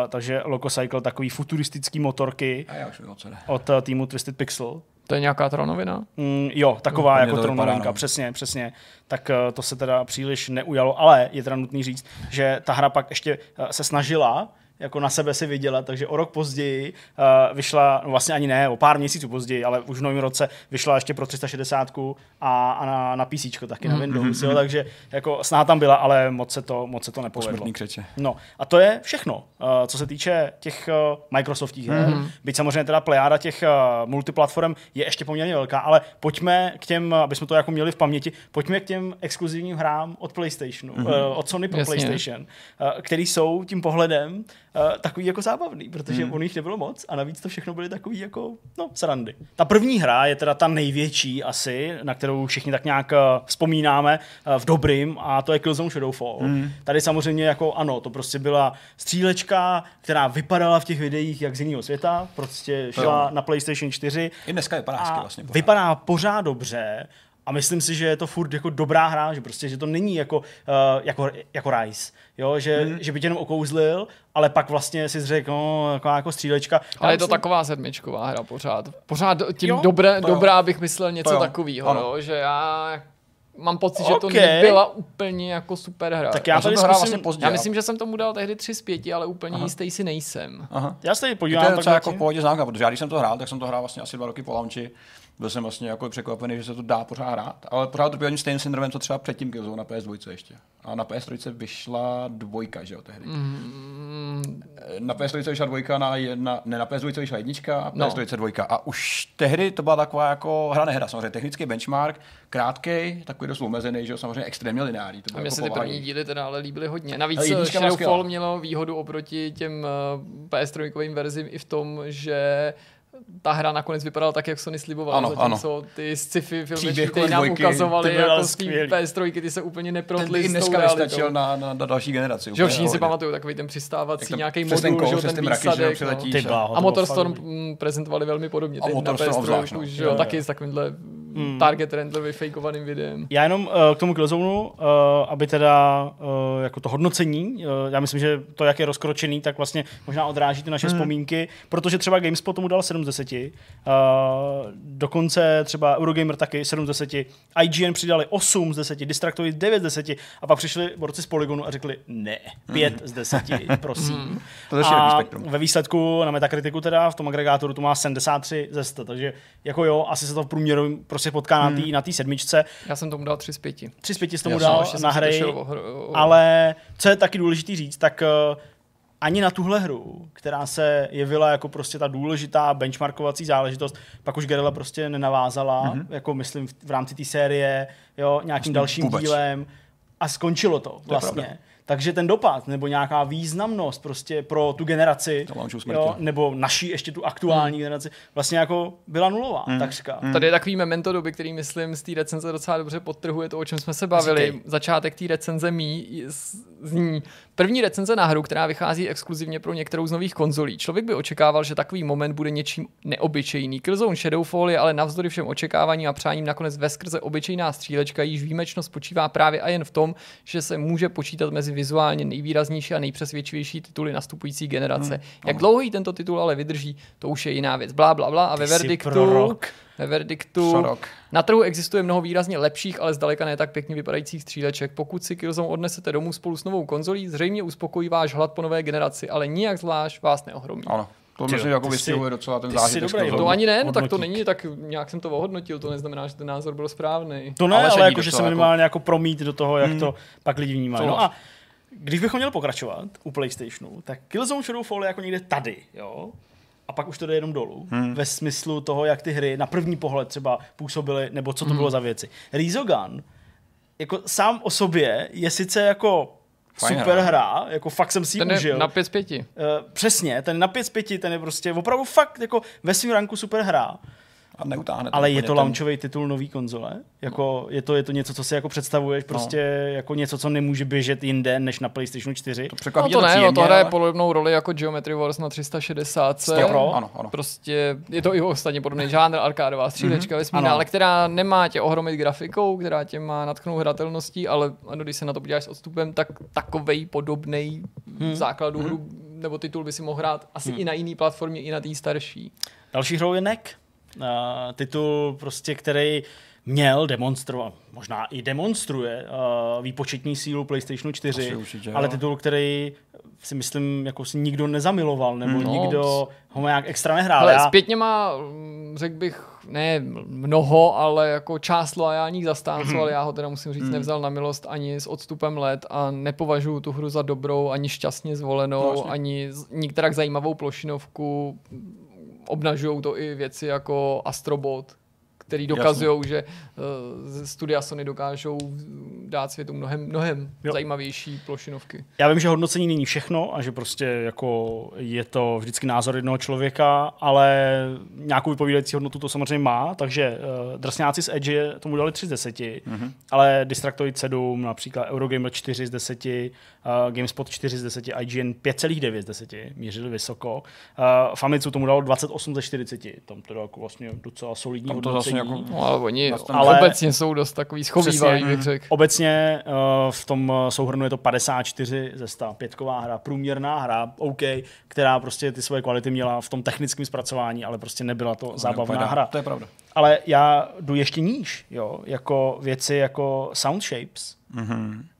Uh, takže Loco Cycle takový futuristický motorky A já už od týmu Twisted Pixel. To je nějaká tronovina? Mm, jo, taková jako to vypadá, tronovinka, no. přesně, přesně. Tak uh, to se teda příliš neujalo, ale je teda nutný říct, že ta hra pak ještě uh, se snažila jako na sebe si vydělat, takže o rok později uh, vyšla, no vlastně ani ne, o pár měsíců později, ale už v novém roce vyšla ještě pro 360 a, a na, na PC taky na Windows, jo, takže jako snaha tam byla, ale moc se to, moc se to nepovedlo. Křeče. No a to je všechno, uh, co se týče těch uh, Microsoftích her. Mm-hmm. Byť samozřejmě teda plejáda těch uh, multiplatform je ještě poměrně velká, ale pojďme k těm, aby jsme to jako měli v paměti, pojďme k těm exkluzivním hrám od PlayStationu, mm-hmm. uh, od Sony pro Jasně. PlayStation, uh, který jsou tím pohledem takový jako zábavný, protože Mhm. mm. on jich nebylo moc a navíc to všechno byly takový jako, no, srandy. Ta první hra je teda ta největší asi, na kterou všichni tak nějak uh, vzpomínáme uh, v dobrým a to je Killzone Shadowfall. Mhm. Mm. Tady samozřejmě jako ano, to prostě byla střílečka, která vypadala v těch videích jak z jiného světa, prostě šla Jo. na PlayStation 4 I dneska vypadá vlastně. pořád. vypadá pořád dobře a myslím si, že je to furt jako dobrá hra, že prostě, že to není jako, uh, jako, jako Rise, jo? Že, mm. že by tě jenom okouzlil, ale pak vlastně si řekl, no, jako, jako střílečka. Ale Já je to myslím- taková sedmičková hra pořád. Pořád tím Jo, dobré, to jo. dobrá bych myslel něco To jo, takového, no, že já mám pocit, že to nebyla úplně jako super hra. Tak já Já jsem tady to zkusím, vlastně pozdě. já myslím, že jsem tomu dal tehdy 3 z 5, ale úplně Aha. jistý si nejsem. Aha. já se tady To podívám. je tak docela jako v pohodě známka, protože já když jsem to hrál, tak jsem to hrál vlastně asi dva roky po launchi. Byl jsem vlastně jako překvapený, že se to dá pořád hrát, ale pořád trpěl tím stejným syndromem, co třeba předtím Killzone na PS2 ještě. A na PS3 vyšla dvojka, že jo, tehdy. Mm, Na PS3 vyšla dvojka, na jedna, ne, na PS2 vyšla jednička a No. PS3 dvojka. A už tehdy to byla taková jako hra nehra, samozřejmě technický benchmark, krátkej, takový dost omezený, že jo, samozřejmě extrémně lineární. To a mně jako se ty první díly teda ale líbily hodně. Navíc byla Shadowfall mělo výhodu oproti těm uh, PS3 verzím i v tom, že ta hra nakonec vypadala tak, jak Sony slibovala, Ano, zatímco ty sci-fi filmy, Příběh které nám dvojky, ukazovali ty byly jako z té skvělý. PS3, ty se úplně Ten neprotly s tou dneska nestačil na, na, na, další generaci. Že všichni si pamatují takový ten přistávací nějaký ten modul, že ten že jo, výsadek. Ty a- Motorstorm prezentovali velmi podobně. A Motorstorm PS3, obzvlášť, no. taky s takovýmhle Hmm. target randle fejkovaným videem. Já jenom uh, k tomu Killzoneu, uh, aby teda uh, jako to hodnocení, uh, já myslím, že to, jak je rozkročený, tak vlastně možná odráží ty naše hmm. vzpomínky, protože třeba GameSpot tomu dal 7 z 10, uh, dokonce třeba Eurogamer taky 7 z 10, IGN přidali 8 z 10, Distractoid 9 z 10 a pak přišli borci z Polygonu a řekli ne, 5 z 10, prosím. To je široký a ve výsledku na Metakritiku teda v tom agregátoru to má 73 ze 100, takže jako jo, asi se to v průměru prostě potká Hmm. na té na tý sedmičce. Já jsem tomu dal 3 z 5. 3 z 5 jsi tomu dal na hry, ale co je taky důležitý říct, tak uh, ani na tuhle hru, která se jevila jako prostě ta důležitá benchmarkovací záležitost, pak už Guerrilla prostě nenavázala, Mhm. mm-hmm. jako myslím v, v rámci té série, jo, nějakým Vlastně dalším vůbec. dílem a skončilo to vlastně. pravda. Takže ten dopad nebo nějaká významnost prostě pro tu generaci, jo, nebo naší ještě tu aktuální generaci, vlastně jako byla nulová, takřka. Tady je takový memento doby, který myslím z té recenze docela dobře podtrhuje to, o čem jsme se bavili. Říkej. Začátek té recenze mý z- zní první recenze na hru, která vychází exkluzivně pro některou z nových konzolí. Člověk by očekával, že takový moment bude něčím neobyčejný. Killzone Shadowfall je ale navzdory všem očekáváním a přáním nakonec veskrze obyčejná střílečka, již výjimečnost spočívá právě a jen v tom, že se může počítat mezi vizuálně nejvýraznější a nejpřesvědčivější tituly nastupující generace. Hmm. Jak dlouho jí tento titul ale vydrží, to už je jiná věc. Blá, blá, blá. A ve verdiktu, ve verdiktu Prorok. na trhu existuje mnoho výrazně lepších, ale zdaleka ne tak pěkně vypadajících stříleček. Pokud si Killzone odnesete domů spolu s novou konzolí, zřejmě uspokojí váš hlad po nové generaci, ale nijak zvlášť vás neohromí. Ano. To myslím, jako vystihuje docela ten zážitek. dobrý. To ani ne, no tak to není, tak nějak jsem to ohodnotil, to neznamená, že ten názor byl správný. To ne, Ale ale, jako, že se minimálně jako promít do toho, jak to pak lidi vnímají. No a když bychom měli pokračovat u PlayStationu, tak Killzone Shadowfall je jako někde tady, jo? A pak už to jde jenom dolů. Hmm. Ve smyslu toho, jak ty hry na první pohled třeba působily, nebo co to Hmm. bylo za věci. Resogun, jako sám o sobě, je sice jako Fajn super hra. hra, jako fakt jsem si ji Ten užil. na 5 z 5. Uh, přesně, ten na 5 z 5, ten je prostě opravdu fakt jako ve svém ranku super hra. A neutáhne Ale je to ten- launchový titul nový konzole? Jako, je, to, je to něco, co si jako představuješ, prostě jako něco, co nemůže běžet jinde než na PlayStation 4? To No to tě ne, no, příjemně, to hraje ale- podobnou roli jako Geometry Wars na 360. Jo, pro? Ano, ano. Prostě je to i ostatně podobný žánr, arkádová střílečka mm-hmm. vesmírná, ale která nemá tě ohromit grafikou, která tě má natchnout hratelností, ale ano, když se na to podíváš s odstupem, tak takovej podobný hmm. základu hru nebo titul by si mohl hrát asi i na jiný platformě, i na té starší. Další hrou je NEC. Titul prostě, který měl demonstrovat, možná i demonstruje uh, výpočetní sílu PlayStationu 4, Asi určitě, ale titul, který si myslím, jako si nikdo nezamiloval, nebo No, nikdo ho nějak extra nehrál. Ale Já- zpětně má, mm, řekl bych, ne mnoho, ale jako část loajálních zastánců, Mhm. ale já ho teda musím říct, nevzal na milost ani s odstupem let a nepovažuji tu hru za dobrou, ani šťastně zvolenou, No, ani nikterak zajímavou plošinovku. Obnažují to i věci jako Astrobot, který dokazují, že uh, studia Sony dokážou dát světu mnohem, mnohem Jo. zajímavější plošinovky. Já vím, že hodnocení není všechno a že prostě jako je to vždycky názor jednoho člověka, ale nějakou vypovídající hodnotu to samozřejmě má, takže uh, drsňáci z Edge tomu dali 3 z 10, mm-hmm. ale Distractoid 7, například Eurogamer 4 z 10, uh, GameSpot 4 z 10, IGN 5,9 z 10, mířili vysoko. Uh, Famitsu tomu dalo 28 ze 40, tam to jako vlastně docela solidní hodnocení. Zase jako- No ale oni ale... Obecně jsou dost takový schovývalý, bych řekl. Obecně uh, v tom uh, souhrnu je to 54 ze 100, pětková hra, průměrná hra, OK, která prostě ty svoje kvality měla v tom technickém zpracování, ale prostě nebyla to zábavná Úplně, hra. To je pravda. Ale já jdu ještě níž, jo, jako věci jako Sound Shapes,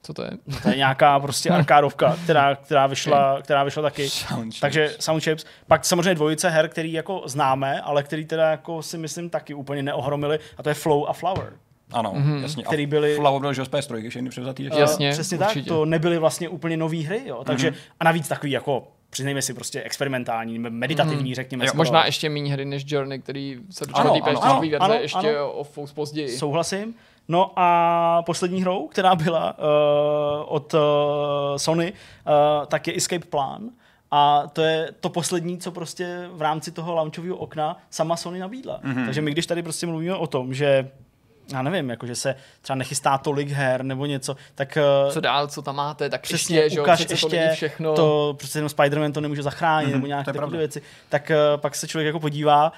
Co to je? to je nějaká prostě arkádovka, která, která, vyšla, která vyšla taky. Sound. Takže Sound Shapes. Pak samozřejmě dvojice her, který jako známe, ale který teda jako si myslím taky úplně neohromili, a to je Flow a Flower. Ano, mm-hmm. jasně. A Který byli- Flower byl, že z PS3, všechny převzatý. ještě. Jasně, Eh, Přesně určitě. tak, to nebyly vlastně úplně nové hry, jo. Takže Mhm. a navíc takový jako přiznejme si prostě experimentální, meditativní, řekněme. Jo, skoro. možná ještě méně hry než Journey, který se dočkal té ano, PS4 ano, verze ano, ještě ano. o fous později. Souhlasím. No a poslední hrou, která byla uh, od uh, Sony, uh, tak je Escape Plan. A to je to poslední, co prostě v rámci toho launchového okna sama Sony nabídla. Mhm. Mm-hmm. Takže my, když tady prostě mluvíme o tom, že já nevím, jako že se třeba nechystá tolik her nebo něco, tak uh, Co dál, co tam máte, tak přesně ještě, že jo, ukaž přece ještě to není všechno. to přece jenom Spider-Man to nemůže zachránit, mm-hmm, nebo nějaké je takové věci, tak uh, pak se člověk jako podívá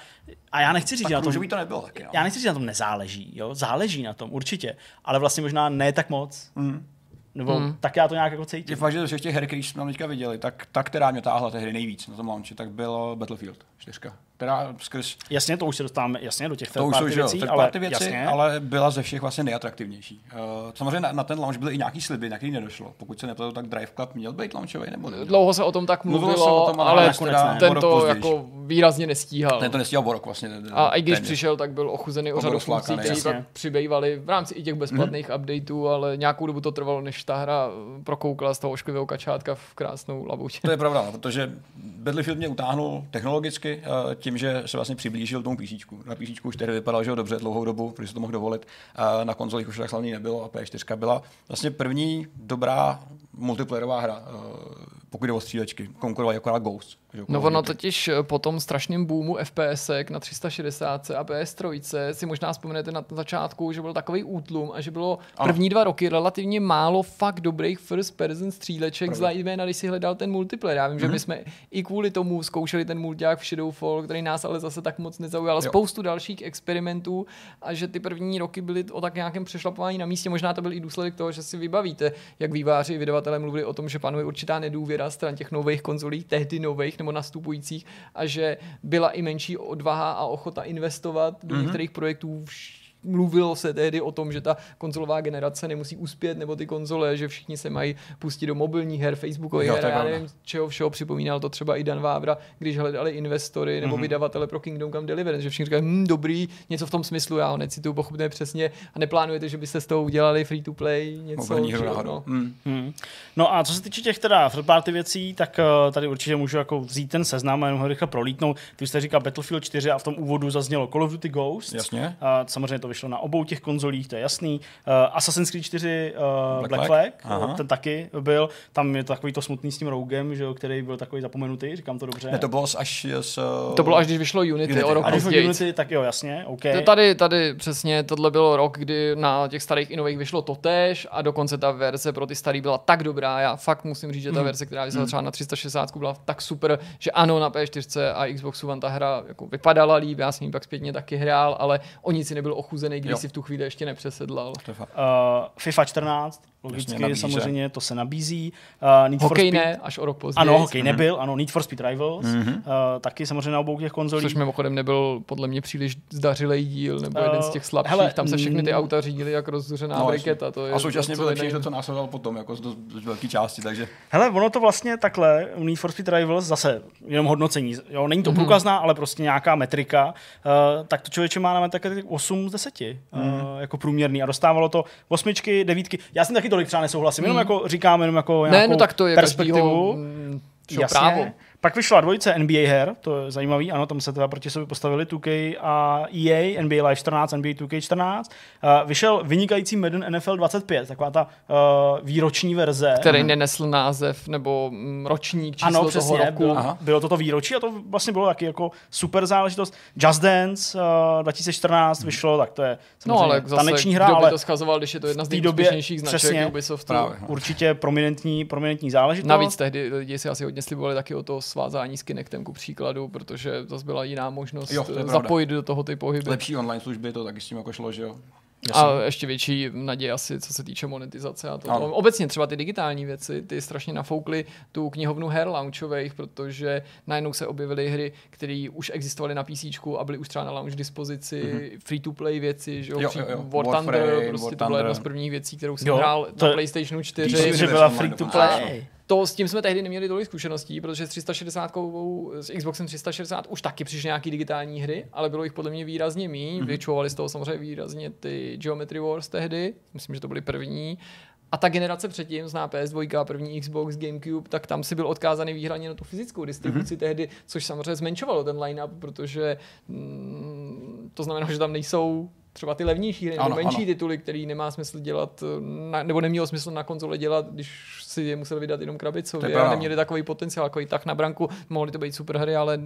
a já nechci říct, že Tak na tom, to nebylo taky, no. já nechci říct, že na tom nezáleží, jo? záleží na tom, určitě, ale vlastně možná ne tak moc, Mm. nebo Mm. tak já to nějak jako Je cítím. fakt, že ze všech těch her, které jsme tam teďka viděli, tak ta, která mě táhla té hry nejvíc na tom launchi, tak bylo Battlefield 4. Která skrz Jasně, to už se dostáváme jasně do těch to už third jsou jo, věcí, third ale, věci, jasně, ale byla ze všech vlastně nejatraktivnější. Uh, samozřejmě na, na, ten launch byly i nějaký sliby, na který nedošlo. Pokud se nepletu, tak Drive Club měl být launchový nebo neměl. Dlouho se o tom tak Mluvilo mluvilo, se o tom, ale ale nakonec ne. ten to jako výrazně nestíhal. Ten to nestíhal o rok vlastně. A i když téměř. přišel, tak byl ochuzený o řadu funkcí, které pak přibývaly v rámci i těch bezplatných mm-hmm. updateů, ale nějakou dobu to trvalo, než ta hra prokoukla z toho ošklivého kačátka v krásnou labuť. To je pravda, no, protože Battlefield mě utáhnul technologicky eh, tím, že se vlastně přiblížil tomu PC. Na PC už tehdy vypadal, že ho dobře dlouhou dobu, protože se to mohl dovolit. Na konzolích už tak slavný nebylo a P4 byla vlastně první dobrá multiplayerová hra, uh, pokud jde o střílečky. Konkurovali jako Ghost. Že, no ono totiž eh, po tom strašném boomu FPS na 360 a PS3 si možná vzpomenete na začátku, že byl takový útlum a že bylo ano. první dva roky relativně málo fakt dobrých first person stříleček, zejména když si hledal ten multiplayer. Já vím, mm-hmm. že my mhm. jsme i kvůli tomu zkoušeli ten multiák v Shadowfall, který nás ale zase tak moc nezaujal. Jo. Spoustu dalších experimentů a že ty první roky byly o tak nějakém přešlapování na místě. Možná to byl i důsledek toho, že si vybavíte, jak výváři, vydavatelé mluvili o tom, že panuje určitá nedůvěra stran těch nových konzolí, tehdy nových nebo nastupujících a že byla i menší odvaha a ochota investovat do mm-hmm. některých projektů mluvilo se tehdy o tom, že ta konzolová generace nemusí uspět, nebo ty konzole, že všichni se mají pustit do mobilních her, Facebookových her, já nevím, čeho všeho připomínal to třeba i Dan Vávra, když hledali investory nebo mm-hmm. vydavatele pro Kingdom Come Deliverance, že všichni říkají, hm, dobrý, něco v tom smyslu, já ho necituju pochopně přesně a neplánujete, že byste z toho udělali free to play, něco. Hru no. Mm. Mm. no a co se týče těch teda third party věcí, tak uh, tady určitě můžu jako vzít ten seznam a jenom ho rychle prolítnout. Ty jste říkal Battlefield 4 a v tom úvodu zaznělo Call of Duty Ghost. Jasně. A samozřejmě to vyšlo na obou těch konzolích, to je jasný. Uh, Assassin's Creed 4 uh, Black, Black Flag, Flag ten taky byl. Tam je to takový to smutný s tím Rougem, že jo, který byl takový zapomenutý, říkám to dobře. Ne, to bylo až s, To bylo až když vyšlo Unity, Unity. o rok A když vyšlo Unity, tak jo, jasně, OK. To tady, tady přesně, tohle bylo rok, kdy na těch starých inových vyšlo to tež a dokonce ta verze pro ty starý byla tak dobrá. Já fakt musím říct, že ta mm. verze, která vyšla mm. třeba na 360, byla tak super, že ano, na P4 a Xboxu One ta hra jako vypadala líp, já jsem ji pak zpětně taky hrál, ale o nic si nebyl ochuzený, když jo. si v tu chvíli ještě nepřesedlal. Uh, FIFA 14, logicky Jasně, samozřejmě, to se nabízí. Uh, Need hokej for Speed... ne, až o rok později. Ano, hokej mm-hmm. nebyl, ano, Need for Speed Rivals, mm-hmm. uh, taky samozřejmě na obou těch konzolích. Což mimochodem nebyl podle mě příliš zdařilej díl, nebo uh, jeden z těch slabších, hele, tam se všechny ty mm. auta řídily jako rozzuřená no, briketa. To je a současně byl lepší, to, co následovalo potom, jako z velké části, takže... Hele, ono to vlastně takhle, Need for Speed Rivals, zase jenom hodnocení, jo, není to mm-hmm. průkazná, ale prostě nějaká metrika, uh, tak to člověče má na tak 8 z 10, mm-hmm. uh, jako průměrný a dostávalo to osmičky, devítky. Já jsem taky tolik třeba nesouhlasím, jenom jako říkám, jenom jako ne, no tak to je perspektivu. Mm, Jasně. právo. Pak vyšla dvojice NBA her, to je zajímavý, ano, tam se teda proti sobě postavili 2K a EA, NBA Live 14, NBA 2K14. Uh, vyšel vynikající Madden NFL 25, taková ta uh, výroční verze. Který nenesl název nebo mm, ročník číslo ano, přesně, toho roku. Bylo, bylo to to výročí a to vlastně bylo taky jako super záležitost. Just Dance uh, 2014 hmm. vyšlo, tak to je no, ale taneční hra, ale to schazoval, když je to jedna z nejúspěšnějších značek přesně, Ubisoftu. Právě, no. Určitě prominentní, prominentní záležitost. Navíc tehdy lidi si asi hodně slibovali taky o to svázání s Kinectem ku příkladu, protože to byla jiná možnost jo, zapojit do toho ty pohyby. Lepší online služby to taky s tím jako šlo, že jo? Jasně. A ještě větší naděje asi, co se týče monetizace a to. Obecně třeba ty digitální věci, ty strašně nafoukly tu knihovnu her launchových, protože najednou se objevily hry, které už existovaly na PC a byly už třeba na launch dispozici, mm-hmm. free-to-play věci, že jo, jo, jo, jo. War, War Thunder, Frame, prostě War to byla jedna z prvních věcí, kterou jsem jo, hrál to na PlayStationu 4. Že byla free-to-play to s tím jsme tehdy neměli tolik zkušeností, protože s 360 s Xboxem 360 už taky přišly nějaký digitální hry, ale bylo jich podle mě výrazně méně. Mm-hmm. Vyčovali z toho samozřejmě výrazně ty Geometry Wars tehdy, myslím, že to byly první. A ta generace předtím, zná PS2, první Xbox, Gamecube, tak tam si byl odkázaný výhradně na tu fyzickou distribuci mm-hmm. tehdy, což samozřejmě zmenšovalo ten line-up, protože mm, to znamená, že tam nejsou třeba ty levnější hry, nebo menší ano. tituly, který nemá smysl dělat, na, nebo nemělo smysl na konzole dělat, když si je musel vydat jenom krabicově a neměli takový potenciál, takový tak na branku, mohly to být super hry, ale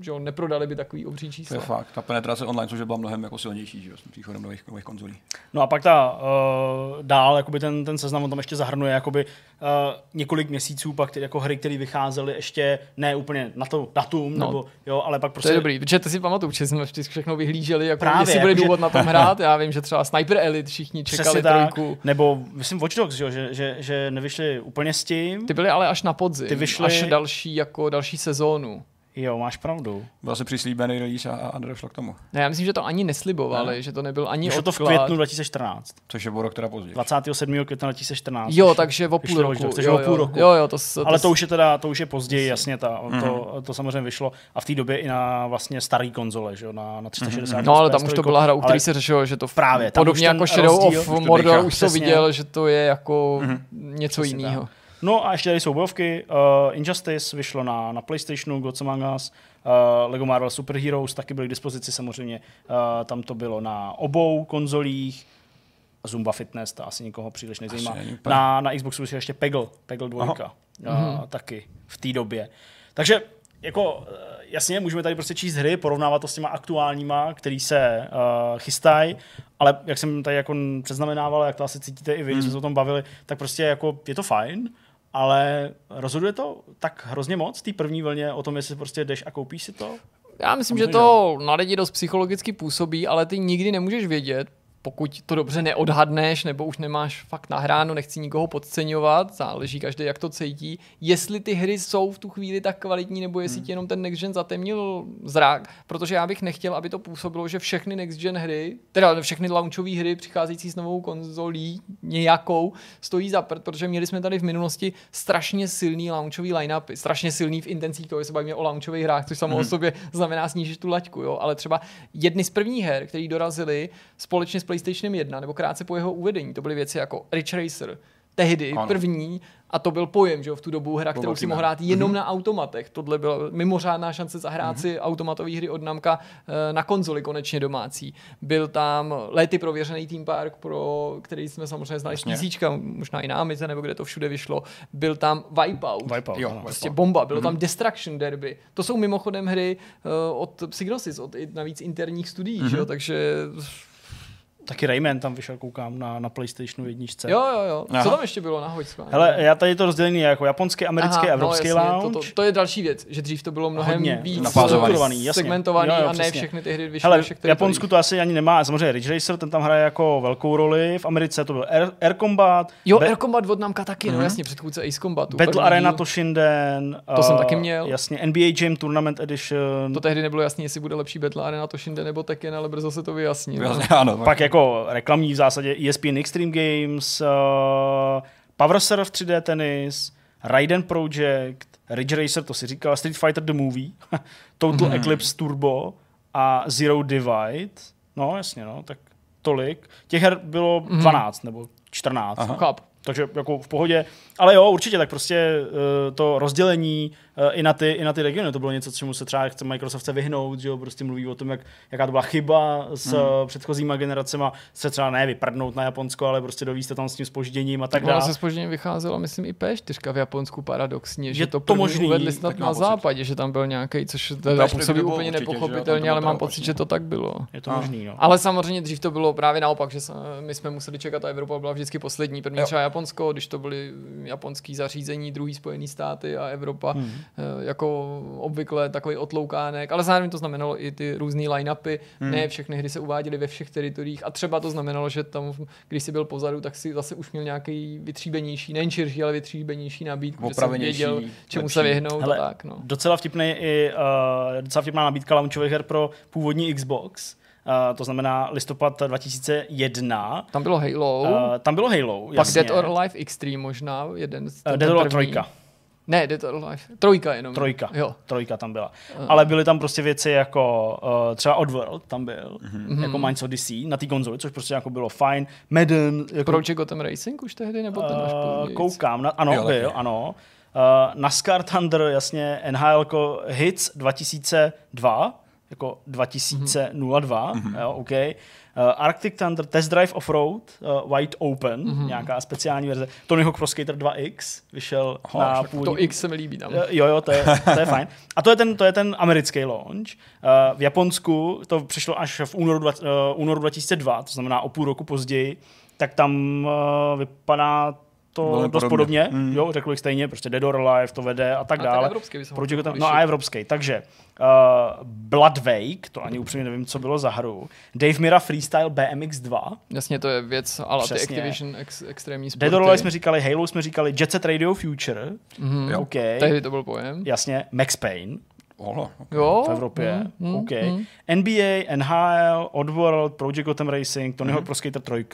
že jo, neprodali by takový obří čísla. To je fakt, ta penetrace online, což byla mnohem jako silnější, že jo, s příchodem nových, nových konzolí. No a pak ta uh, dál, jakoby ten, ten seznam on tam ještě zahrnuje jakoby, uh, několik měsíců pak ty, jako hry, které vycházely ještě ne úplně na to datum, no, nebo, jo, ale pak prostě... To je dobrý, protože ty si pamatuju, že jsme všechno vyhlíželi, jako Právě, jestli bude jako, důvod že... na tom hrát, já vím, že třeba Sniper Elite všichni čekali trojku. Tak, nebo myslím Watch Dogs, že, že, že nevyšli úplně s tím. Ty byly ale až na podzim, Ty vyšly... až další, jako další sezónu. Jo, máš pravdu. Byl se přislíbený release a, a nedošlo k tomu. Ne, já myslím, že to ani neslibovali, ne. že to nebyl ani Vyšlo to v květnu 2014. Což je o rok teda později. 27. května 2014. Jo, takže o půl roku. Takže jo, o půl roku. Jo, jo, to, to, Ale to už je teda, to už je později, jasně, ta, mm-hmm. to, to, samozřejmě vyšlo. A v té době i na vlastně starý konzole, že jo, na, na 360. Mm-hmm. No, ale tam už to byla hra, u které se řešilo, že to právě, podobně jako Shadow of Mordor už to viděl, že to je jako mhm. něco jiného. No a ještě tady jsou bojovky. Uh, Injustice vyšlo na, na PlayStationu, Gods Among Us. Uh, Lego Marvel Super Heroes taky byly k dispozici samozřejmě. Uh, tam to bylo na obou konzolích. Zumba Fitness, to asi nikoho příliš nezajímá. Na, na Xboxu je ještě Peggle, Peggle 2, a, taky v té době. Takže jako jasně, můžeme tady prostě číst hry, porovnávat to s těma aktuálníma, který se uh, chystají, ale jak jsem tady jako předznamenával, jak to asi cítíte i vy, hmm. jsme se o tom bavili, tak prostě jako je to fajn, ale rozhoduje to tak hrozně moc, té první vlně, o tom, jestli prostě jdeš a koupíš si to? Já myslím, že to na lidi dost psychologicky působí, ale ty nikdy nemůžeš vědět, pokud to dobře neodhadneš, nebo už nemáš fakt nahráno, nechci nikoho podceňovat, záleží každý, jak to cítí, jestli ty hry jsou v tu chvíli tak kvalitní, nebo jestli ti jenom ten next gen zatemnil zrak, protože já bych nechtěl, aby to působilo, že všechny next gen hry, teda všechny launchové hry přicházející s novou konzolí nějakou, stojí za prd, protože měli jsme tady v minulosti strašně silný launchový line-upy, strašně silný v intencích toho, že se bavíme o launchových hrách, což samo o sobě znamená snížit tu laťku, jo, ale třeba jedny z prvních her, které dorazily společně s PlayStationem 1, nebo krátce po jeho uvedení, to byly věci jako Ridge Racer, tehdy Ano. první, a to byl pojem, že jo, v tu dobu hra, kterou si mohl hrát jenom na automatech. Tohle byla mimořádná šance zahrát si automatové hry od Namka eh, na konzoli konečně domácí. Byl tam lety prověřený Team Park, pro který jsme samozřejmě znali z. PC, možná i na Amize, nebo kde to všude vyšlo. Byl tam Wipeout. Wipeout, Jo, ano. Prostě bomba, bylo tam Destruction Derby. To jsou mimochodem hry uh, od Psygnosis, od navíc interních studií, že jo? takže Taky Rayman tam vyšel, koukám, na, na PlayStationu jedničce. jo, jo, jo. Aha. Co tam ještě bylo na hoďsku? Hele, já tady to rozdělení jako japonský, americký, Aha, evropský no, jasně, lounge. To, to, to, je další věc, že dřív to bylo mnohem Hodně víc jasně. segmentovaný Jo, jo, a ne přesně. všechny ty hry vyšly Hele, v Japonsku to asi ani nemá, samozřejmě Ridge Racer, ten tam hraje jako velkou roli, v Americe to byl Air, Air Combat, Jo, Ba- Air Combat od Namka taky, no jasně, předchůdce Ace Combatu. Battle první Arena. Toshinden. To jsem uh, taky měl. Jasně, NBA Jam Tournament Edition. To tehdy nebylo jasné, jestli bude lepší Battle Arena Toshinden nebo Tekken, ale brzo se to vyjasní. no. ano, Pak jako reklamní v zásadě ESPN Extreme Games, uh, Power Surf 3D Tennis, Raiden Project, Ridge Racer, to si říkal, Street Fighter The Movie, Total Mhm. Eclipse Turbo a Zero Divide. No, jasně, no, tak tolik. Těch her bylo Mhm. 12 nebo 14. Chápu. Takže jako v pohodě. Ale jo, určitě, tak prostě uh, to rozdělení i, na ty, i na ty regiony, to bylo něco, čemu se třeba chce Microsoft chce vyhnout, že jo, prostě mluví o tom, jak, jaká to byla chyba s hmm. předchozíma generacema, se třeba ne vyprdnout na Japonsko, ale prostě dovíst to tam s tím spožděním a tak dále. se spožděně vycházela, myslím, i P4 v Japonsku paradoxně, že Je to, to možný, uvedli snad na pocit. západě, že tam byl nějaký, což teda P4 působí bylo úplně určitě, že nepochopitelně, ale mám pocit, že to tak bylo. Je to A. možný, no. Ale samozřejmě dřív to bylo právě naopak, že se- my jsme museli čekat a Evropa byla vždycky poslední. První Jo. třeba Japonsko, když to byly japonský zařízení, druhý Spojený státy a Evropa Hmm. Eh, jako obvykle takový otloukánek, ale zároveň to znamenalo i ty různé line-upy, hmm. ne všechny hry se uváděly ve všech teritoriích a třeba to znamenalo, že tam, když si byl pozadu, tak si zase už měl nějaký vytříbenější, nejen širší, ale vytříbenější nabídku, že jsi věděl, čemu lepší. se vyhnout Hele, tak. No. Docela, vtipný i, uh, docela vtipná nabídka launchových her pro původní Xbox, Uh, to znamená listopad 2001. Tam bylo Halo. Uh, tam bylo Halo, jasně. Dead or Alive Extreme možná, jeden z uh, Dead or Alive 3. Ne, Dead or Alive. Trojka jenom. Trojka. Jo. Trojka tam byla. Ale byly tam prostě věci jako uh, třeba Oddworld tam byl, Mhm. mm-hmm. jako Minds Odyssey na té konzoli, což prostě jako bylo fajn. Madden, jako, Project Gotham Racing už tehdy, nebo ten až uh, později? koukám, na, ano, Jo, jo, byl, ano. Uh, NASCAR Thunder, jasně, NHL Hits 2002, jako 2002, mm-hmm. jo, OK. Uh, Arctic Thunder Test Drive Offroad, uh, White Open, mm-hmm. nějaká speciální verze. Tony Hawk Pro Skater 2X vyšel Aha, na původní To X se mi líbí tam. Eh, Jo, jo, to je, to je fajn. A to je ten, to je ten americký launch. Uh, v Japonsku to přišlo až v únoru, dva, uh, únoru 2002, to znamená o půl roku později, tak tam uh, vypadá to Velmi dost podobně. podobně. Mm. Jo, řekl bych stejně, prostě Dead or Alive to vede a tak A dále. evropský Proti tam, no a evropský. Takže uh, Blood Wake, to ani upřímně nevím, co bylo za hru. Dave Mira Freestyle BMX 2. Jasně, to je věc, ale ty Přesně. Activision ex, extrémní sporty. Dead or Alive jsme říkali, Halo jsme říkali, Jet Set Radio Future. Mhm. Jo. OK. Tehdy to byl pojem. Jasně, Max Payne. Olo, Jo. v Evropě. Mm, mm, OK. mm. NBA, NHL, Oddworld, Project Gotham Racing, Tony Hawk Pro Skater 3.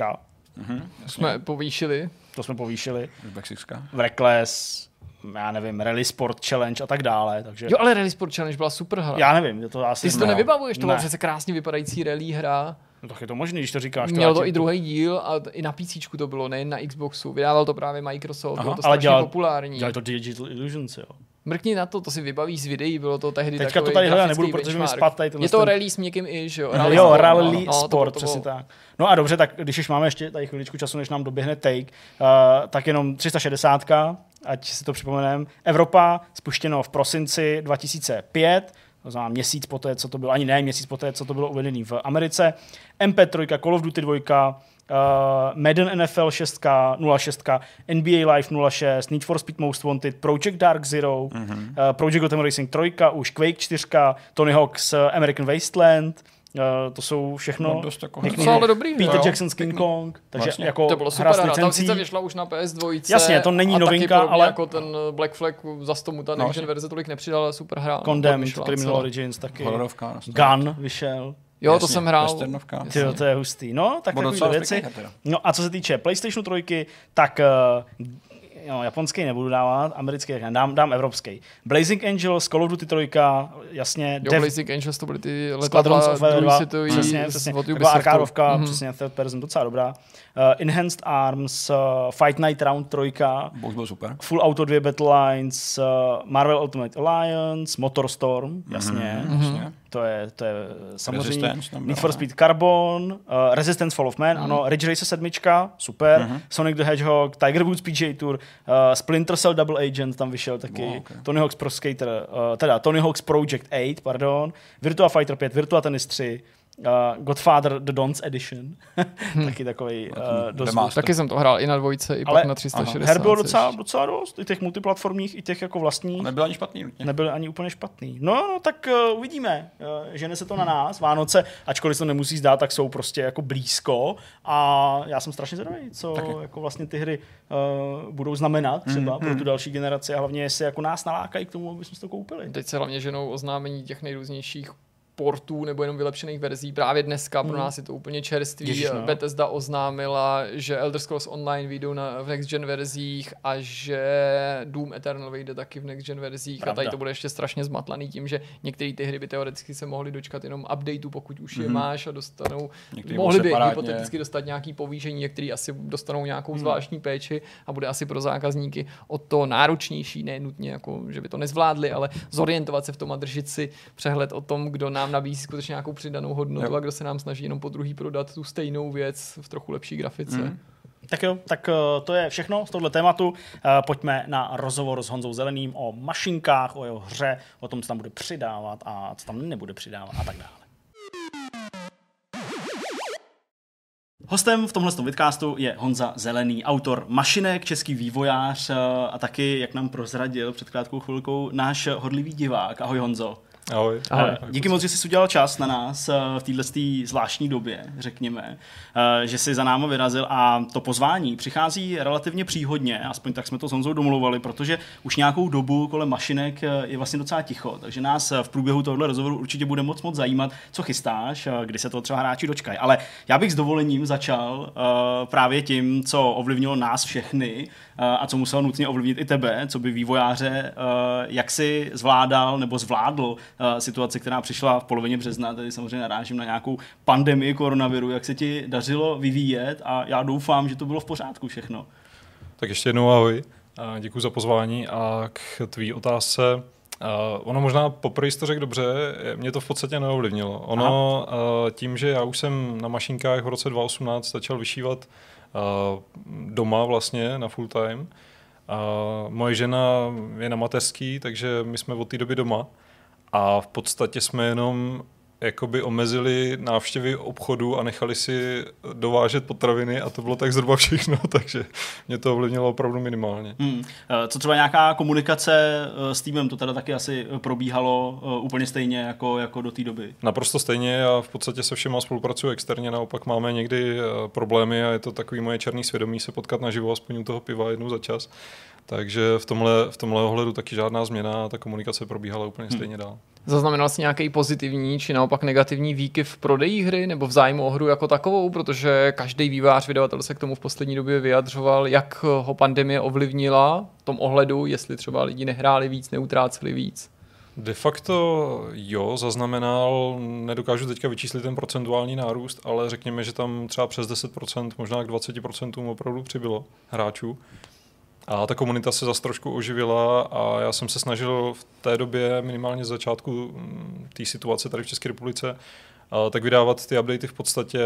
Jsme povýšili. To jsme povýšili. Mexická. V Reckless, já nevím, Rally Sport Challenge a tak dále. Takže Jo, ale Rally Sport Challenge byla super hra. já nevím, je to asi... Ty si to nevybavuješ, to byla Ne. přece krásně vypadající rally hra. No, tak je to možný, když to říkáš. Mělo já to ti- i druhý díl a i na PC to bylo, nejen na Xboxu. Vydával to právě Microsoft, Aha, bylo to ale strašně dělal- populární. Dělali to Digital Illusions, jo. Mrkni na to, to si vybaví z videí, bylo to tehdy Teďka to tady hledat nebudu, protože mi spadl tady Je to ten- rally s někým i, že jo? Jo, Rally jo, sport, rally no, no, to to přesně tak. No a dobře, tak když už máme ještě tady chviličku času, než nám doběhne take, uh, tak jenom 360, ať si to připomeneme. Evropa spuštěno v prosinci 2005, to znamená měsíc poté, co to bylo, ani ne měsíc poté, co to bylo uvedené v Americe. MP3, Call of Duty 2, uh, Madden NFL 6, 06, NBA Live 06, Need for Speed Most Wanted, Project Dark Zero, mm-hmm. uh, Project Gotham Racing 3, už Quake 4, Tony Hawk's American Wasteland, Uh, to jsou všechno No, dost jako pěkný ale dobrý, Peter jo. Jackson's King Kong, takže Vlastně. jako To bylo hra super s hra, tam licencí. sice vyšla už na PS2. Jasně, to není a novinka, ale- jako ten Black Flag, zas tomu ta No, verze tolik nepřidala, ale super hra. Condemned, Criminal celá. Origins taky. Hororovka. Gun vyšel. Jo, to Jasně, jsem hrál. Westernovka. Tyjo, to je hustý. No, tak Bylo takové věci. No a co se týče PlayStationu 3, tak uh, jo, japonský nebudu dávat, americký ne, dám, dám evropský. Blazing Angels, Call of Duty 3, jasně. Jo, Dev- Blazing Angels to byly ty Squadrons letadla of Fire 2, druhý přesně, přesně. od Taková Ubisoftu. arkádovka, Mhm. přesně, third person, docela dobrá. Uh, Enhanced Arms, uh, Fight Night Round 3, Box byl super. Full Auto 2 Battle Lines, uh, Marvel Ultimate Alliance, Motorstorm, jasně. Mhm, jasně. To je, to je samozřejmě Resistance Need for ne? Speed Carbon, uh, Resistance Fall of Man, ano, Ridge Racer 7, super, Mhm. Sonic the Hedgehog, Tiger Woods PGA Tour, uh, Splinter Cell Double Agent tam vyšel taky, Wow, okay. Tony Hawk's Pro Skater, uh, teda Tony Hawk's Project 8, pardon, Virtua Fighter 5, Virtua Tennis 3, uh, Godfather The Dons Edition, taky takový uh, dost. Taky jsem to hrál i na dvojce, i Ale pak na 360. her bylo docela, docela dost, i těch multiplatformních, i těch jako vlastních. Nebyl ani špatný nutně. Nebyly ani úplně špatný. No, no tak uh, uvidíme. Uh, žene se to na nás. Vánoce, ačkoliv se to nemusí zdát, tak jsou prostě jako blízko. A já jsem strašně zvědavý, co Taky. jako vlastně ty hry uh, budou znamenat třeba pro tu další generaci a hlavně jestli jako nás nalákají k tomu, aby jsme si to koupili. Teď se hlavně ženou oznámení těch nejrůznějších portů nebo jenom vylepšených verzí. Právě dneska pro nás je to úplně čerstvý. Ježiš, no. Bethesda oznámila, že Elder Scrolls Online vyjdou na, v Next Gen verzích a že Doom Eternal vyjde taky v Next Gen verzích. Pravda. A tady to bude ještě strašně zmatlaný tím, že některé ty hry by teoreticky se mohly dočkat jenom updateu, pokud už je máš a dostanou, Některý mohli by separátně. hypoteticky dostat nějaký povýšení, některý asi dostanou nějakou zvláštní péči a bude asi pro zákazníky o to náročnější, ne nutně jako, že by to nezvládli, ale zorientovat se v tom a držet si přehled o tom, kdo nám nabízí skutečně nějakou přidanou hodnotu Jo. a kdo se nám snaží jenom po druhý prodat tu stejnou věc v trochu lepší grafice. Mhm. Tak jo, tak uh, to je všechno z tohle tématu. Uh, pojďme na rozhovor s Honzou Zeleným o mašinkách, o jeho hře, o tom, co tam bude přidávat a co tam nebude přidávat a tak dále. Hostem v tomhle vidcastu je Honza Zelený, autor mašinek, český vývojář eh, a taky, jak nám prozradil před krátkou chvilkou, náš hodlivý divák. Ahoj Honzo. Ahoj. Ahoj. Díky moc, že jsi udělal čas na nás eh, v této zvláštní době, řekněme, eh, že jsi za náma vyrazil a to pozvání přichází relativně příhodně, aspoň tak jsme to s Honzou domluvali, protože už nějakou dobu kolem mašinek eh, je vlastně docela ticho, takže nás v průběhu tohoto rozhovoru určitě bude moc moc zajímat, co chystáš, kdy se to třeba hráči dočkají. Ale já bych s dovolením začal eh, právě tím, co ovlivnilo nás všechny a co muselo nutně ovlivnit i tebe, co by vývojáře, eh, jak si zvládal nebo zvládl situaci, která přišla v polovině března, tedy samozřejmě narážím na nějakou pandemii koronaviru, jak se ti dařilo vyvíjet a já doufám, že to bylo v pořádku všechno. Tak ještě jednou ahoj. A Děkuji za pozvání a k tvý otázce. Uh, ono možná poprvé jsi to řekl dobře, mě to v podstatě neovlivnilo. Ono uh, tím, že já už jsem na mašinkách v roce 2018 začal vyšívat uh, doma vlastně na full time. A moje žena je na mateřský, takže my jsme od té doby doma. A v podstatě jsme jenom jakoby omezili návštěvy obchodu a nechali si dovážet potraviny a to bylo tak zhruba všechno, takže mě to ovlivnilo opravdu minimálně. Hmm. Eh, Co třeba nějaká komunikace eh, s týmem, to teda taky asi probíhalo eh, úplně stejně jako, jako do té doby. Naprosto stejně, já v podstatě se všema spolupracuji externě, naopak máme někdy problémy a je to takový moje černý svědomí se potkat naživo aspoň u toho piva jednou za čas. Takže v tomhle, v tomhle ohledu taky žádná změna a ta komunikace probíhala úplně stejně dál. Zaznamenal jsi nějaký pozitivní či naopak negativní výkyv v prodeji hry nebo v zájmu o hru jako takovou, protože každý vývář, vydavatel se k tomu v poslední době vyjadřoval, jak ho pandemie ovlivnila v tom ohledu, jestli třeba lidi nehráli víc, neutráceli víc. De facto jo, zaznamenal, nedokážu teďka vyčíslit ten procentuální nárůst, ale řekněme, že tam třeba přes 10%, možná k 20% opravdu přibylo hráčů. A ta komunita se zase trošku oživila a já jsem se snažil v té době, minimálně z začátku mm, té situace tady v České republice, tak vydávat ty updaty v podstatě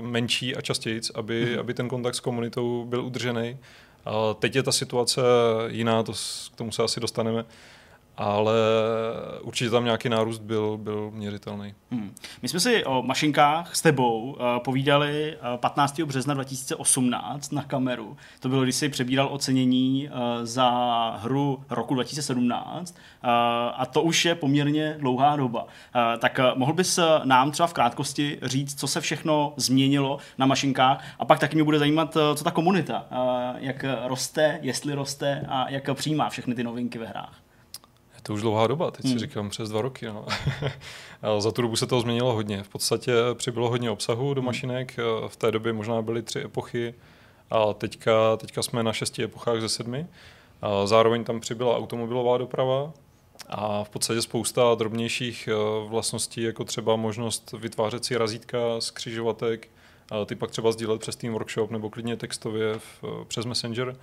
menší a častěji, aby, mm. aby ten kontakt s komunitou byl udržený. Teď je ta situace jiná, to, k tomu se asi dostaneme ale určitě tam nějaký nárůst byl, byl měřitelný. Hmm. My jsme si o mašinkách s tebou uh, povídali uh, 15. března 2018 na kameru. To bylo, když jsi přebíral ocenění uh, za hru roku 2017 uh, a to už je poměrně dlouhá doba. Tak mohl bys nám třeba v krátkosti říct, co se všechno změnilo na mašinkách a pak taky mě bude zajímat, co ta komunita, jak roste, jestli roste a jak přijímá všechny ty novinky ve hrách to už dlouhá doba, teď hmm. si říkám přes dva roky. No. za tu dobu se to změnilo hodně. V podstatě přibylo hodně obsahu do hmm. mašinek, v té době možná byly tři epochy a teďka, teďka jsme na šesti epochách ze sedmi. A zároveň tam přibyla automobilová doprava a v podstatě spousta drobnějších eh, vlastností, jako třeba možnost vytvářet si razítka z křižovatek, ty pak třeba sdílet přes Team Workshop nebo klidně textově v, přes Messenger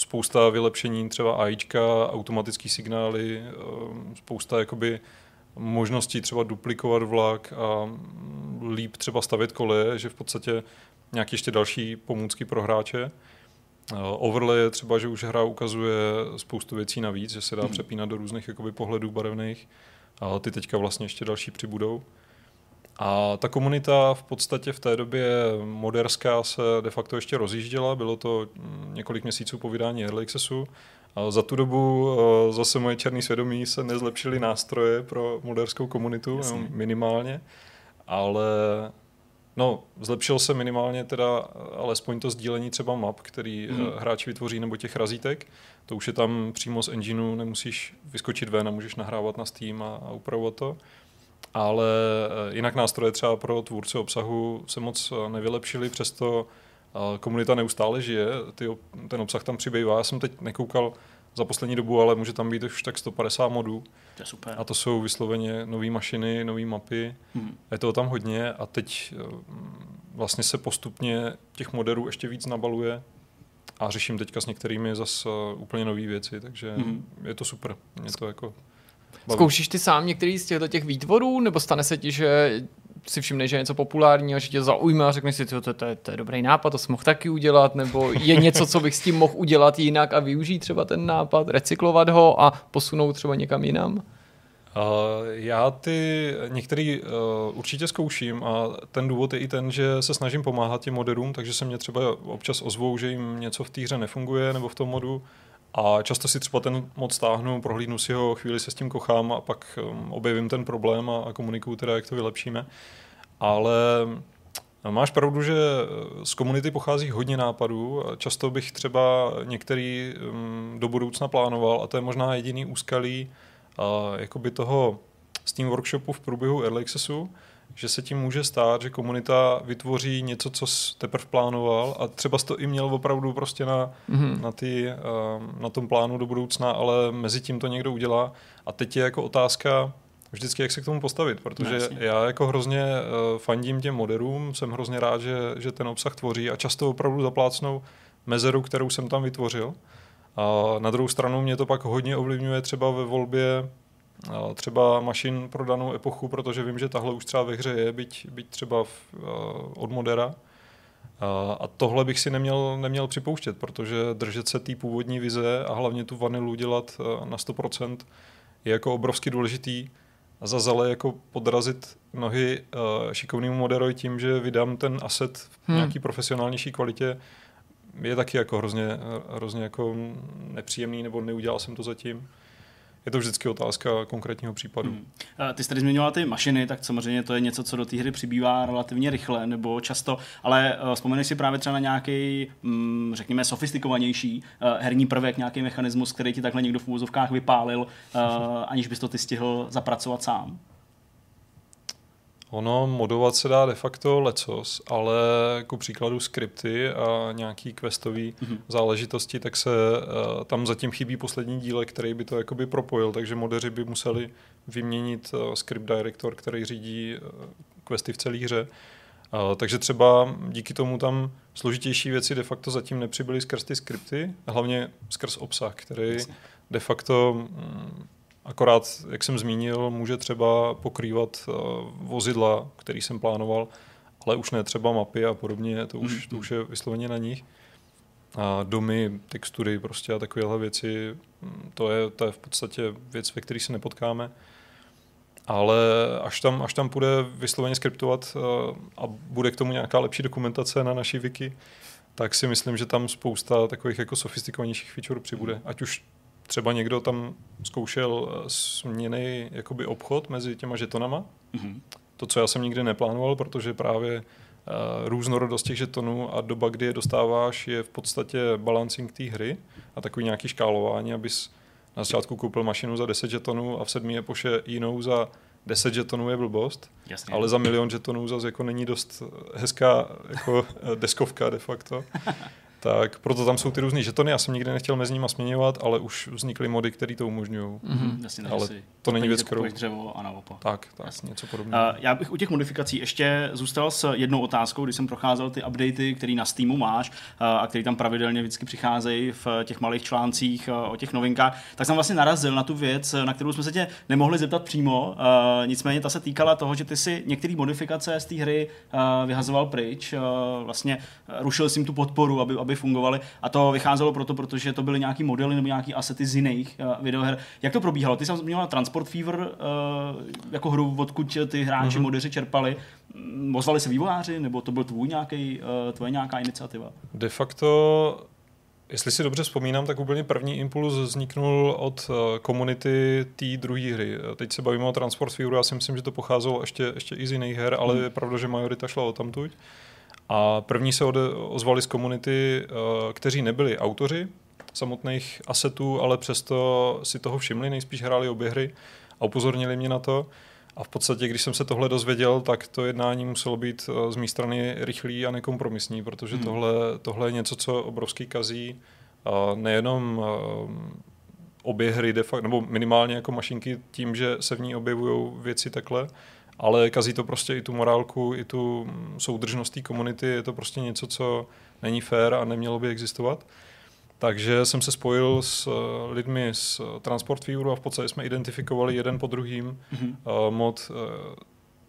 spousta vylepšení, třeba AIčka, automatický signály, eh, spousta jakoby možností třeba duplikovat vlak a líp třeba stavět koleje, že v podstatě nějaké ještě další pomůcky pro hráče. Eh, overlay je třeba, že už hra ukazuje spoustu věcí navíc, že se dá hmm. přepínat do různých jakoby, pohledů barevných. A ty teďka vlastně ještě další přibudou. A ta komunita v podstatě v té době moderská se de facto ještě rozjížděla, bylo to mm, několik měsíců po vydání Early Accessu. A za tu dobu eh, zase moje černé svědomí se nezlepšily nástroje pro moderskou komunitu, Jasně. minimálně, ale no, zlepšil se minimálně teda alespoň to sdílení třeba map, který mm. hráči vytvoří, nebo těch razítek. To už je tam přímo z engineu, nemusíš vyskočit ven a můžeš nahrávat na Steam a, a upravovat to ale eh, jinak nástroje třeba pro tvůrce obsahu se moc eh, nevylepšily, přesto eh, komunita neustále žije, ty, ten obsah tam přibývá. Já jsem teď nekoukal za poslední dobu, ale může tam být už tak 150 modů. To je super. A to jsou vysloveně nové mašiny, nové mapy. Hmm. Je toho tam hodně a teď vlastně se postupně těch moderů ještě víc nabaluje a řeším teďka s některými zase úplně nové věci, takže hmm. je to super. Mě to jako Baví. Zkoušíš ty sám některý z těchto těch výtvorů, nebo stane se ti, že si všimneš, že je něco populárního, že tě zaujme a řekneš si, to, to, to, je, to je dobrý nápad, to jsem mohl taky udělat, nebo je něco, co bych s tím mohl udělat jinak a využít třeba ten nápad, recyklovat ho a posunout třeba někam jinam? Uh, já ty některý uh, určitě zkouším a ten důvod je i ten, že se snažím pomáhat těm moderům, takže se mě třeba občas ozvou, že jim něco v té hře nefunguje nebo v tom modu a často si třeba ten mod stáhnu, prohlídnu si ho, chvíli se s tím kochám a pak um, objevím ten problém a, a komunikuju teda, jak to vylepšíme. Ale no, Máš pravdu, že eh, z komunity pochází hodně nápadů. Často bych třeba některý um, do budoucna plánoval a to je možná jediný úskalí uh, jakoby toho Steam Workshopu v průběhu Early Accessu, že se tím může stát, že komunita vytvoří něco, co teprve plánoval a třeba to i měl opravdu prostě na, mm-hmm. na, ty, ehm, na tom plánu do budoucna, ale mezi tím to někdo udělá a teď je jako otázka, vždycky, jak se k tomu postavit, protože no, já jako hrozně uh, fandím těm moderům, jsem hrozně rád, že, že ten obsah tvoří a často opravdu zaplácnou mezeru, kterou jsem tam vytvořil. A na druhou stranu mě to pak hodně ovlivňuje třeba ve volbě třeba mašin pro danou epochu, protože vím, že tahle už třeba ve hře je, byť, byť třeba v, uh, od modera. A tohle bych si neměl, neměl připouštět, protože držet se té původní vize a hlavně tu vanilu dělat na 100% je jako obrovsky důležitý a za zale jako podrazit nohy uh, šikovnému moderovi tím, že vydám ten asset v hmm. nějaký profesionálnější kvalitě, je taky jako hrozně, hrozně jako nepříjemný, nebo neudělal jsem to zatím je to vždycky otázka konkrétního případu. Hmm. Ty jsi tady zmiňoval ty mašiny, tak samozřejmě to je něco, co do té hry přibývá relativně rychle nebo často, ale uh, vzpomeneš si právě třeba na nějaký, um, řekněme, sofistikovanější uh, herní prvek, nějaký mechanismus, který ti takhle někdo v úvozovkách vypálil, aniž bys to ty stihl zapracovat sám? Ono modovat se dá de facto lecos, ale ku příkladu skripty a nějaký questový mm-hmm. záležitosti, tak se uh, tam zatím chybí poslední dílek, který by to jakoby propojil, takže modeři by museli vyměnit uh, script director, který řídí uh, questy v celé hře. Uh, takže třeba díky tomu tam složitější věci de facto zatím nepřibyly skrz ty skripty, hlavně skrz obsah, který de facto mm, akorát, jak jsem zmínil, může třeba pokrývat uh, vozidla, který jsem plánoval, ale už ne třeba mapy a podobně, to už, mm-hmm. to už je vysloveně na nich. A domy, textury prostě a takovéhle věci, mm, to je, to je v podstatě věc, ve které se nepotkáme. Ale až tam, až tam bude vysloveně skriptovat uh, a bude k tomu nějaká lepší dokumentace na naší wiki, tak si myslím, že tam spousta takových jako sofistikovanějších feature přibude. Ať už třeba někdo tam zkoušel směný jakoby obchod mezi těma žetonama, mm-hmm. to, co já jsem nikdy neplánoval, protože právě uh, různorodost těch žetonů a doba, kdy je dostáváš, je v podstatě balancing té hry a takový nějaký škálování, abys na začátku koupil mašinu za 10 žetonů a v sedmi epoše jinou za 10 žetonů je blbost, Jasně. ale za milion žetonů zase jako není dost hezká jako deskovka de facto. tak proto tam jsou ty různé žetony. Já jsem nikdy nechtěl mezi nimi směňovat, ale už vznikly mody, které to umožňují. Mm-hmm. Jasně, ale si to není věc, kterou... dřevo a naopak. Tak, tak Jasně. něco podobného. Uh, já bych u těch modifikací ještě zůstal s jednou otázkou, když jsem procházel ty updaty, které na Steamu máš uh, a které tam pravidelně vždycky přicházejí v těch malých článcích uh, o těch novinkách, tak jsem vlastně narazil na tu věc, na kterou jsme se tě nemohli zeptat přímo. Uh, nicméně ta se týkala toho, že ty si některé modifikace z té hry uh, vyhazoval pryč. Uh, vlastně rušil jsi jim tu podporu, aby, aby aby fungovaly. A to vycházelo proto, protože to byly nějaký modely nebo nějaký asety z jiných uh, videoher. Jak to probíhalo? Ty jsi měla Transport Fever uh, jako hru, odkud ty hráči, mm-hmm. modeři čerpali. Mm, ozvali se vývojáři, nebo to byl tvůj nějaký, uh, tvoje nějaká iniciativa? De facto Jestli si dobře vzpomínám, tak úplně první impuls vzniknul od komunity té druhé hry. Teď se bavíme o Transport Fever, já si myslím, že to pocházelo ještě, ještě i z jiných her, ale hmm. je pravda, že majorita šla o tamtuť. A první se ozvali z komunity, eh, kteří nebyli autoři samotných asetů, ale přesto si toho všimli, nejspíš hráli obě hry a upozornili mě na to. A v podstatě, když jsem se tohle dozvěděl, tak to jednání muselo být eh, z mé strany rychlý a nekompromisní, protože hmm. tohle, tohle je něco, co obrovský kazí nejenom eh, obě hry, de facto, nebo minimálně jako mašinky tím, že se v ní objevují věci takhle, ale kazí to prostě i tu morálku, i tu soudržnost té komunity, je to prostě něco, co není fér a nemělo by existovat. Takže jsem se spojil s uh, lidmi z Transport Feveru a v podstatě jsme identifikovali jeden po druhým mm-hmm. uh, mod. Uh,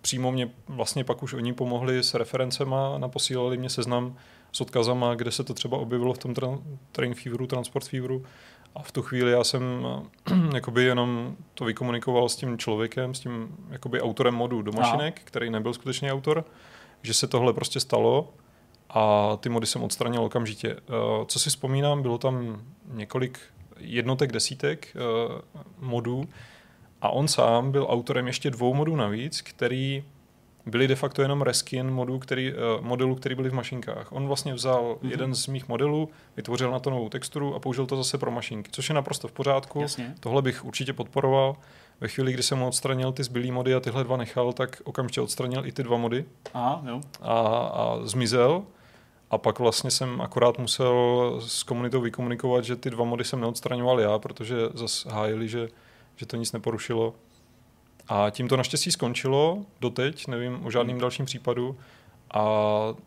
přímo mě vlastně pak už oni pomohli s referencema, naposílali mě seznam s odkazama, kde se to třeba objevilo v tom tra- Train Feveru, Transport Feveru a v tu chvíli já jsem jakoby jenom to vykomunikoval s tím člověkem, s tím jakoby autorem modu do mašinek, a. který nebyl skutečný autor, že se tohle prostě stalo a ty mody jsem odstranil okamžitě. Eh, co si vzpomínám, bylo tam několik jednotek, desítek eh, modů a on sám byl autorem ještě dvou modů navíc, který byly de facto jenom reskin modů, který, uh, modelů, který byly v mašinkách. On vlastně vzal mm-hmm. jeden z mých modelů, vytvořil na to novou texturu a použil to zase pro mašinky, což je naprosto v pořádku. Jasně. Tohle bych určitě podporoval. Ve chvíli, kdy jsem mu odstranil ty zbylý mody a tyhle dva nechal, tak okamžitě odstranil i ty dva mody. Aha, jo. A, a zmizel. A pak vlastně jsem akorát musel s komunitou vykomunikovat, že ty dva mody jsem neodstraňoval já, protože zase hájili, že, že to nic neporušilo. A tím to naštěstí skončilo doteď, nevím o žádným dalším případu. A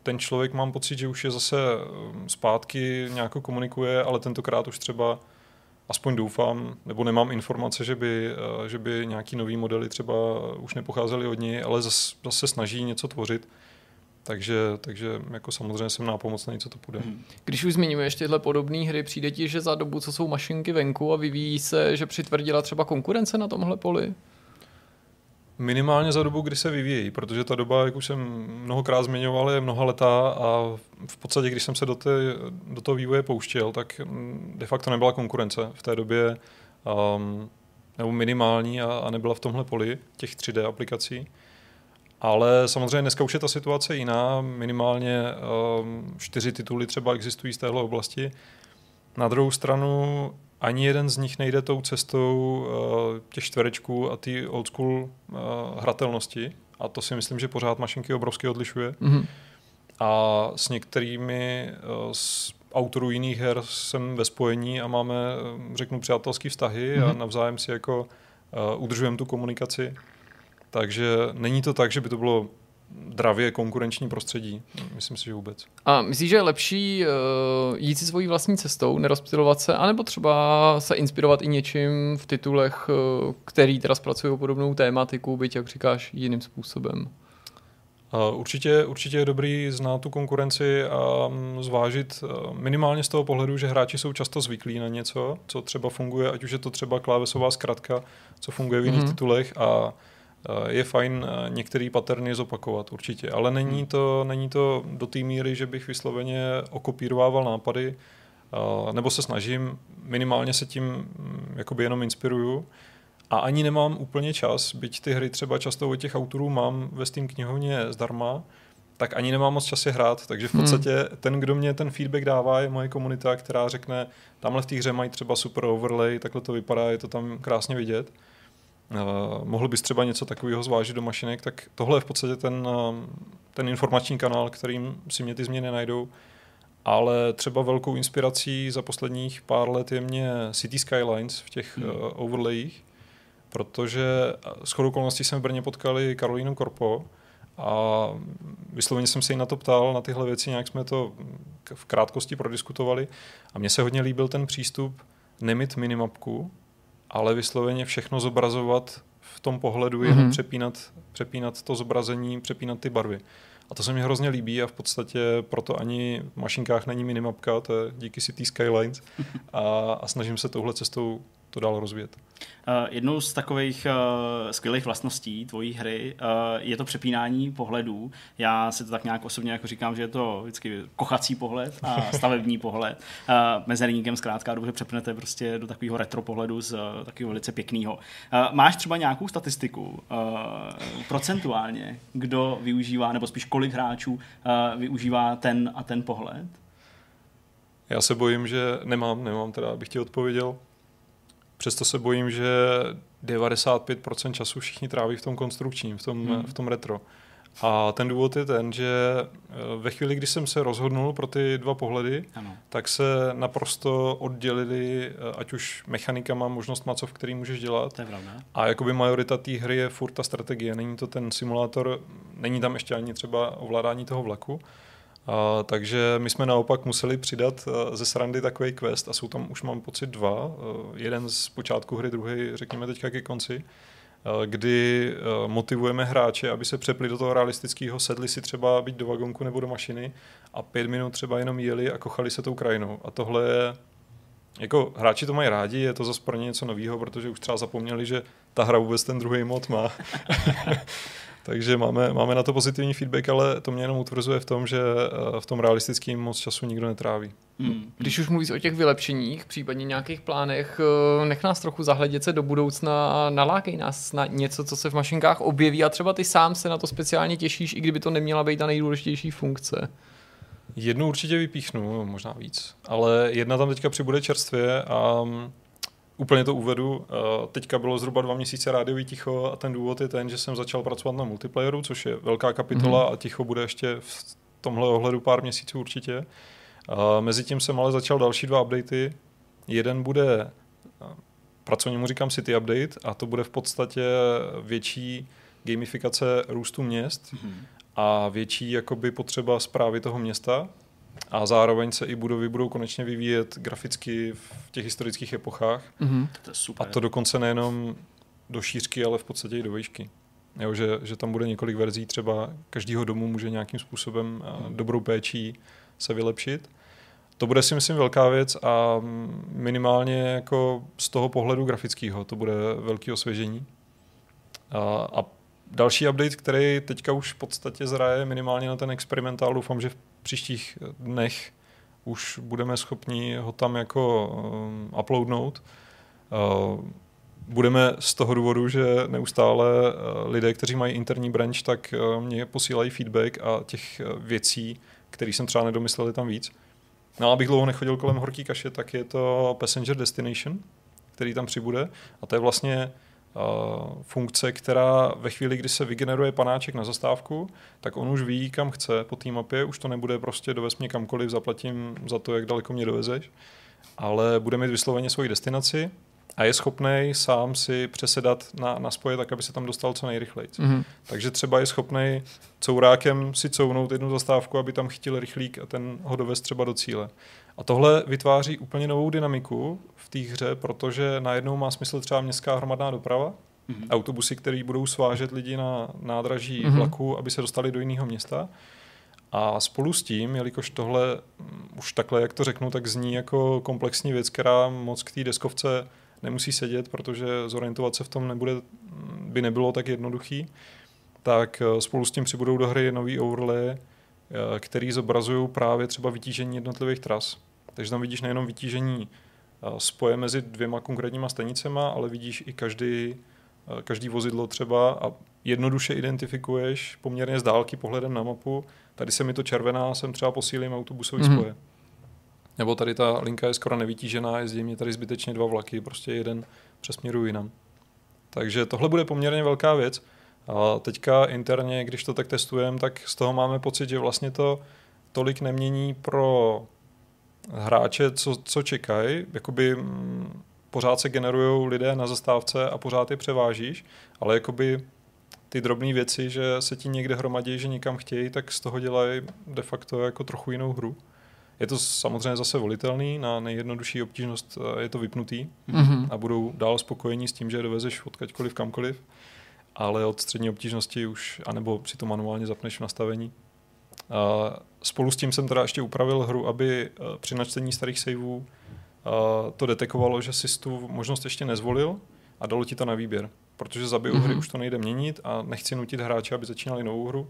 ten člověk mám pocit, že už je zase um, zpátky nějak komunikuje, ale tentokrát už třeba aspoň doufám, nebo nemám informace, že by, uh, že by nějaký nový modely třeba už nepocházely od něj, ale zase, zase snaží něco tvořit. Takže, takže jako samozřejmě jsem nápomocný, co to půjde. Hmm. Když už zmiňuješ tyhle podobné hry, přijde ti, že za dobu, co jsou mašinky venku a vyvíjí se, že přitvrdila třeba konkurence na tomhle poli? Minimálně za dobu, kdy se vyvíjí, protože ta doba, jak už jsem mnohokrát zmiňoval, je mnoha letá a v podstatě, když jsem se do, té, do toho vývoje pouštěl, tak de facto nebyla konkurence v té době, um, nebo minimální a, a nebyla v tomhle poli těch 3D aplikací. Ale samozřejmě dneska už je ta situace jiná, minimálně um, čtyři tituly třeba existují z téhle oblasti. Na druhou stranu ani jeden z nich nejde tou cestou uh, těch čtverečků a ty old school uh, hratelnosti. A to si myslím, že pořád mašinky obrovsky odlišuje. Mm-hmm. A s některými uh, z autorů jiných her jsem ve spojení a máme, řeknu, přátelské vztahy mm-hmm. a navzájem si jako uh, udržujeme tu komunikaci. Takže není to tak, že by to bylo dravě konkurenční prostředí. Myslím si, že vůbec. A myslíš, že je lepší uh, jít si svojí vlastní cestou, nerozptilovat se, anebo třeba se inspirovat i něčím v titulech, uh, který teda zpracují podobnou tématiku, byť, jak říkáš, jiným způsobem? Určitě, určitě je dobrý znát tu konkurenci a mm, zvážit minimálně z toho pohledu, že hráči jsou často zvyklí na něco, co třeba funguje, ať už je to třeba klávesová zkratka, co funguje v jiných mm-hmm. titulech a je fajn některé paterny zopakovat určitě, ale není mhm. to, není to do té míry, že bych vysloveně okopírovával nápady, nebo se snažím, minimálně se tím mm, jakoby jenom inspiruju, a ani nemám úplně čas, byť ty hry třeba často od těch autorů mám ve Steam knihovně zdarma, tak ani nemám moc čas je hrát, takže v hmm. podstatě hmm. ten, kdo mě ten feedback dává, je moje komunita, která řekne, tamhle v té hře mají třeba super overlay, takhle to vypadá, je to tam krásně vidět. Uh, mohl bys třeba něco takového zvážit do mašinek, tak tohle je v podstatě ten, uh, ten informační kanál, kterým si mě ty změny najdou. Ale třeba velkou inspirací za posledních pár let je mě City Skylines v těch hmm. uh, overlayích, protože s chodou okolností jsem v Brně potkali Karolínu Korpo a vysloveně jsem se jí na to ptal, na tyhle věci, nějak jsme to v krátkosti prodiskutovali a mně se hodně líbil ten přístup nemít minimapku, ale vysloveně všechno zobrazovat v tom pohledu, mm-hmm. jenom přepínat, přepínat to zobrazení, přepínat ty barvy. A to se mi hrozně líbí a v podstatě proto ani v mašinkách není minimapka, to je díky City Skylines a, a snažím se touhle cestou to dál rozvíjet. Uh, jednou z takových uh, skvělých vlastností tvojí hry uh, je to přepínání pohledů. Já si to tak nějak osobně jako říkám, že je to vždycky kochací pohled a stavební pohled. Uh, mezerníkem zkrátka dobře přepnete prostě do takového retro pohledu z uh, takového velice pěkného. Uh, máš třeba nějakou statistiku uh, procentuálně, kdo využívá, nebo spíš kolik hráčů uh, využívá ten a ten pohled? Já se bojím, že nemám, nemám teda, abych ti odpověděl. Přesto se bojím, že 95% času všichni tráví v tom konstrukčním, v tom, hmm. v tom retro. A ten důvod je ten, že eh, ve chvíli, kdy jsem se rozhodnul pro ty dva pohledy, ano. tak se naprosto oddělili, eh, ať už mechanika má možnost macov, který můžeš dělat. To je pravda. A jakoby majorita té hry je furt ta strategie. Není to ten simulátor, není tam ještě ani třeba ovládání toho vlaku, a, takže my jsme naopak museli přidat uh, ze srandy takový quest a jsou tam už mám pocit dva. Uh, jeden z počátku hry, druhý řekněme teďka ke konci, uh, kdy motivujeme hráče, aby se přepli do toho realistického, sedli si třeba být do vagonku nebo do mašiny a pět minut třeba jenom jeli a kochali se tou krajinou. A tohle je jako hráči to mají rádi, je to zase pro ně něco nového, protože už třeba zapomněli, že ta hra vůbec ten druhý mod má. Takže máme, máme na to pozitivní feedback, ale to mě jenom utvrzuje v tom, že eh, v tom realistickém moc času nikdo netráví. Hmm. Když už mluvíš o těch vylepšeních, případně nějakých plánech, eh, nech nás trochu zahledět se do budoucna a nalákej nás na něco, co se v mašinkách objeví a třeba ty sám se na to speciálně těšíš, i kdyby to neměla být ta nejdůležitější funkce. Jednu určitě vypíchnu, možná víc, ale jedna tam teďka přibude čerstvě a mm, Úplně to uvedu. Eh, teďka bylo zhruba dva měsíce rádiový ticho a ten důvod je ten, že jsem začal pracovat na multiplayeru, což je velká kapitola mm-hmm. a ticho bude ještě v tomhle ohledu pár měsíců určitě. Mezitím jsem ale začal další dva updaty. Jeden bude, eh, pracovně mu říkám City Update, a to bude v podstatě větší gamifikace růstu měst mm-hmm. a větší jakoby potřeba zprávy toho města, a zároveň se i budovy budou konečně vyvíjet graficky v těch historických epochách. Mm-hmm. To je super. A to dokonce nejenom do šířky, ale v podstatě i do výšky. Jo, že, že tam bude několik verzí, třeba každýho domu může nějakým způsobem mm. dobrou péčí se vylepšit. To bude si myslím velká věc a minimálně jako z toho pohledu grafického to bude velký osvěžení. A, a další update, který teďka už v podstatě zraje minimálně na ten experimentál, doufám, že v příštích dnech už budeme schopni ho tam jako um, uploadnout. Uh, budeme z toho důvodu, že neustále lidé, kteří mají interní branch, tak mě posílají feedback a těch věcí, které jsem třeba nedomyslel, je tam víc. No abych dlouho nechodil kolem horký kaše, tak je to Passenger Destination, který tam přibude a to je vlastně funkce, která ve chvíli, kdy se vygeneruje panáček na zastávku, tak on už ví, kam chce po té mapě, už to nebude prostě dovez mě kamkoliv, zaplatím za to, jak daleko mě dovezeš, ale bude mít vysloveně svoji destinaci a je schopný sám si přesedat na, na spoje tak, aby se tam dostal co nejrychleji. Mm-hmm. Takže třeba je schopný courákem si counout jednu zastávku, aby tam chytil rychlík a ten ho dovez třeba do cíle. A tohle vytváří úplně novou dynamiku v té hře, protože najednou má smysl třeba městská hromadná doprava, mm-hmm. autobusy, které budou svážet lidi na nádraží mm-hmm. vlaku, aby se dostali do jiného města. A spolu s tím, jelikož tohle mm, už takhle, jak to řeknu, tak zní jako komplexní věc, která moc k té deskovce nemusí sedět, protože zorientovat se v tom nebude, mm, by nebylo tak jednoduchý, tak eh, spolu s tím přibudou do hry nový overlay, který zobrazují právě třeba vytížení jednotlivých tras. Takže tam vidíš nejenom vytížení eh, spoje mezi dvěma konkrétníma stanicema, ale vidíš i každý, každý vozidlo třeba a jednoduše identifikuješ poměrně z dálky pohledem na mapu. Tady se mi to červená, jsem třeba posílím autobusový mm-hmm. spoje. Nebo tady ta linka je skoro nevytížená, jezdí mě tady zbytečně dva vlaky, prostě jeden přesměruji jinam. Takže tohle bude poměrně velká věc. A teďka interně, když to tak testujeme, tak z toho máme pocit, že vlastně to tolik nemění pro hráče, co, co čekají. Jakoby mm, pořád se generují lidé na zastávce a pořád je převážíš, ale jakoby ty drobné věci, že se ti někde hromadí, že někam chtějí, tak z toho dělají de facto jako trochu jinou hru. Je to samozřejmě zase volitelný, na nejjednodušší obtížnost eh, je to vypnutý mm-hmm. a budou dál spokojení s tím, že dovezeš odkaďkoliv kamkoliv, ale od střední obtížnosti už, anebo si to manuálně zapneš v nastavení. A spolu s tím jsem teda ještě upravil hru, aby eh, při načtení starých saveů eh, to detekovalo, že si tu možnost ještě nezvolil a dalo ti to na výběr. Protože za mm-hmm. hry už to nejde měnit a nechci nutit hráče, aby začínali novou hru,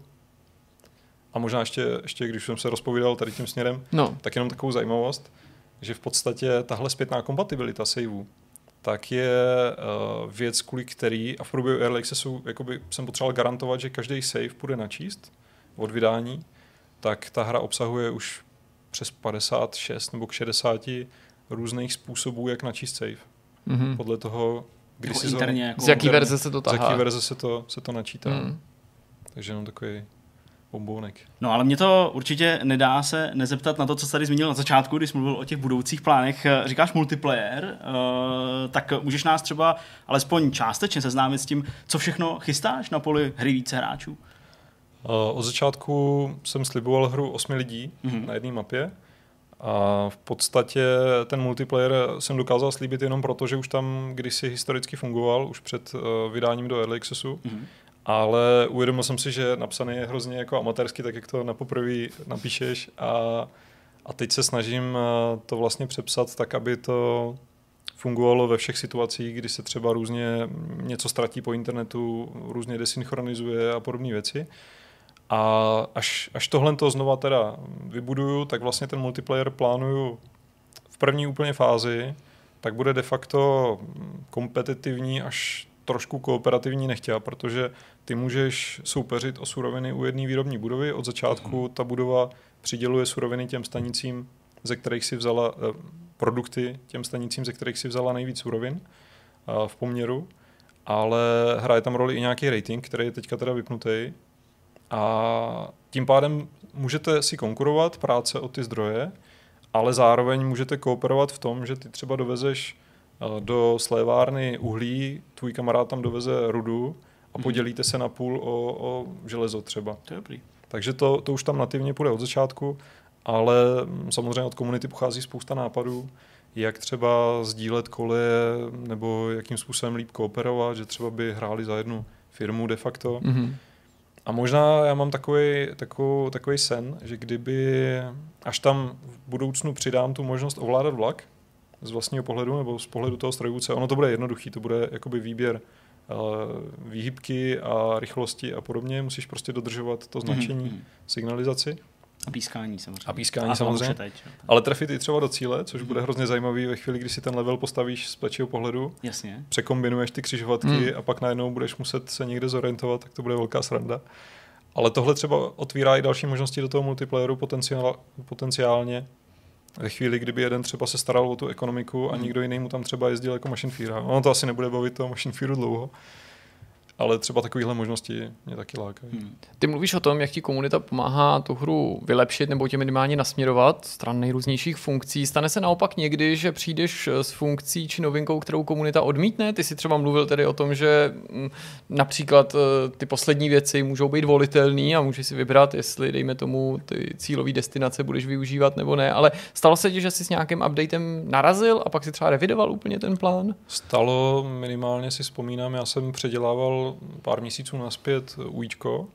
a možná ještě, ještě když jsem se rozpovídal tady tím směrem, no. tak jenom takovou zajímavost, že v podstatě tahle zpětná kompatibilita saveů, tak je uh, věc, kvůli který, a v průběhu Early Accessu jakoby jsem potřeboval garantovat, že každý save půjde načíst od vydání, tak ta hra obsahuje už přes 56 nebo k 60 různých způsobů, jak načíst save. Mm-hmm. Podle toho, kdy jako si interně, jako z jaký verze se to tahá. Z jaký verze se to, se to načítá. Mm. Takže jenom takový bombónek. No ale mě to určitě nedá se nezeptat na to, co jsi tady zmínil na začátku, když jsi mluvil o těch budoucích plánech. Říkáš multiplayer, uh, tak můžeš nás třeba alespoň částečně seznámit s tím, co všechno chystáš na poli hry více hráčů? Uh, od začátku jsem sliboval hru osmi lidí mm-hmm. na jedné mapě. A v podstatě ten multiplayer jsem dokázal slíbit jenom proto, že už tam kdysi historicky fungoval, už před uh, vydáním do Early Accessu. Mm-hmm ale uvědomil jsem si, že napsaný je hrozně jako amatérsky, tak jak to na poprvé napíšeš a, a teď se snažím eh, to vlastně přepsat tak, aby to fungovalo ve všech situacích, kdy se třeba různě něco ztratí po internetu, různě desynchronizuje a podobné věci. A až, až tohle to znova teda vybuduju, tak vlastně ten multiplayer plánuju v první úplně fázi, tak bude de facto kompetitivní až trošku kooperativní nechtěla, protože ty můžeš soupeřit o suroviny u jedné výrobní budovy. Od začátku ta budova přiděluje suroviny těm stanicím, ze kterých si vzala eh, produkty těm stanicím, ze kterých si vzala nejvíc surovin eh, v poměru, ale hraje tam roli i nějaký rating, který je teďka teda vypnutý. A tím pádem můžete si konkurovat práce o ty zdroje, ale zároveň můžete kooperovat v tom, že ty třeba dovezeš do slévárny uhlí, tvůj kamarád tam doveze rudu a podělíte se na půl o, o železo třeba. To je dobrý. Takže to, to už tam nativně půjde od začátku, ale samozřejmě od komunity pochází spousta nápadů, jak třeba sdílet koleje nebo jakým způsobem líp kooperovat, že třeba by hráli za jednu firmu de facto. Mm-hmm. A možná já mám takový, takový, takový sen, že kdyby až tam v budoucnu přidám tu možnost ovládat vlak z vlastního pohledu nebo z pohledu toho strojvůdce, ono to bude jednoduchý, to bude jakoby výběr výhybky a rychlosti a podobně. Musíš prostě dodržovat to značení, mm-hmm. signalizaci. A pískání samozřejmě. A pískání a samozřejmě. Teď, Ale trefit i třeba do cíle, což mm. bude hrozně zajímavý ve chvíli, kdy si ten level postavíš z plečího pohledu. Jasně. Překombinuješ ty křižovatky mm. a pak najednou budeš muset se někde zorientovat, tak to bude velká sranda. Ale tohle třeba otvírá i další možnosti do toho multiplayeru potenciál, potenciálně ve chvíli, kdyby jeden třeba se staral o tu ekonomiku a hmm. někdo jiný mu tam třeba jezdil jako machine fear. Ono to asi nebude bavit toho machine fearu dlouho. Ale třeba takovéhle možnosti mě taky lákají. Hmm. Ty mluvíš o tom, jak ti komunita pomáhá tu hru vylepšit nebo tě minimálně nasměrovat stran nejrůznějších funkcí. Stane se naopak někdy, že přijdeš s funkcí či novinkou, kterou komunita odmítne? Ty si třeba mluvil tedy o tom, že mm, například eh, ty poslední věci můžou být volitelné a můžeš si vybrat, jestli, dejme tomu, ty cílové destinace budeš využívat nebo ne. Ale stalo se ti, že jsi s nějakým updatem narazil a pak si třeba revidoval úplně ten plán? Stalo, minimálně si vzpomínám, já jsem předělával pár měsíců naspět UIčko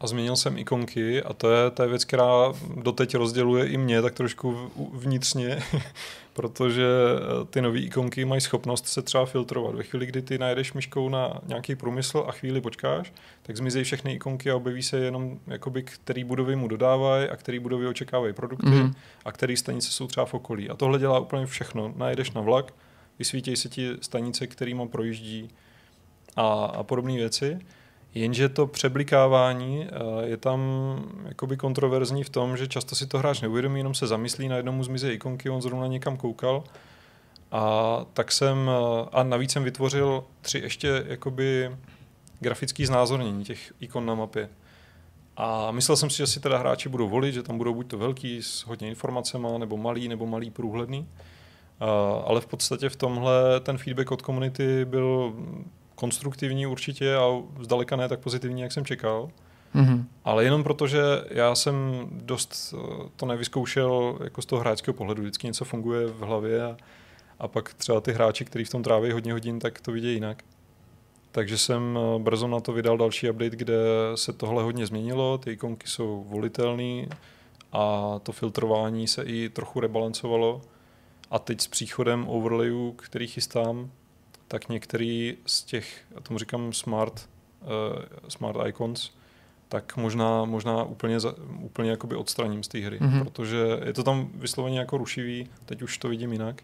a změnil jsem ikonky a to je, to je věc, která doteď rozděluje i mě tak trošku vnitřně, protože eh, ty nové ikonky mají schopnost se třeba filtrovat. Ve chvíli, kdy ty najedeš myškou na nějaký průmysl a chvíli počkáš, tak zmizejí všechny ikonky a objeví se jenom, jakoby, který budovy mu dodávají a který budovy očekávají produkty mm. a který stanice jsou třeba v okolí. A tohle dělá úplně všechno. Najedeš na vlak, vysvítějí se ti stanice, kterýma projíždí a, a podobné věci. Jenže to přeblikávání eh, je tam jakoby kontroverzní v tom, že často si to hráč neuvědomí, jenom se zamyslí, najednou mu zmizí ikonky, on zrovna někam koukal. A tak jsem, eh, a navíc jsem vytvořil tři ještě jakoby grafický znázornění těch ikon na mapě. A myslel jsem si, že si teda hráči budou volit, že tam budou buď to velký s hodně informacemi, nebo malý, nebo malý průhledný. Uh, ale v podstatě v tomhle ten feedback od komunity byl konstruktivní určitě a zdaleka ne tak pozitivní, jak jsem čekal. Mm-hmm. Ale jenom proto, že já jsem dost eh, to nevyzkoušel jako z toho hráčského pohledu. Vždycky něco funguje v hlavě a, a pak třeba ty hráči, kteří v tom tráví hodně hodin, tak to vidějí jinak. Takže jsem eh, brzo na to vydal další update, kde se tohle hodně změnilo, ty ikonky jsou volitelné a to filtrování se i trochu rebalancovalo. A teď s příchodem overlayu, který chystám, tak některý z těch, já tomu říkám smart, uh, smart icons, tak možná, možná úplně, za, úplně jakoby odstraním z té hry, mm-hmm. protože je to tam vysloveně jako rušivý, teď už to vidím jinak.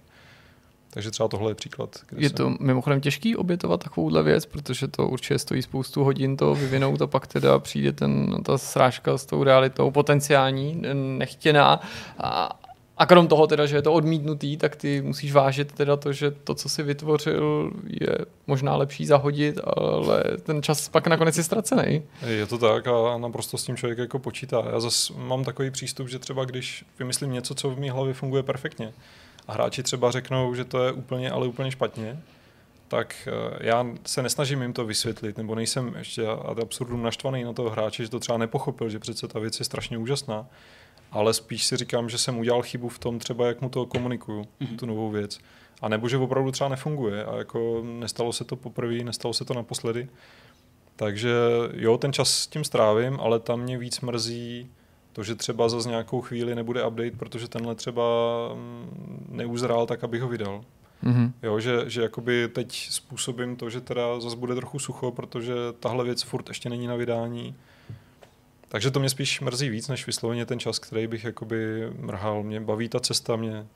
Takže třeba tohle je příklad. Je to jsem... mimochodem těžký obětovat takovouhle věc, protože to určitě stojí spoustu hodin to vyvinout a pak teda přijde ten, ta srážka s tou realitou potenciální, nechtěná a, a krom toho teda, že je to odmítnutý, tak ty musíš vážit teda to, že to, co si vytvořil, je možná lepší zahodit, ale ten čas pak nakonec je ztracený. Je to tak a naprosto s tím člověk jako počítá. Já zase mám takový přístup, že třeba když vymyslím něco, co v mé hlavě funguje perfektně a hráči třeba řeknou, že to je úplně, ale úplně špatně, tak eh, já se nesnažím jim to vysvětlit, nebo nejsem ještě absurdum naštvaný na toho hráče, že to třeba nepochopil, že přece ta věc je strašně úžasná ale spíš si říkám, že jsem udělal chybu v tom třeba, jak mu to komunikuju, mm-hmm. tu novou věc. A nebo že opravdu třeba nefunguje a jako nestalo se to poprvé, nestalo se to naposledy. Takže jo, ten čas s tím strávím, ale tam mě víc mrzí to, že třeba za nějakou chvíli nebude update, protože tenhle třeba mm, neuzrál tak, abych ho vydal. Mm-hmm. Jo, že, že jakoby teď způsobím to, že teda zase bude trochu sucho, protože tahle věc furt ještě není na vydání takže to mě spíš mrzí víc, než vysloveně ten čas, který bych jakoby mrhal. Mě baví ta cesta, mě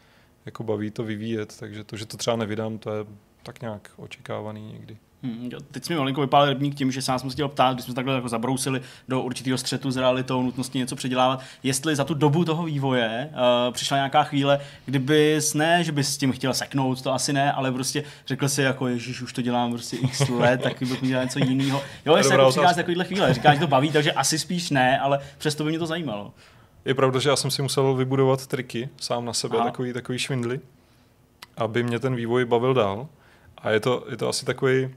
jako baví to vyvíjet, takže to, že to třeba nevydám, to je tak nějak očekávaný někdy. Hmm, teď jsme malinko vypálil rybník tím, že sám jsem se chtěl ptát, když jsme takhle jako zabrousili do určitého střetu s realitou, nutnosti něco předělávat, jestli za tu dobu toho vývoje uh, přišla nějaká chvíle, kdyby ne, že bys s tím chtěl seknout, to asi ne, ale prostě řekl si jako, ježíš, už to dělám prostě x let, tak bych měl něco jiného. Jo, jestli jako přichází takovýhle chvíle, říkáš, že to baví, takže asi spíš ne, ale přesto by mě to zajímalo. Je pravda, že já jsem si musel vybudovat triky sám na sebe, Aha. takový, takový švindly, aby mě ten vývoj bavil dál. A je to, je to asi takový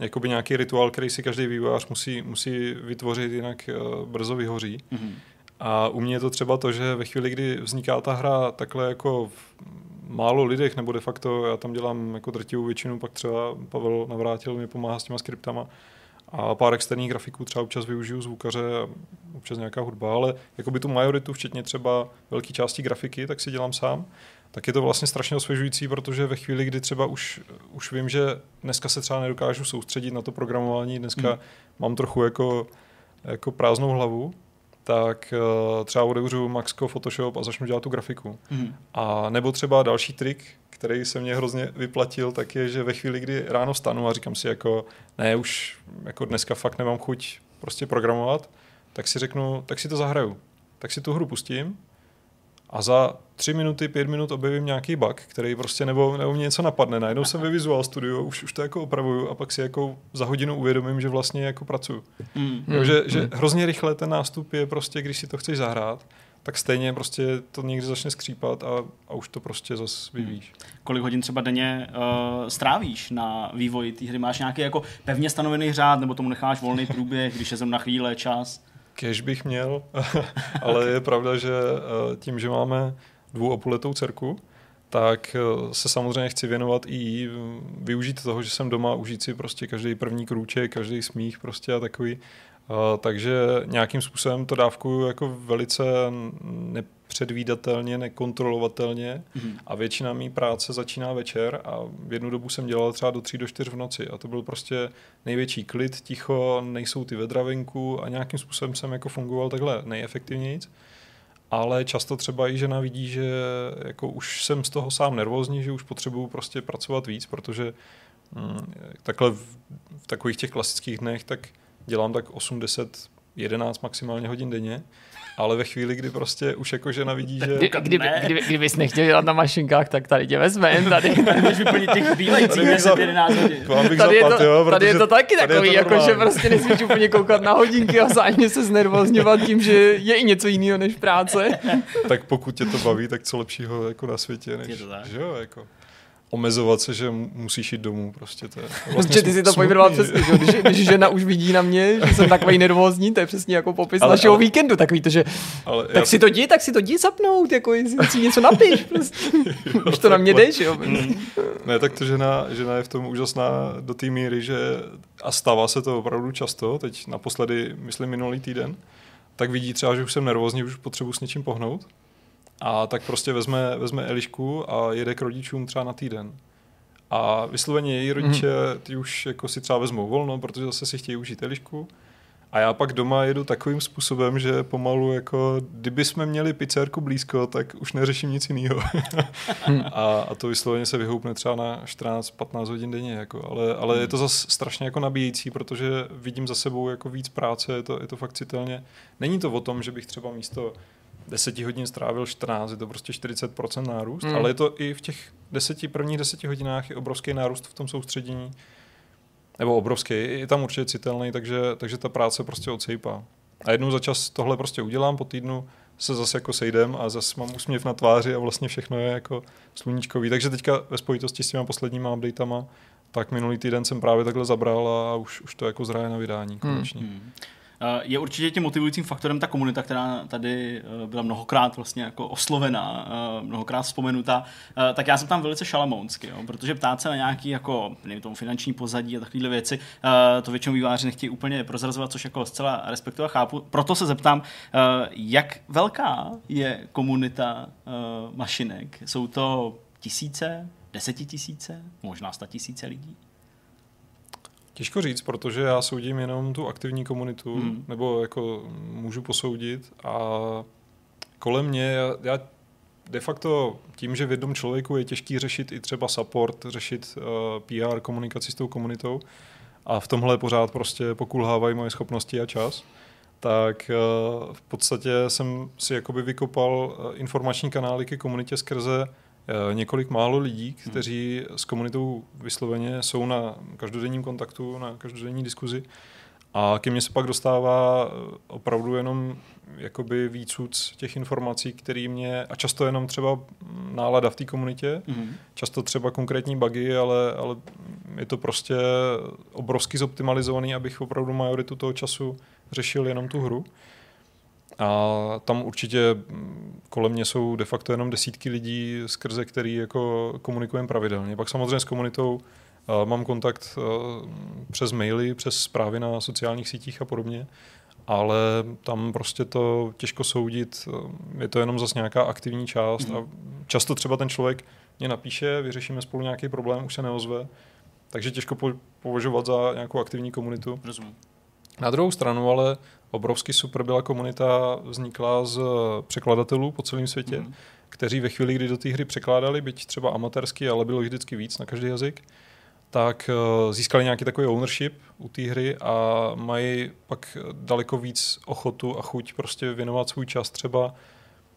jakoby nějaký rituál, který si každý vývojář musí, musí vytvořit, jinak uh, brzo vyhoří. Mm-hmm. A u mě je to třeba to, že ve chvíli, kdy vzniká ta hra takhle jako v málo lidech, nebo de facto já tam dělám jako drtivou většinu, pak třeba Pavel Navrátil mi pomáhá s těma skriptama a pár externích grafiků, třeba občas využiju zvukaře a občas nějaká hudba, ale jako by tu majoritu, včetně třeba velké části grafiky, tak si dělám sám tak je to vlastně strašně osvěžující, protože ve chvíli, kdy třeba už, už vím, že dneska se třeba nedokážu soustředit na to programování, dneska hmm. mám trochu jako, jako prázdnou hlavu, tak uh, třeba otevřu Maxco Photoshop a začnu dělat tu grafiku. Hmm. A nebo třeba další trik, který se mě hrozně vyplatil, tak je, že ve chvíli, kdy ráno stanu a říkám si jako, ne, už jako dneska fakt nemám chuť prostě programovat, tak si řeknu, tak si to zahraju. Tak si tu hru pustím a za tři minuty, pět minut objevím nějaký bug, který prostě nebo, nebo mě něco napadne. Najednou jsem ve Visual Studio, už, už to jako opravuju a pak si jako za hodinu uvědomím, že vlastně jako pracuju. Mm. Jo, že, že hrozně rychle ten nástup je prostě, když si to chceš zahrát, tak stejně prostě to někdy začne skřípat a, a už to prostě zase vyvíjíš. Hmm. Kolik hodin třeba denně uh, strávíš na vývoji té hry? Máš nějaký jako pevně stanovený řád, nebo tomu necháš volný průběh, když je na chvíle čas? Kež bych měl, ale je pravda, že uh, tím, že máme dvou a půl letou dcerku, tak uh, se samozřejmě chci věnovat i využít toho, že jsem doma, užít si prostě každý první krůček, každý smích prostě a takový takže nějakým způsobem to dávkuju jako velice nepředvídatelně, nekontrolovatelně mm. a většina mý práce začíná večer a v jednu dobu jsem dělal třeba do 3 do 4 v noci a to byl prostě největší klid, ticho, nejsou ty vedra venku a nějakým způsobem jsem jako fungoval takhle nejefektivněji. Ale často třeba i žena vidí, že jako už jsem z toho sám nervózní, že už potřebuju prostě pracovat víc, protože hm, takhle v, v takových těch klasických dnech, tak dělám tak 80, 11 maximálně hodin denně, ale ve chvíli, kdy prostě už jako žena vidí, že... Kdy, kdyby, kdyby, kdybys nechtěl dělat na mašinkách, tak tady tě vezme. Tady, tady můžeš vyplnit těch zbývajících 10, 11 hodin. Tady, tady, je to, jo, tady je to taky takový, jako že prostě nesmíš úplně koukat na hodinky a zájemně se znervozňovat tím, že je i něco jiného než práce. tak pokud tě to baví, tak co lepšího jako na světě, než, je to tak. že jo, jako omezovat se, že musíš jít domů. Prostě to je vlastně Protože ty si to pojmenoval přesně, že? Když, když, žena už vidí na mě, že jsem takový nervózní, to je přesně jako popis ale, našeho ale, víkendu, takový to, že ale tak si to jdi, tak si to jdi zapnout, jako jestli si něco napiš. Prostě. jo, už to na mě jdeš, jo. Mm. ne, tak to žena, žena je v tom úžasná do té míry, že a stává se to opravdu často, teď naposledy, myslím minulý týden, tak vidí třeba, že už jsem nervózní, už potřebuji s něčím pohnout a tak prostě vezme, vezme Elišku a jede k rodičům třeba na týden. A vysloveně její rodiče, mhm. ty už jako si třeba vezmou volno, protože zase si chtějí užít Elišku. A já pak doma jedu takovým způsobem, že pomalu jako, kdyby jsme měli pizzerku blízko, tak už neřeším nic jiného. Hmm. a, a to vysloveně se vyhoupne třeba na 14-15 hodin denně, jako, ale, ale je to zase strašně jako nabíjející, protože vidím za sebou jako víc práce, je to, je to fakt citelně. Není to o tom, že bych třeba místo 10 hodin strávil 14, je to prostě 40% nárůst, hmm. ale je to i v těch deseti, prvních deseti hodinách je obrovský nárůst v tom soustředění, nebo obrovský, je tam určitě citelný, takže, takže ta práce prostě odsejpá. A jednou za čas tohle prostě udělám, po týdnu se zase jako sejdem a zase mám úsměv na tváři a vlastně všechno je jako sluníčkový. Takže teďka ve spojitosti s těma posledníma updatama, tak minulý týden jsem právě takhle zabral a už, už to jako zraje na vydání konečně. Hmm. Eh, je určitě tím motivujícím faktorem ta komunita, která tady eh, byla mnohokrát vlastně jako oslovená, eh, mnohokrát vzpomenutá, tak já jsem tam velice šalamounsky, jo, protože ptát se na nějaký jako, nevím, tomu finanční pozadí a takovéhle věci, to většinou výváři nechtějí úplně prozrazovat, což jako zcela respektuju a chápu. Proto se zeptám, jak velká je komunita mašinek? Jsou to tisíce, desetitisíce, možná sta tisíce lidí? Těžko říct, protože já soudím jenom tu aktivní komunitu, hmm. nebo jako můžu posoudit a kolem mě, já, já de facto tím, že v jednom člověku je těžký řešit i třeba support, řešit uh, eh, PR, komunikaci s tou komunitou a v tomhle pořád prostě pokulhávají moje schopnosti a čas, tak uh, v podstatě jsem si jakoby vykopal uh, informační kanály ke komunitě skrze Eh, několik málo lidí, hmm. kteří s komunitou vysloveně jsou na každodenním kontaktu, na každodenní diskuzi. A ke mně se pak dostává eh, opravdu jenom jakoby výcuc těch informací, které mě, a často jenom třeba nálada v té komunitě, mm-hmm. často třeba konkrétní bugy, ale, ale je to prostě obrovsky zoptimalizovaný, abych opravdu majoritu toho času řešil jenom tu hru. A tam určitě mm, kolem mě jsou de facto jenom desítky lidí, skrze který jako komunikujeme pravidelně. Pak samozřejmě s komunitou uh, mám kontakt uh, přes maily, přes zprávy na sociálních sítích a podobně, ale tam prostě to těžko soudit, je to jenom zase nějaká aktivní část mm. a často třeba ten člověk mě napíše, vyřešíme spolu nějaký problém, už se neozve, takže těžko považovat za nějakou aktivní komunitu. Rozumím. Na druhou stranu ale obrovsky super byla komunita vznikla z překladatelů po celém světě, mm. kteří ve chvíli, kdy do té hry překládali, byť třeba amatérsky, ale bylo jich vždycky víc na každý jazyk, tak uh, získali nějaký takový ownership u té hry a mají pak daleko víc ochotu a chuť prostě věnovat svůj čas třeba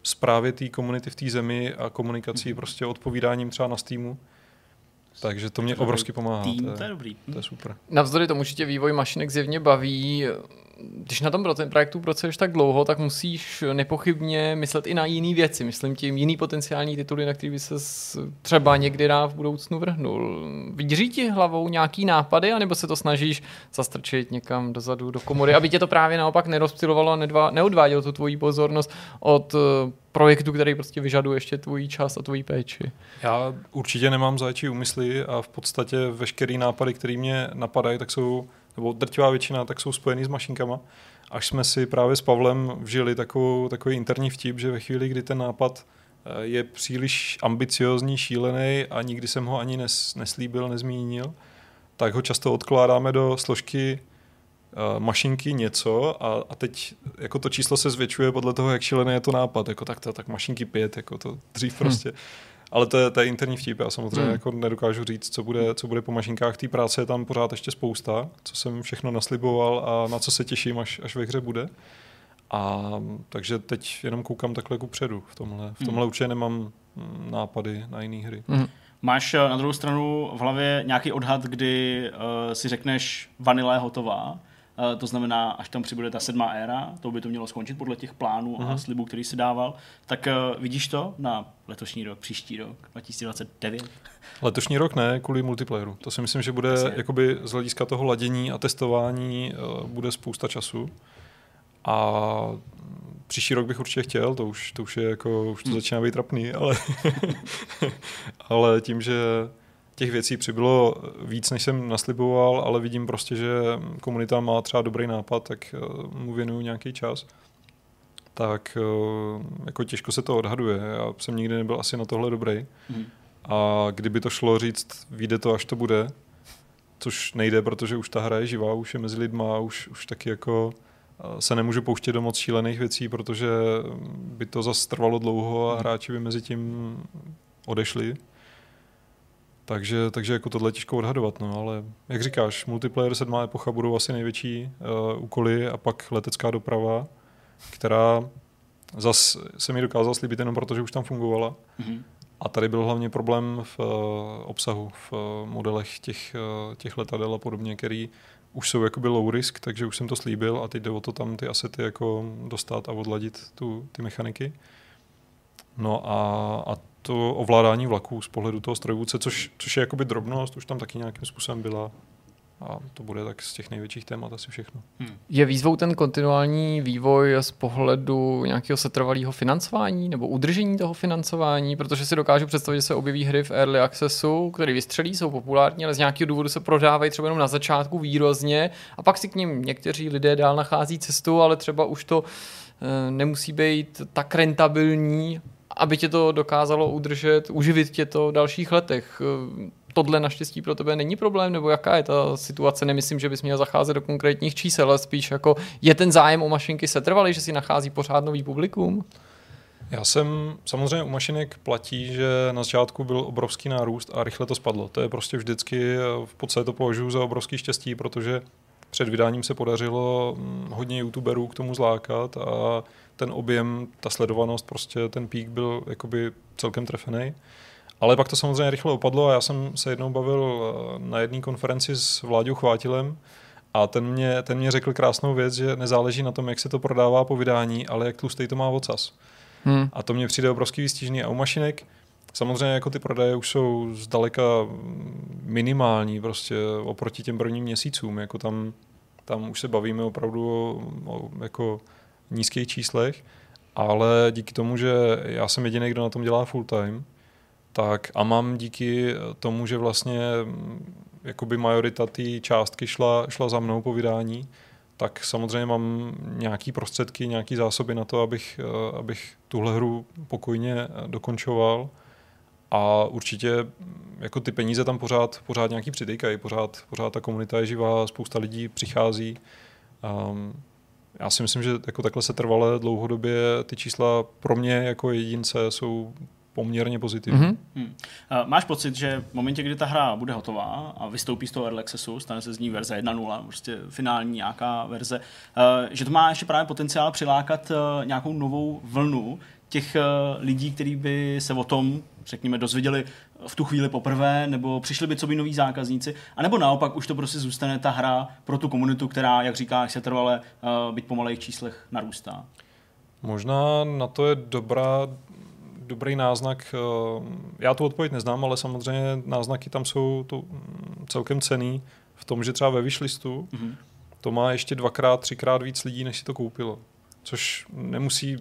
zprávě té komunity v té zemi a komunikací, Mhm. prostě odpovídáním třeba na Steamu. Takže to mě obrovsky pomáhá. Tým, to, to je je, dobrý. to je super. Navzdory tomu, že tě vývoj mašinek zjevně baví, když na tom projektu pracuješ tak dlouho, tak musíš nepochybně myslet i na jiné věci. Myslím tím jiný potenciální tituly, na který by se třeba někdy rád v budoucnu vrhnul. Vydrží ti hlavou nějaký nápady, anebo se to snažíš zastrčit někam dozadu do komory, aby tě to právě naopak nerozptilovalo a neodvádělo tu tvoji pozornost od eh, projektu, který prostě vyžaduje ještě tvůj čas a tvoji péči. Já určitě nemám zajčí úmysly a v podstatě veškerý nápady, které mě napadají, tak jsou, nebo drtivá většina, tak jsou spojený s mašinkama. Až jsme si právě s Pavlem vžili takovou, takový interní vtip, že ve chvíli, kdy ten nápad eh, je příliš ambiciozní, šílený a nikdy jsem ho ani nes, neslíbil, nezmínil, tak ho často odkládáme do složky uh, mašinky něco a, a teď jako to číslo se zvětšuje podle toho, jak šílený je to nápad. Jako tak, to, tak mašinky pět, jako to dřív prostě. Hmm. Ale to je, to je interní vtip, já samozřejmě Hmm. hmm. jako nedokážu říct, co bude, co bude po mašinkách. Té práce je tam pořád ještě spousta, co jsem všechno nasliboval a na co se těším, až, až ve hře bude. A takže teď jenom koukám takhle ku předu v tomhle. V tomhle určitě nemám mm, nápady na jiné hry. Mhm. Máš eh, na druhou stranu v hlavě nějaký odhad, kdy uh, si řekneš vanila je hotová, to znamená, až tam přibude ta sedmá éra, to by to mělo skončit podle těch plánů a Mhm. slibů, který si dával, tak uh, vidíš to na letošní rok, příští rok, 2029? Letošní rok ne, kvůli multiplayeru. To si myslím, že bude Jasně. jakoby z hlediska toho ladění a testování uh, bude spousta času. A příští rok bych určitě chtěl, to už, to už je jako, už to Hmm. začíná být trapný, ale, ale tím, že těch věcí přibylo víc, než jsem nasliboval, ale vidím prostě, že komunita má třeba dobrý nápad, tak uh, mu věnuju nějaký čas. Tak uh, jako těžko se to odhaduje. Já jsem nikdy nebyl asi na tohle dobrý. Mhm. A kdyby to šlo říct, vyjde to, až to bude, což nejde, protože už ta hra je živá, už je mezi lidma, už, už taky jako eh, se nemůžu pouštět do moc šílených věcí, protože by to zase trvalo dlouho a hráči by mezi tím odešli. Takže, takže jako tohle je těžko odhadovat, no, ale jak říkáš, multiplayer 7 epocha budou asi největší uh, úkoly a pak letecká doprava, která zas se mi dokázala slíbit jenom proto, že už tam fungovala. Mhm. A tady byl hlavně problém v uh, obsahu, v uh, modelech těch, uh, těch letadel a podobně, který už jsou jakoby low risk, takže už jsem to slíbil a teď jde o to tam ty asety jako dostat a odladit tu, ty mechaniky. No a, a to ovládání vlaků z pohledu toho strojvůdce, což, což je jakoby drobnost, už tam taky nějakým způsobem byla. A to bude tak z těch největších témat asi všechno. Mhm. Je výzvou ten kontinuální vývoj z pohledu nějakého setrvalého financování nebo udržení toho financování, protože si dokážu představit, že se objeví hry v early accessu, které vystřelí, jsou populární, ale z nějakého důvodu se prodávají třeba jenom na začátku výrozně a pak si k ním někteří lidé dál nachází cestu, ale třeba už to eh, nemusí být tak rentabilní, aby tě to dokázalo udržet, uživit tě to v dalších letech. Tohle naštěstí pro tebe není problém, nebo jaká je ta situace? Nemyslím, že bys měl zacházet do konkrétních čísel, ale spíš jako je ten zájem o mašinky setrvalý, že si nachází pořád nový publikum? Já jsem, samozřejmě u mašinek platí, že na začátku byl obrovský nárůst a rychle to spadlo. To je prostě vždycky, v podstatě to považuji za obrovský štěstí, protože před vydáním se podařilo mm, hodně youtuberů k tomu zlákat a ten objem, ta sledovanost, prostě ten pík byl jakoby celkem trefený. Ale pak to samozřejmě rychle opadlo a já jsem se jednou bavil eh, na jedné konferenci s Vláďou Chvátilem a ten mě, ten mě řekl krásnou věc, že nezáleží na tom, jak se to prodává po vydání, ale jak tlustý to má ocas. Hmm. A to mě přijde obrovský výstížný. A u mašinek samozřejmě jako ty prodeje už jsou zdaleka minimální prostě oproti těm prvním měsícům. Jako tam, tam už se bavíme opravdu o, o jako nízkých číslech, ale díky tomu, že já jsem jediný, kdo na tom dělá full time, tak a mám díky tomu, že vlastně mm, jakoby majorita té částky šla, šla za mnou po vydání, tak samozřejmě mám nějaký prostředky, nějaký zásoby na to, abych, eh, abych tuhle hru pokojně eh, dokončoval. A určitě mm, jako ty peníze tam pořád, pořád nějaký přitýkají, pořád, pořád ta komunita je živá, spousta lidí přichází. Um, já si myslím, že jako takhle se trvale dlouhodobě ty čísla pro mě jako jedince jsou poměrně pozitivní. Mhm. Hmm. Máš pocit, že v momentě, kdy ta hra bude hotová a vystoupí z toho Early Accessu, stane se z ní verze 1.0, prostě finální nějaká verze, uh, že to má ještě právě potenciál přilákat uh, nějakou novou vlnu těch uh, lidí, kteří by se o tom, řekněme, dozvěděli v tu chvíli poprvé, nebo přišli by co by noví zákazníci, anebo naopak už to prostě zůstane ta hra pro tu komunitu, která, jak říká, se trvale uh, byť po malých číslech narůstá. Možná na to je dobrá, dobrý náznak. Já tu odpověď neznám, ale samozřejmě náznaky tam jsou to mm, celkem cený v tom, že třeba ve wishlistu mm-hmm. to má ještě dvakrát, třikrát víc lidí, než si to koupilo. Což nemusí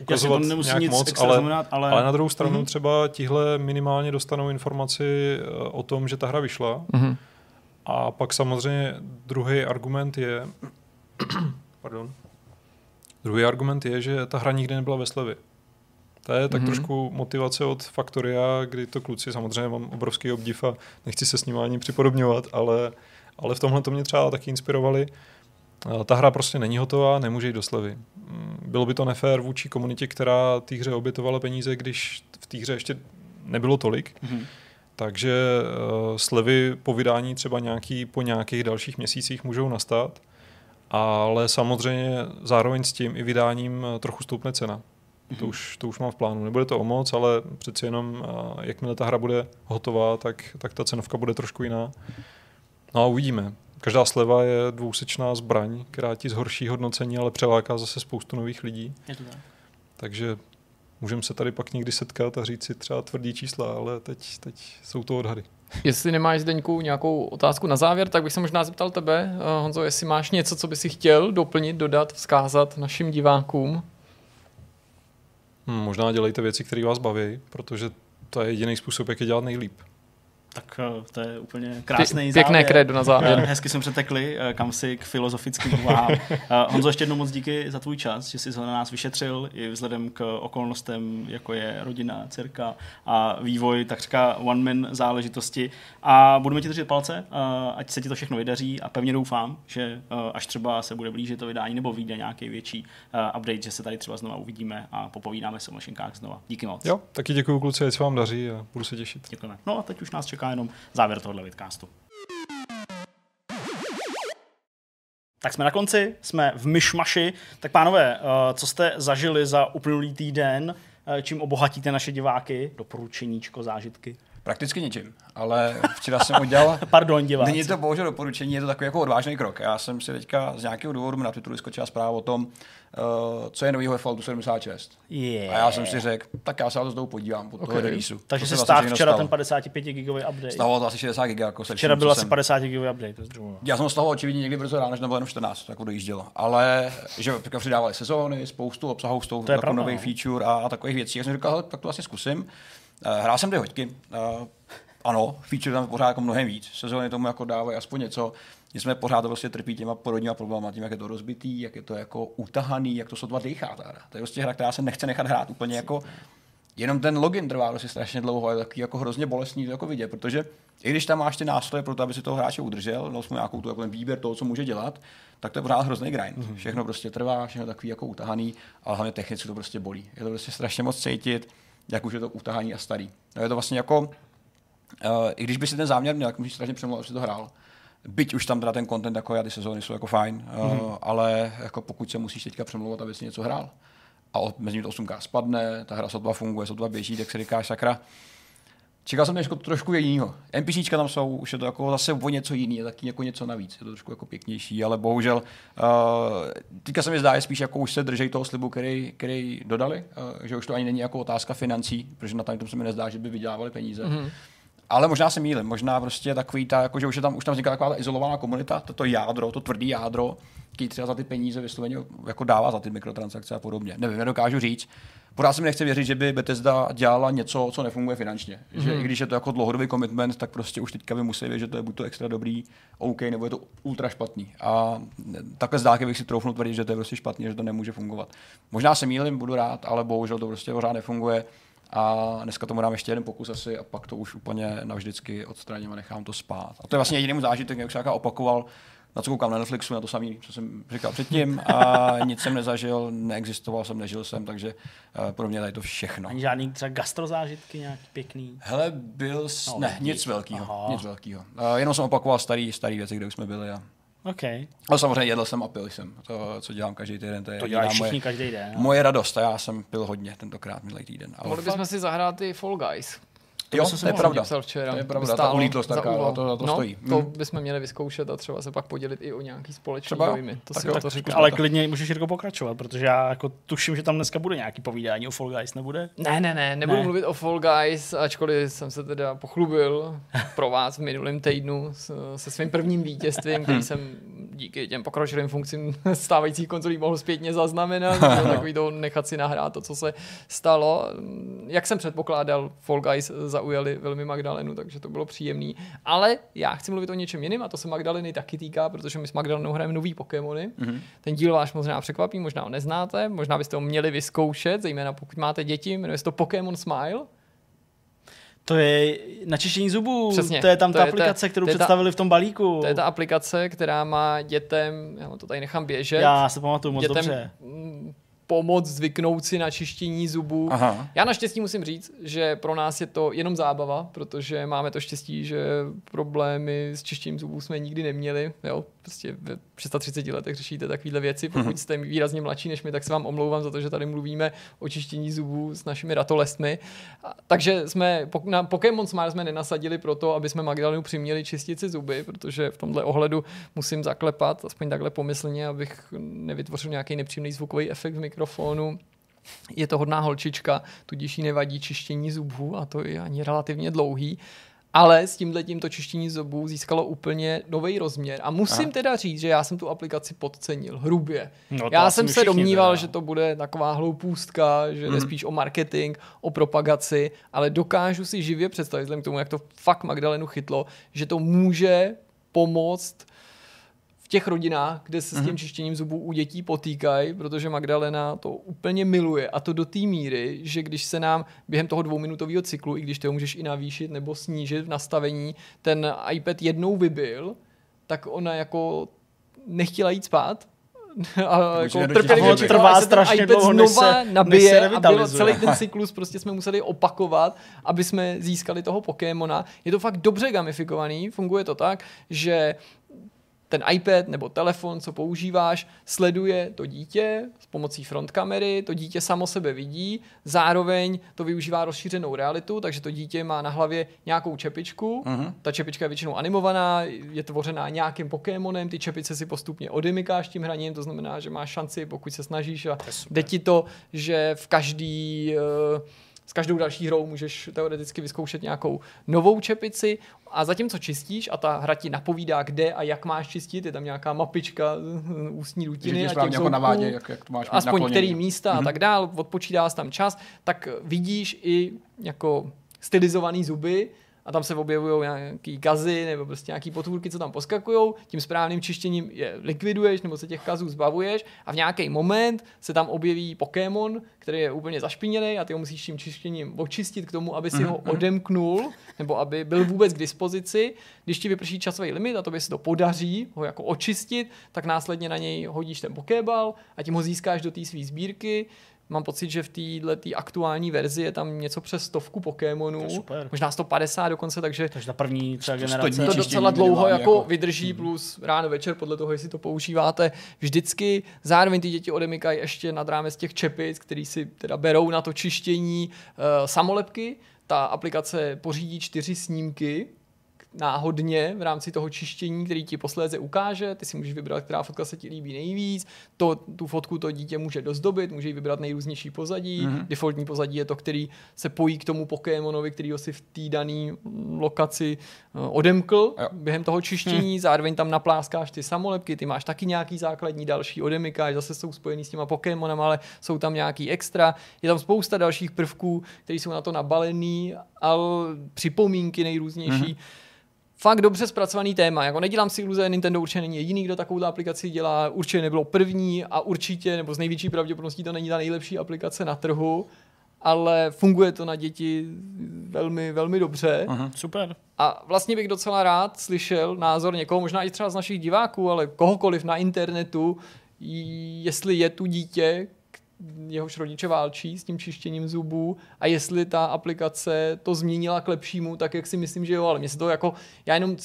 ukazovat to nemusí nějak nic moc, ale, znamenat, ale... ale na druhou stranu mm-hmm. třeba tihle minimálně dostanou informaci eh, o tom, že ta hra vyšla. Mm-hmm. A pak samozřejmě druhý argument je, pardon, druhý argument je, že ta hra nikdy nebyla ve slevě. To je tak mm-hmm. trošku motivace od Factoria, kdy to kluci, samozřejmě mám obrovský obdiv a nechci se s ním ani připodobňovat, ale, ale v tomhle to mě třeba taky inspirovali. Ta hra prostě není hotová, nemůže jít do slevy. Mm, bylo by to nefér vůči komunitě, která té hře obětovala peníze, když v té hře ještě nebylo tolik. Mm-hmm. Takže uh, slevy po vydání třeba nějaký, po nějakých dalších měsících můžou nastat, ale samozřejmě zároveň s tím i vydáním eh, trochu stoupne cena. Mm-hmm. To, mhm. už, to už mám v plánu. Nebude to o moc, ale přeci jenom, uh, jakmile ta hra bude hotová, tak, tak ta cenovka bude trošku jiná. No a uvidíme. Každá sleva je dvousečná zbraň, která ti zhorší hodnocení, ale přeláká zase spoustu nových lidí. Je to tak. Takže můžeme se tady pak někdy setkat a říct si třeba tvrdý čísla, ale teď, teď jsou to odhady. Jestli nemáš Zdeňku nějakou otázku na závěr, tak bych se možná zeptal tebe, eh, Honzo, jestli máš něco, co by si chtěl doplnit, dodat, vzkázat našim divákům. Hmm, možná dělejte věci, které vás baví, protože to je jediný způsob, jak je dělat nejlíp. Tak eh, to je úplně krásný Pěkné závěr. kredo na závěr. Eh, hezky jsme přetekli, eh, kam si k filozofickým úvahám. Honzo, ještě jednou moc díky za tvůj čas, že jsi na nás vyšetřil i vzhledem k okolnostem, jako je rodina, dcerka a vývoj, tak říká one-man záležitosti. A budeme ti držet palce, ať se ti to všechno vydaří a pevně doufám, že až třeba se bude blížit to vydání nebo vyjde nějaký větší update, že se tady třeba znova uvidíme a popovídáme se o mašinkách znova. Díky moc. Jo, taky děkuji kluci, ať se vám daří a budu se těšit. Děkujeme. No a teď už nás čeká čeká jenom závěr tohohle vidcastu. Tak jsme na konci, jsme v myšmaši. Tak pánové, eh, co jste zažili za uplynulý týden, eh, čím obohatíte naše diváky? Doporučeníčko, zážitky? Prakticky ničím, ale včera jsem udělal... Pardon, diváci. Není to bohužel doporučení, je to takový jako odvážný krok. Já jsem si teďka z nějakého důvodu na Twitteru vyskočila zpráva o tom, uh, co je novýho Falloutu 76. Yeah. A já jsem si řekl, tak já se na to znovu podívám po okay. releaseu. Takže se vlastně včera ten 55 gigový update. Stalo to asi 60 GB. Jako včera byl asi 50 gigový update. To já jsem z toho očividně někdy brzo ráno, než nebylo jenom 14, jako dojíždělo. Ale že přidávali sezóny, spoustu obsahu, spoustu jako nových no. feature a, a takových věcí. Já jsem říkal, tak to asi zkusím. Uh, hrál jsem dvě hoďky. Uh, ano, feature tam pořád jako mnohem víc. Sezóny tomu jako dávají aspoň něco. jsme pořád to prostě trpí těma porodníma problémy, tím, jak je to rozbitý, jak je to jako utahaný, jak to sotva dýchá. Ta hra. To je prostě hra, která se nechce nechat hrát úplně jako Jenom ten login trvá prostě strašně dlouho, je takový jako hrozně bolestný to jako vidět, protože i když tam máš ty nástroje pro to, aby si toho hráče udržel, dal jsme nějakou tu, jako ten výběr toho, co může dělat, tak to je pořád hrozný grind. Mm-hmm. Všechno prostě trvá, všechno takový jako utahaný, ale hlavně technicky to prostě bolí. Je to prostě strašně moc cítit, jak už je to utahaný a starý. No je to vlastně jako Uh, I když by si ten záměr měl, tak musíš strašně přemlouvat, aby si to hrál. Byť už tam teda ten content jako já, ty sezóny jsou jako fajn, uh, mm-hmm. ale jako pokud se musíš teďka přemlouvat, aby si něco hrál a mezi to 8K spadne, ta hra sotva funguje, sotva běží, tak si říkáš sakra, Čekal jsem jako trošku jiného. NPCčka tam jsou, už je to jako zase o něco jiný, je taky jako něco navíc, je to trošku jako pěknější, ale bohužel uh, teďka se mi zdá, že spíš jako už se drží toho slibu, který, který dodali, uh, že už to ani není jako otázka financí, protože na tom se mi nezdá, že by vydělávali peníze. Mm-hmm ale možná se mýlím, možná prostě takový ta, jako, že už, je tam, už tam vzniká taková ta izolovaná komunita, to, to jádro, to tvrdý jádro, který třeba za ty peníze vysloveně jako dává za ty mikrotransakce a podobně. Nevím, nedokážu říct. Pořád se mi nechce věřit, že by Bethesda dělala něco, co nefunguje finančně. Mm-hmm. Že mhm. i když je to jako dlouhodobý commitment, tak prostě už teďka by museli vědět, že to je buď to extra dobrý, OK, nebo je to ultra špatný. A takhle zdálky bych si troufnul tvrdit, že to je prostě špatný, že to nemůže fungovat. Možná se mýlím, budu rád, ale bohužel to prostě pořád nefunguje. A dneska tomu dám ještě jeden pokus asi a pak to už úplně navždycky odstraním a nechám to spát. A to je vlastně jediný zážitek, jak se opakoval, na co koukám na Netflixu, na to samé, co jsem říkal předtím a nic jsem nezažil, neexistoval jsem, nežil jsem, takže uh, pro mě tady to všechno. Ani žádný třeba gastrozážitky nějaký pěkný? Hele, byl, s... no, ne, nic velkého, nic velkého. Uh, jenom jsem opakoval starý, starý věci, kde už jsme byli a OK. Ale samozřejmě jedl jsem a pil jsem. To, co dělám každý týden, to je To dělají všichni moje, každý den. no. moje radost. A já jsem pil hodně tentokrát minulý týden. Ale Mohli bychom si zahrát i Fall Guys. Jo, bychom si to je pravda. Psal včera. To je pravda, ta stálo ulítlost za taká, úvahu. to- to- to no, stojí. To Mhm. bychom měli vyzkoušet a třeba se pak podělit i o nějaký společný Třeba jo. dojmy. To Tak si jo, to tak říkám. Ale klidně můžeš Jirko pokračovat, protože já jako tuším, že tam dneska bude nějaký povídání o Fall Guys, nebude? Ne, ne, ne, nebudu Ne. mluvit o Fall Guys, ačkoliv jsem se teda pochlubil pro vás v minulém týdnu s, se svým prvním vítězstvím, který jsem díky těm pokročilým funkcím stávajících konzolí mohl zpětně zaznamenat. Takový to nechat si nahrát to, co se stalo. Jak jsem předpokládal, Fall Guys zaujali velmi Magdalenu, takže to bylo příjemný. Ale já chci mluvit o něčem jiném a to se Magdaleny taky týká, protože my s Magdalenou hrajeme nový Pokémony. Mm-hmm. Ten díl vás možná překvapí, možná ho neznáte, možná byste ho měli vyzkoušet, zejména pokud máte děti, jmenuje se to Pokémon Smile. To je načištění zubů. Přesně. To je tam To ta je ta- aplikace, kterou to je ta- představili v tom balíku. To je ta aplikace, která má dětem, já to tady nechám běžet, Já se pamatuju moc dětem dobře. Pomoct zvyknout si na čištění zubů. Aha. Já naštěstí musím říct, že pro nás je to jenom zábava, protože máme to štěstí, že problémy s čištěním zubů jsme nikdy neměli. Jo? Prostě ve 630 letech řešíte takovéhle věci. Pokud jste výrazně mladší než my, tak se vám omlouvám za to, že tady mluvíme o čištění zubů s našimi ratolestmi. A- Takže jsme na Pokémon Smile jsme nenasadili proto, aby jsme Magdalenu přiměli čistit si zuby, protože v tomhle ohledu musím zaklepat, aspoň takhle pomyslně, abych nevytvořil nějaký nepříjemný zvukový efekt v mikrofonu. Je to hodná holčička, tudíž jí nevadí čištění zubů a to je ani relativně dlouhý. Ale s tímhle tímto čištění zubů získalo úplně nový rozměr. A musím Aha. teda říct, že já jsem tu aplikaci podcenil hrubě. No, já jsem se domníval, teda. že to bude taková hloupůstka, že jde spíš o marketing, o propagaci, ale dokážu si živě představit, vzhledem k tomu, jak to fakt Magdalenu chytlo, že to může pomoct v těch rodinách, kde se s Mhm. tím čištěním zubů u dětí potýkají, protože Magdalena to úplně miluje a to do té míry, že když se nám během toho dvouminutového cyklu, i když to můžeš i navýšit nebo snížit v nastavení, ten iPad jednou vybil, tak ona jako nechtěla jít spát, a jako trpělivě zuby. čekala, Trvá se strašně iPad dlouho, než znova se- než nabije se a bylo celý ten cyklus prostě jsme museli opakovat, aby jsme získali toho Pokémona. Je to fakt dobře gamifikovaný, funguje to tak, že ten iPad nebo telefon, co používáš, sleduje to dítě s pomocí front kamery, to dítě samo sebe vidí, zároveň to využívá rozšířenou realitu, takže to dítě má na hlavě nějakou čepičku, Mhm. ta čepička je většinou animovaná, je tvořená nějakým Pokémonem, ty čepice si postupně odymykáš tím hraním, to znamená, že máš šanci, pokud se snažíš a jde ti to, že v každý eh, s každou další hrou můžeš teoreticky vyzkoušet nějakou novou čepici a zatímco čistíš a ta hra ti napovídá, kde a jak máš čistit, je tam nějaká mapička eh, ústní dutiny a těch jako navádě, jak, jak to máš aspoň nakloněný. který místa a Mhm. tak dál, odpočítá tam čas, tak vidíš i jako stylizovaný zuby a tam se objevují nějaký gazy nebo prostě nějaký potvůrky, co tam poskakují. Tím správným čištěním je likviduješ nebo se těch kazů zbavuješ a v nějaký moment se tam objeví Pokémon, který je úplně zašpiněný a ty ho musíš tím čištěním očistit k tomu, aby si ho odemknul nebo aby byl vůbec k dispozici. Když ti vyprší časový limit a tobě se to podaří ho jako očistit, tak následně na něj hodíš ten Pokéball a tím ho získáš do té své sbírky. Mám pocit, že v této aktuální verzi je tam něco přes stovku Pokémonů, To super. možná 150 dokonce, takže Takže ta první třeba Sto generace. to docela dlouho jako jako- vydrží, plus ráno, večer, podle toho, jestli to používáte vždycky. Zároveň ty děti odemykají ještě nad rámec těch čepic, který si teda berou na to čištění uh, samolepky. Ta aplikace pořídí čtyři snímky, náhodně v rámci toho čištění, který ti posléze ukáže. Ty si můžeš vybrat, která fotka se ti líbí nejvíc. To, tu fotku to dítě může dozdobit, může jí vybrat nejrůznější pozadí. Mhm. Mm-hmm. Defaultní pozadí je to, který se pojí k tomu Pokémonovi, který ho si v té dané lokaci eh, odemkl Jo. během toho čištění. Zároveň tam napláskáš ty samolepky, ty máš taky nějaký základní další odemykáš, zase jsou spojený s těma Pokémonama, ale jsou tam nějaký extra. Je tam spousta dalších prvků, které jsou na to nabalený, ale připomínky nejrůznější. Mm-hmm fakt dobře zpracovaný téma. Jako nedělám si iluze, Nintendo určitě není jediný, kdo takovou aplikaci dělá, určitě nebylo první a určitě, nebo z největší pravděpodobností to není ta nejlepší aplikace na trhu, ale funguje to na děti velmi, velmi dobře. Mhm. Super. A vlastně bych docela rád slyšel názor někoho, možná i třeba z našich diváků, ale kohokoliv na internetu, jestli je tu dítě, jehož rodiče válčí s tím čištěním zubů a jestli ta aplikace to změnila k lepšímu, tak jak si myslím, že jo, ale mě se to jako, já jenom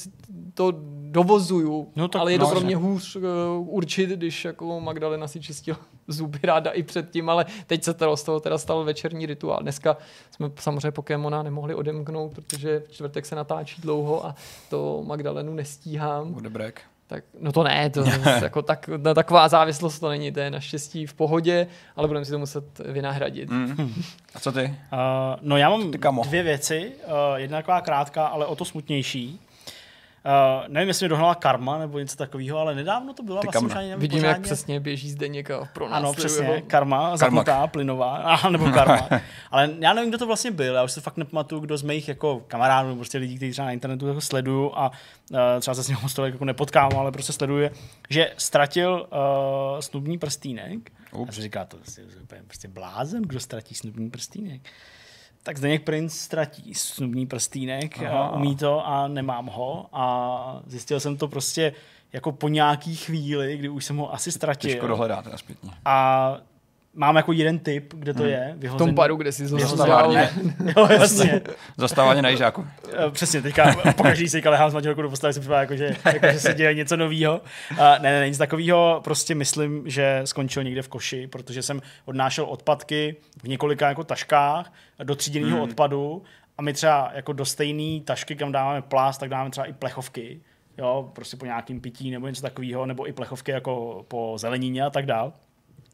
to dovozuju, No tak ale je to no, pro mě hůř uh, určit, když jako Magdalena si čistila zuby ráda i předtím, ale teď se teda z toho teda stal večerní rituál. Dneska jsme samozřejmě Pokémona nemohli odemknout, protože v čtvrtek se natáčí dlouho a to Magdalenu nestíhám. Odebrek. Tak, no to ne, to jako tak, no, taková závislost to není, to je naštěstí v pohodě, ale budeme si to muset vynahradit. Mm. A co ty? Uh, no já mám Ty kamo. dvě věci. Uh, jedna taková krátká, ale o to smutnější. Uh, nevím, jestli mě dohnala karma nebo něco takového, ale nedávno to byla Ty vlastně ani nevím Vidíme, jak pořádně. přesně běží Zdeněk a pro nás Ano, přesně, karma, zapnutá, plynová, aha, nebo karma. Ale já nevím, kdo to vlastně byl, já už se fakt nepamatuju, kdo z mých jako kamarádů, nebo prostě lidí, kteří třeba na internetu jako sleduju a uh, třeba se s ním stolek jako nepotkám, ale prostě sleduje, že ztratil uh, snubní prstínek. Ups. A říká, to je úplně prostě blázen, kdo ztratí snubní prstínek. Tak Zdeněk Prince ztratí snubní prstínek, Aha. umí to a nemám ho a zjistil jsem to prostě jako po nějaký chvíli, kdy už jsem ho asi ztratil. Těžko dohledat teda zpětně. A mám jako jeden tip, kde to Hmm. je. V tom baru, kde si Vyhozený. zhozdal. Jo, jasně. Zastávání na Jižáku. Eh, Přesně, teďka pokaždý se lehám s manželkou do postele, si připadá, jako, že, jako, že se děje něco nového. Ne, ne, ne, nic takového, prostě myslím, že skončil někde v koši, protože jsem odnášel odpadky v několika jako taškách do tříděného Hmm. odpadu a my třeba jako do stejné tašky, kam dáváme plast, tak dáváme třeba i plechovky, jo, prostě po nějakým pití nebo něco takového, nebo i plechovky jako po zelenině a tak dál.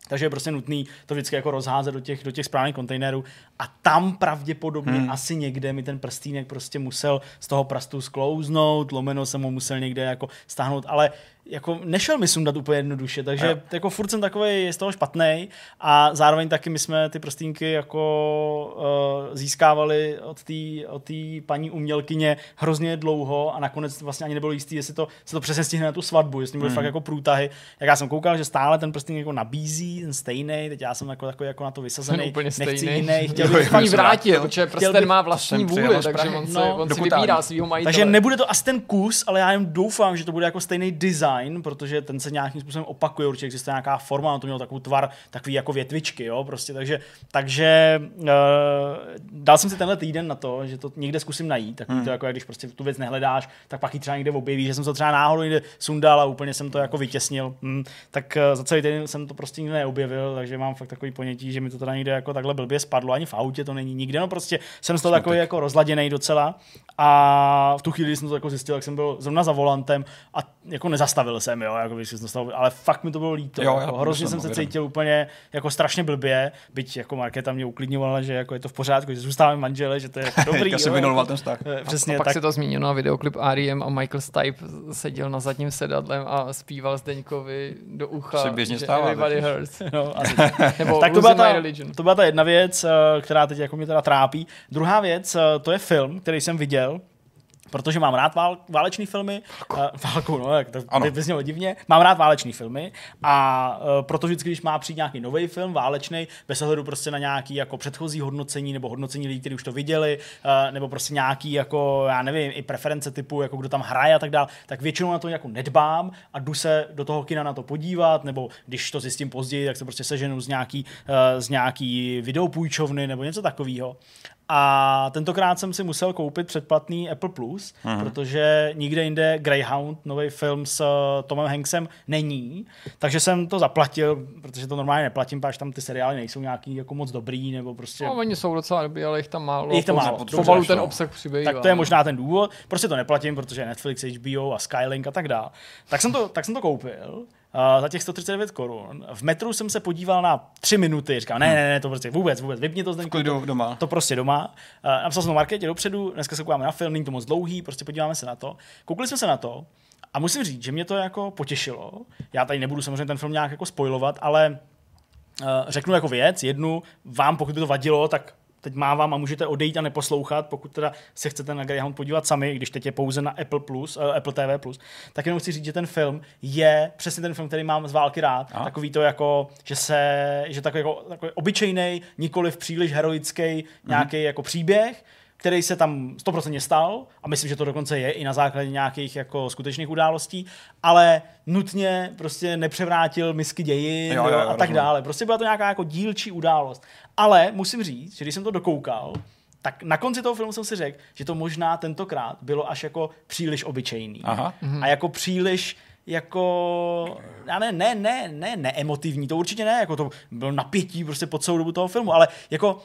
Takže je prostě nutný to vždycky jako rozházet do těch, do těch správných kontejnerů a tam pravděpodobně hmm. asi někde mi ten prstínek prostě musel z toho prastu sklouznout, lomeno jsem ho musel někde jako stáhnout, ale jako nešel mi sundat úplně jednoduše, takže Jo. jako furt jsem takový z toho špatný a zároveň taky my jsme ty prstínky jako uh, získávali od té od tý paní umělkyně hrozně dlouho a nakonec vlastně ani nebylo jistý, jestli to, se to přesně stihne na tu svatbu, jestli byly Mhm. fakt jako průtahy. Jak já jsem koukal, že stále ten prstínek jako nabízí, ten stejný, teď já jsem jako, takový jako na to vysazený, Ten úplně nechci stejný. jiný, chtěl bych jo, vrátil, protože prsten má vlastní vůli, takže Prahy. on, No, on do si vybírá svýho majitele. Takže nebude to asi ten kus, ale já jen doufám, že to bude jako stejný design, protože ten se nějakým způsobem opakuje, určitě existuje nějaká forma, on to mělo takový tvar, takový jako větvičky, jo, prostě, takže, takže uh, dal jsem si tenhle týden na to, že to někde zkusím najít, tak hmm. to jako, jak když prostě tu věc nehledáš, tak pak ji třeba někde objevíš, že jsem to třeba náhodou někde sundal a úplně jsem to jako vytěsnil, hmm, tak uh, za celý týden jsem to prostě nikde neobjevil, takže mám fakt takový ponětí, že mi to teda někde jako takhle blbě spadlo, ani v autě to není nikde, no prostě jsem z toho takový jako rozladěný docela a v tu chvíli, když jsem to jako zjistil, tak jsem byl zrovna za volantem a jako nezastavil jsem, jo, jako když jsem zastavil, ale fakt mi to bylo líto. Jo, já jako, hrozně jsem se cítil úplně jako strašně blbě, byť jako Markéta mě uklidňovala, že jako je to v pořádku, že zůstáváme manžele, že to je jako dobrý. Jak se jako, ten vztah. eh, A Přesně, pak tak, se to zmínilo na videoklip R.E.M. a Michael Stipe seděl na zadním sedadlem a zpíval Zdeňkovi do ucha, Se běžně že stává Everybody hurts. no, asi. Nebo tak to byla, ta, to byla ta jedna věc, eh, která teď jako mě teda trápí. Druhá věc, eh, to je film, který jsem viděl, protože mám rád vál, válečný filmy. Uh, válku, no, jak to Ano. by vyznělo divně. Mám rád válečný filmy a uh, proto vždycky, když má přijít nějaký nový film, válečný, bez ohledu prostě na nějaký jako předchozí hodnocení nebo hodnocení lidí, kteří už to viděli, uh, nebo prostě nějaký jako, já nevím, i preference typu, jako kdo tam hraje a tak dále, tak většinou na to jako nedbám a jdu se do toho kina na to podívat, nebo když to zjistím později, tak se prostě seženu z nějaký, uh, z nějaký videopůjčovny nebo něco takového. A tentokrát jsem si musel koupit předplatný Apple Plus, Mhm. protože nikde jinde Greyhound, nový film s uh, Tomem Hanksem, není. Takže jsem to zaplatil, protože to normálně neplatím, protože tam ty seriály nejsou nějaký jako moc dobrý, nebo prostě... No, oni jsou docela dobrý, ale jich tam málo. Je jich tam málo, dobře, ten no. obsah přibývá. tak to je možná ten důvod. Prostě to neplatím, protože Netflix, HBO a Skylink a tak dále. Tak jsem to, tak jsem to koupil. Uh, za těch 139 korun. V metru jsem se podíval na tři minuty. Říkal, ne, ne, ne, to prostě vůbec, vůbec, vypni to zde. Klidu doma. To prostě doma. Uh, napsal jsem to Markétě dopředu, dneska se koukáme na film, není to moc dlouhý, prostě podíváme se na to. Koukli jsme se na to a musím říct, že mě to jako potěšilo. Já tady nebudu samozřejmě ten film nějak jako spojovat, ale uh, řeknu jako věc, jednu, vám pokud by to vadilo, tak teď mávám a můžete odejít a neposlouchat, pokud teda se chcete na Greyhound podívat sami, když teď je pouze na Apple, Plus, uh, Apple TV+, Plus, tak jenom chci říct, že ten film je přesně ten film, který mám z války rád. A? Takový to jako, že se, že takový, jako, takový obyčejný, nikoli v příliš heroický nějaký jako příběh, který se tam 100% stal a myslím, že to dokonce je i na základě nějakých jako skutečných událostí, ale nutně prostě nepřevrátil misky dějin Jo, jo, jo, a tak rozumím. dále. Prostě byla to nějaká jako dílčí událost. Ale musím říct, že když jsem to dokoukal, tak na konci toho filmu jsem si řekl, že to možná tentokrát bylo až jako příliš obyčejný. Aha. A jako příliš jako, já ne, ne, ne, ne, neemotivní, to určitě ne, jako to bylo napětí prostě po celou dobu toho filmu, ale jako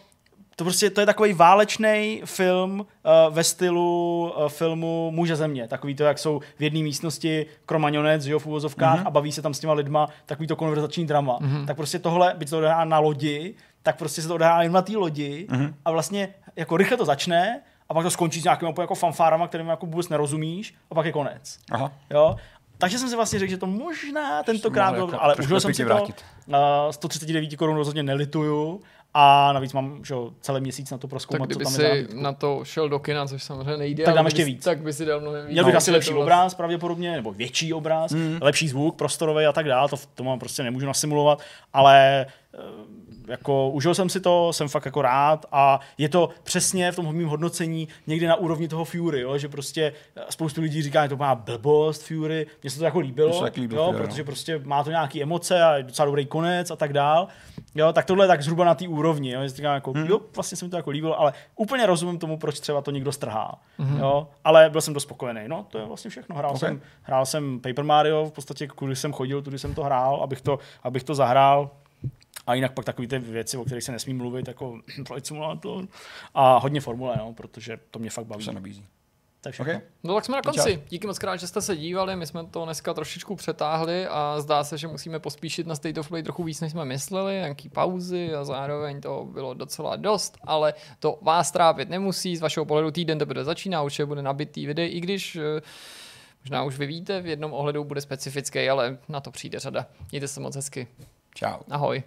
to prostě to je takový válečný film uh, ve stylu uh, filmu Muže země. Takový to, jak jsou v jedné místnosti kromaňonec, jo, v úvozovkách mm-hmm. a baví se tam s těma lidma, takový to konverzační drama. Mm-hmm. Tak prostě tohle, byť se to odehrává na lodi, tak prostě se to odehrává jen na té lodi mm-hmm. a vlastně jako rychle to začne a pak to skončí s nějakými jako fanfárama, kterým jako vůbec nerozumíš a pak je konec. Aha. Jo? Takže jsem si vlastně řekl, že to možná tentokrát bylo, jako ale užil jsem si to. vrátit. Uh, 139 korun rozhodně nelituju a navíc mám že, jo, celý měsíc na to Tak proskoumat, co kdyby tam je za na to šel do kina, což samozřejmě nejde, Tak ale dám ještě si- víc. Tak by si dal mnohem víc. Měl bych No, asi lepší to obraz pravděpodobně, nebo větší obraz, mm. lepší zvuk prostorový a tak dále, to, to mám prostě nemůžu nasimulovat, ale eh, jako užil jsem si to, jsem fakt jako rád a je to přesně v tom mým hodnocení někdy na úrovni toho Fury, jo, že prostě eh, spoustu lidí říká, že to má blbost Fury, mně se to jako líbilo, taky líbilo jo, Fury, no. protože prostě má to nějaký emoce a je docela dobrý konec a tak dál. Jo, tak tohle je tak zhruba na té úrovni, jo, že říkám jako, hmm. jo, vlastně se mi to jako líbilo, ale úplně rozumím tomu, proč třeba to někdo strhá. Hmm. Jo, ale byl jsem dost spokojený. No, to je vlastně všechno. Hrál, Okay. jsem, hrál jsem Paper Mario, v podstatě kudy jsem chodil, tudy jsem to hrál, abych to, abych to zahrál. A jinak pak takové ty věci, o kterých se nesmí mluvit, jako Flight Simulator a hodně formule, no, protože to mě fakt baví. Se nabízí. To je všechno. Okay. No tak jsme na Čau. konci. Díky moc krát, že jste se dívali. My jsme to dneska trošičku přetáhli a zdá se, že musíme pospíšit na State of Play trochu víc, než jsme mysleli. Nějaký pauzy a zároveň to bylo docela dost, ale to vás trápit nemusí. Z vašeho pohledu týden teprve začíná, určitě bude nabitý videí, i když eh, možná už vy víte, v jednom ohledu bude specifický, ale na to přijde řada. Mějte se moc hezky. Čau. Ahoj.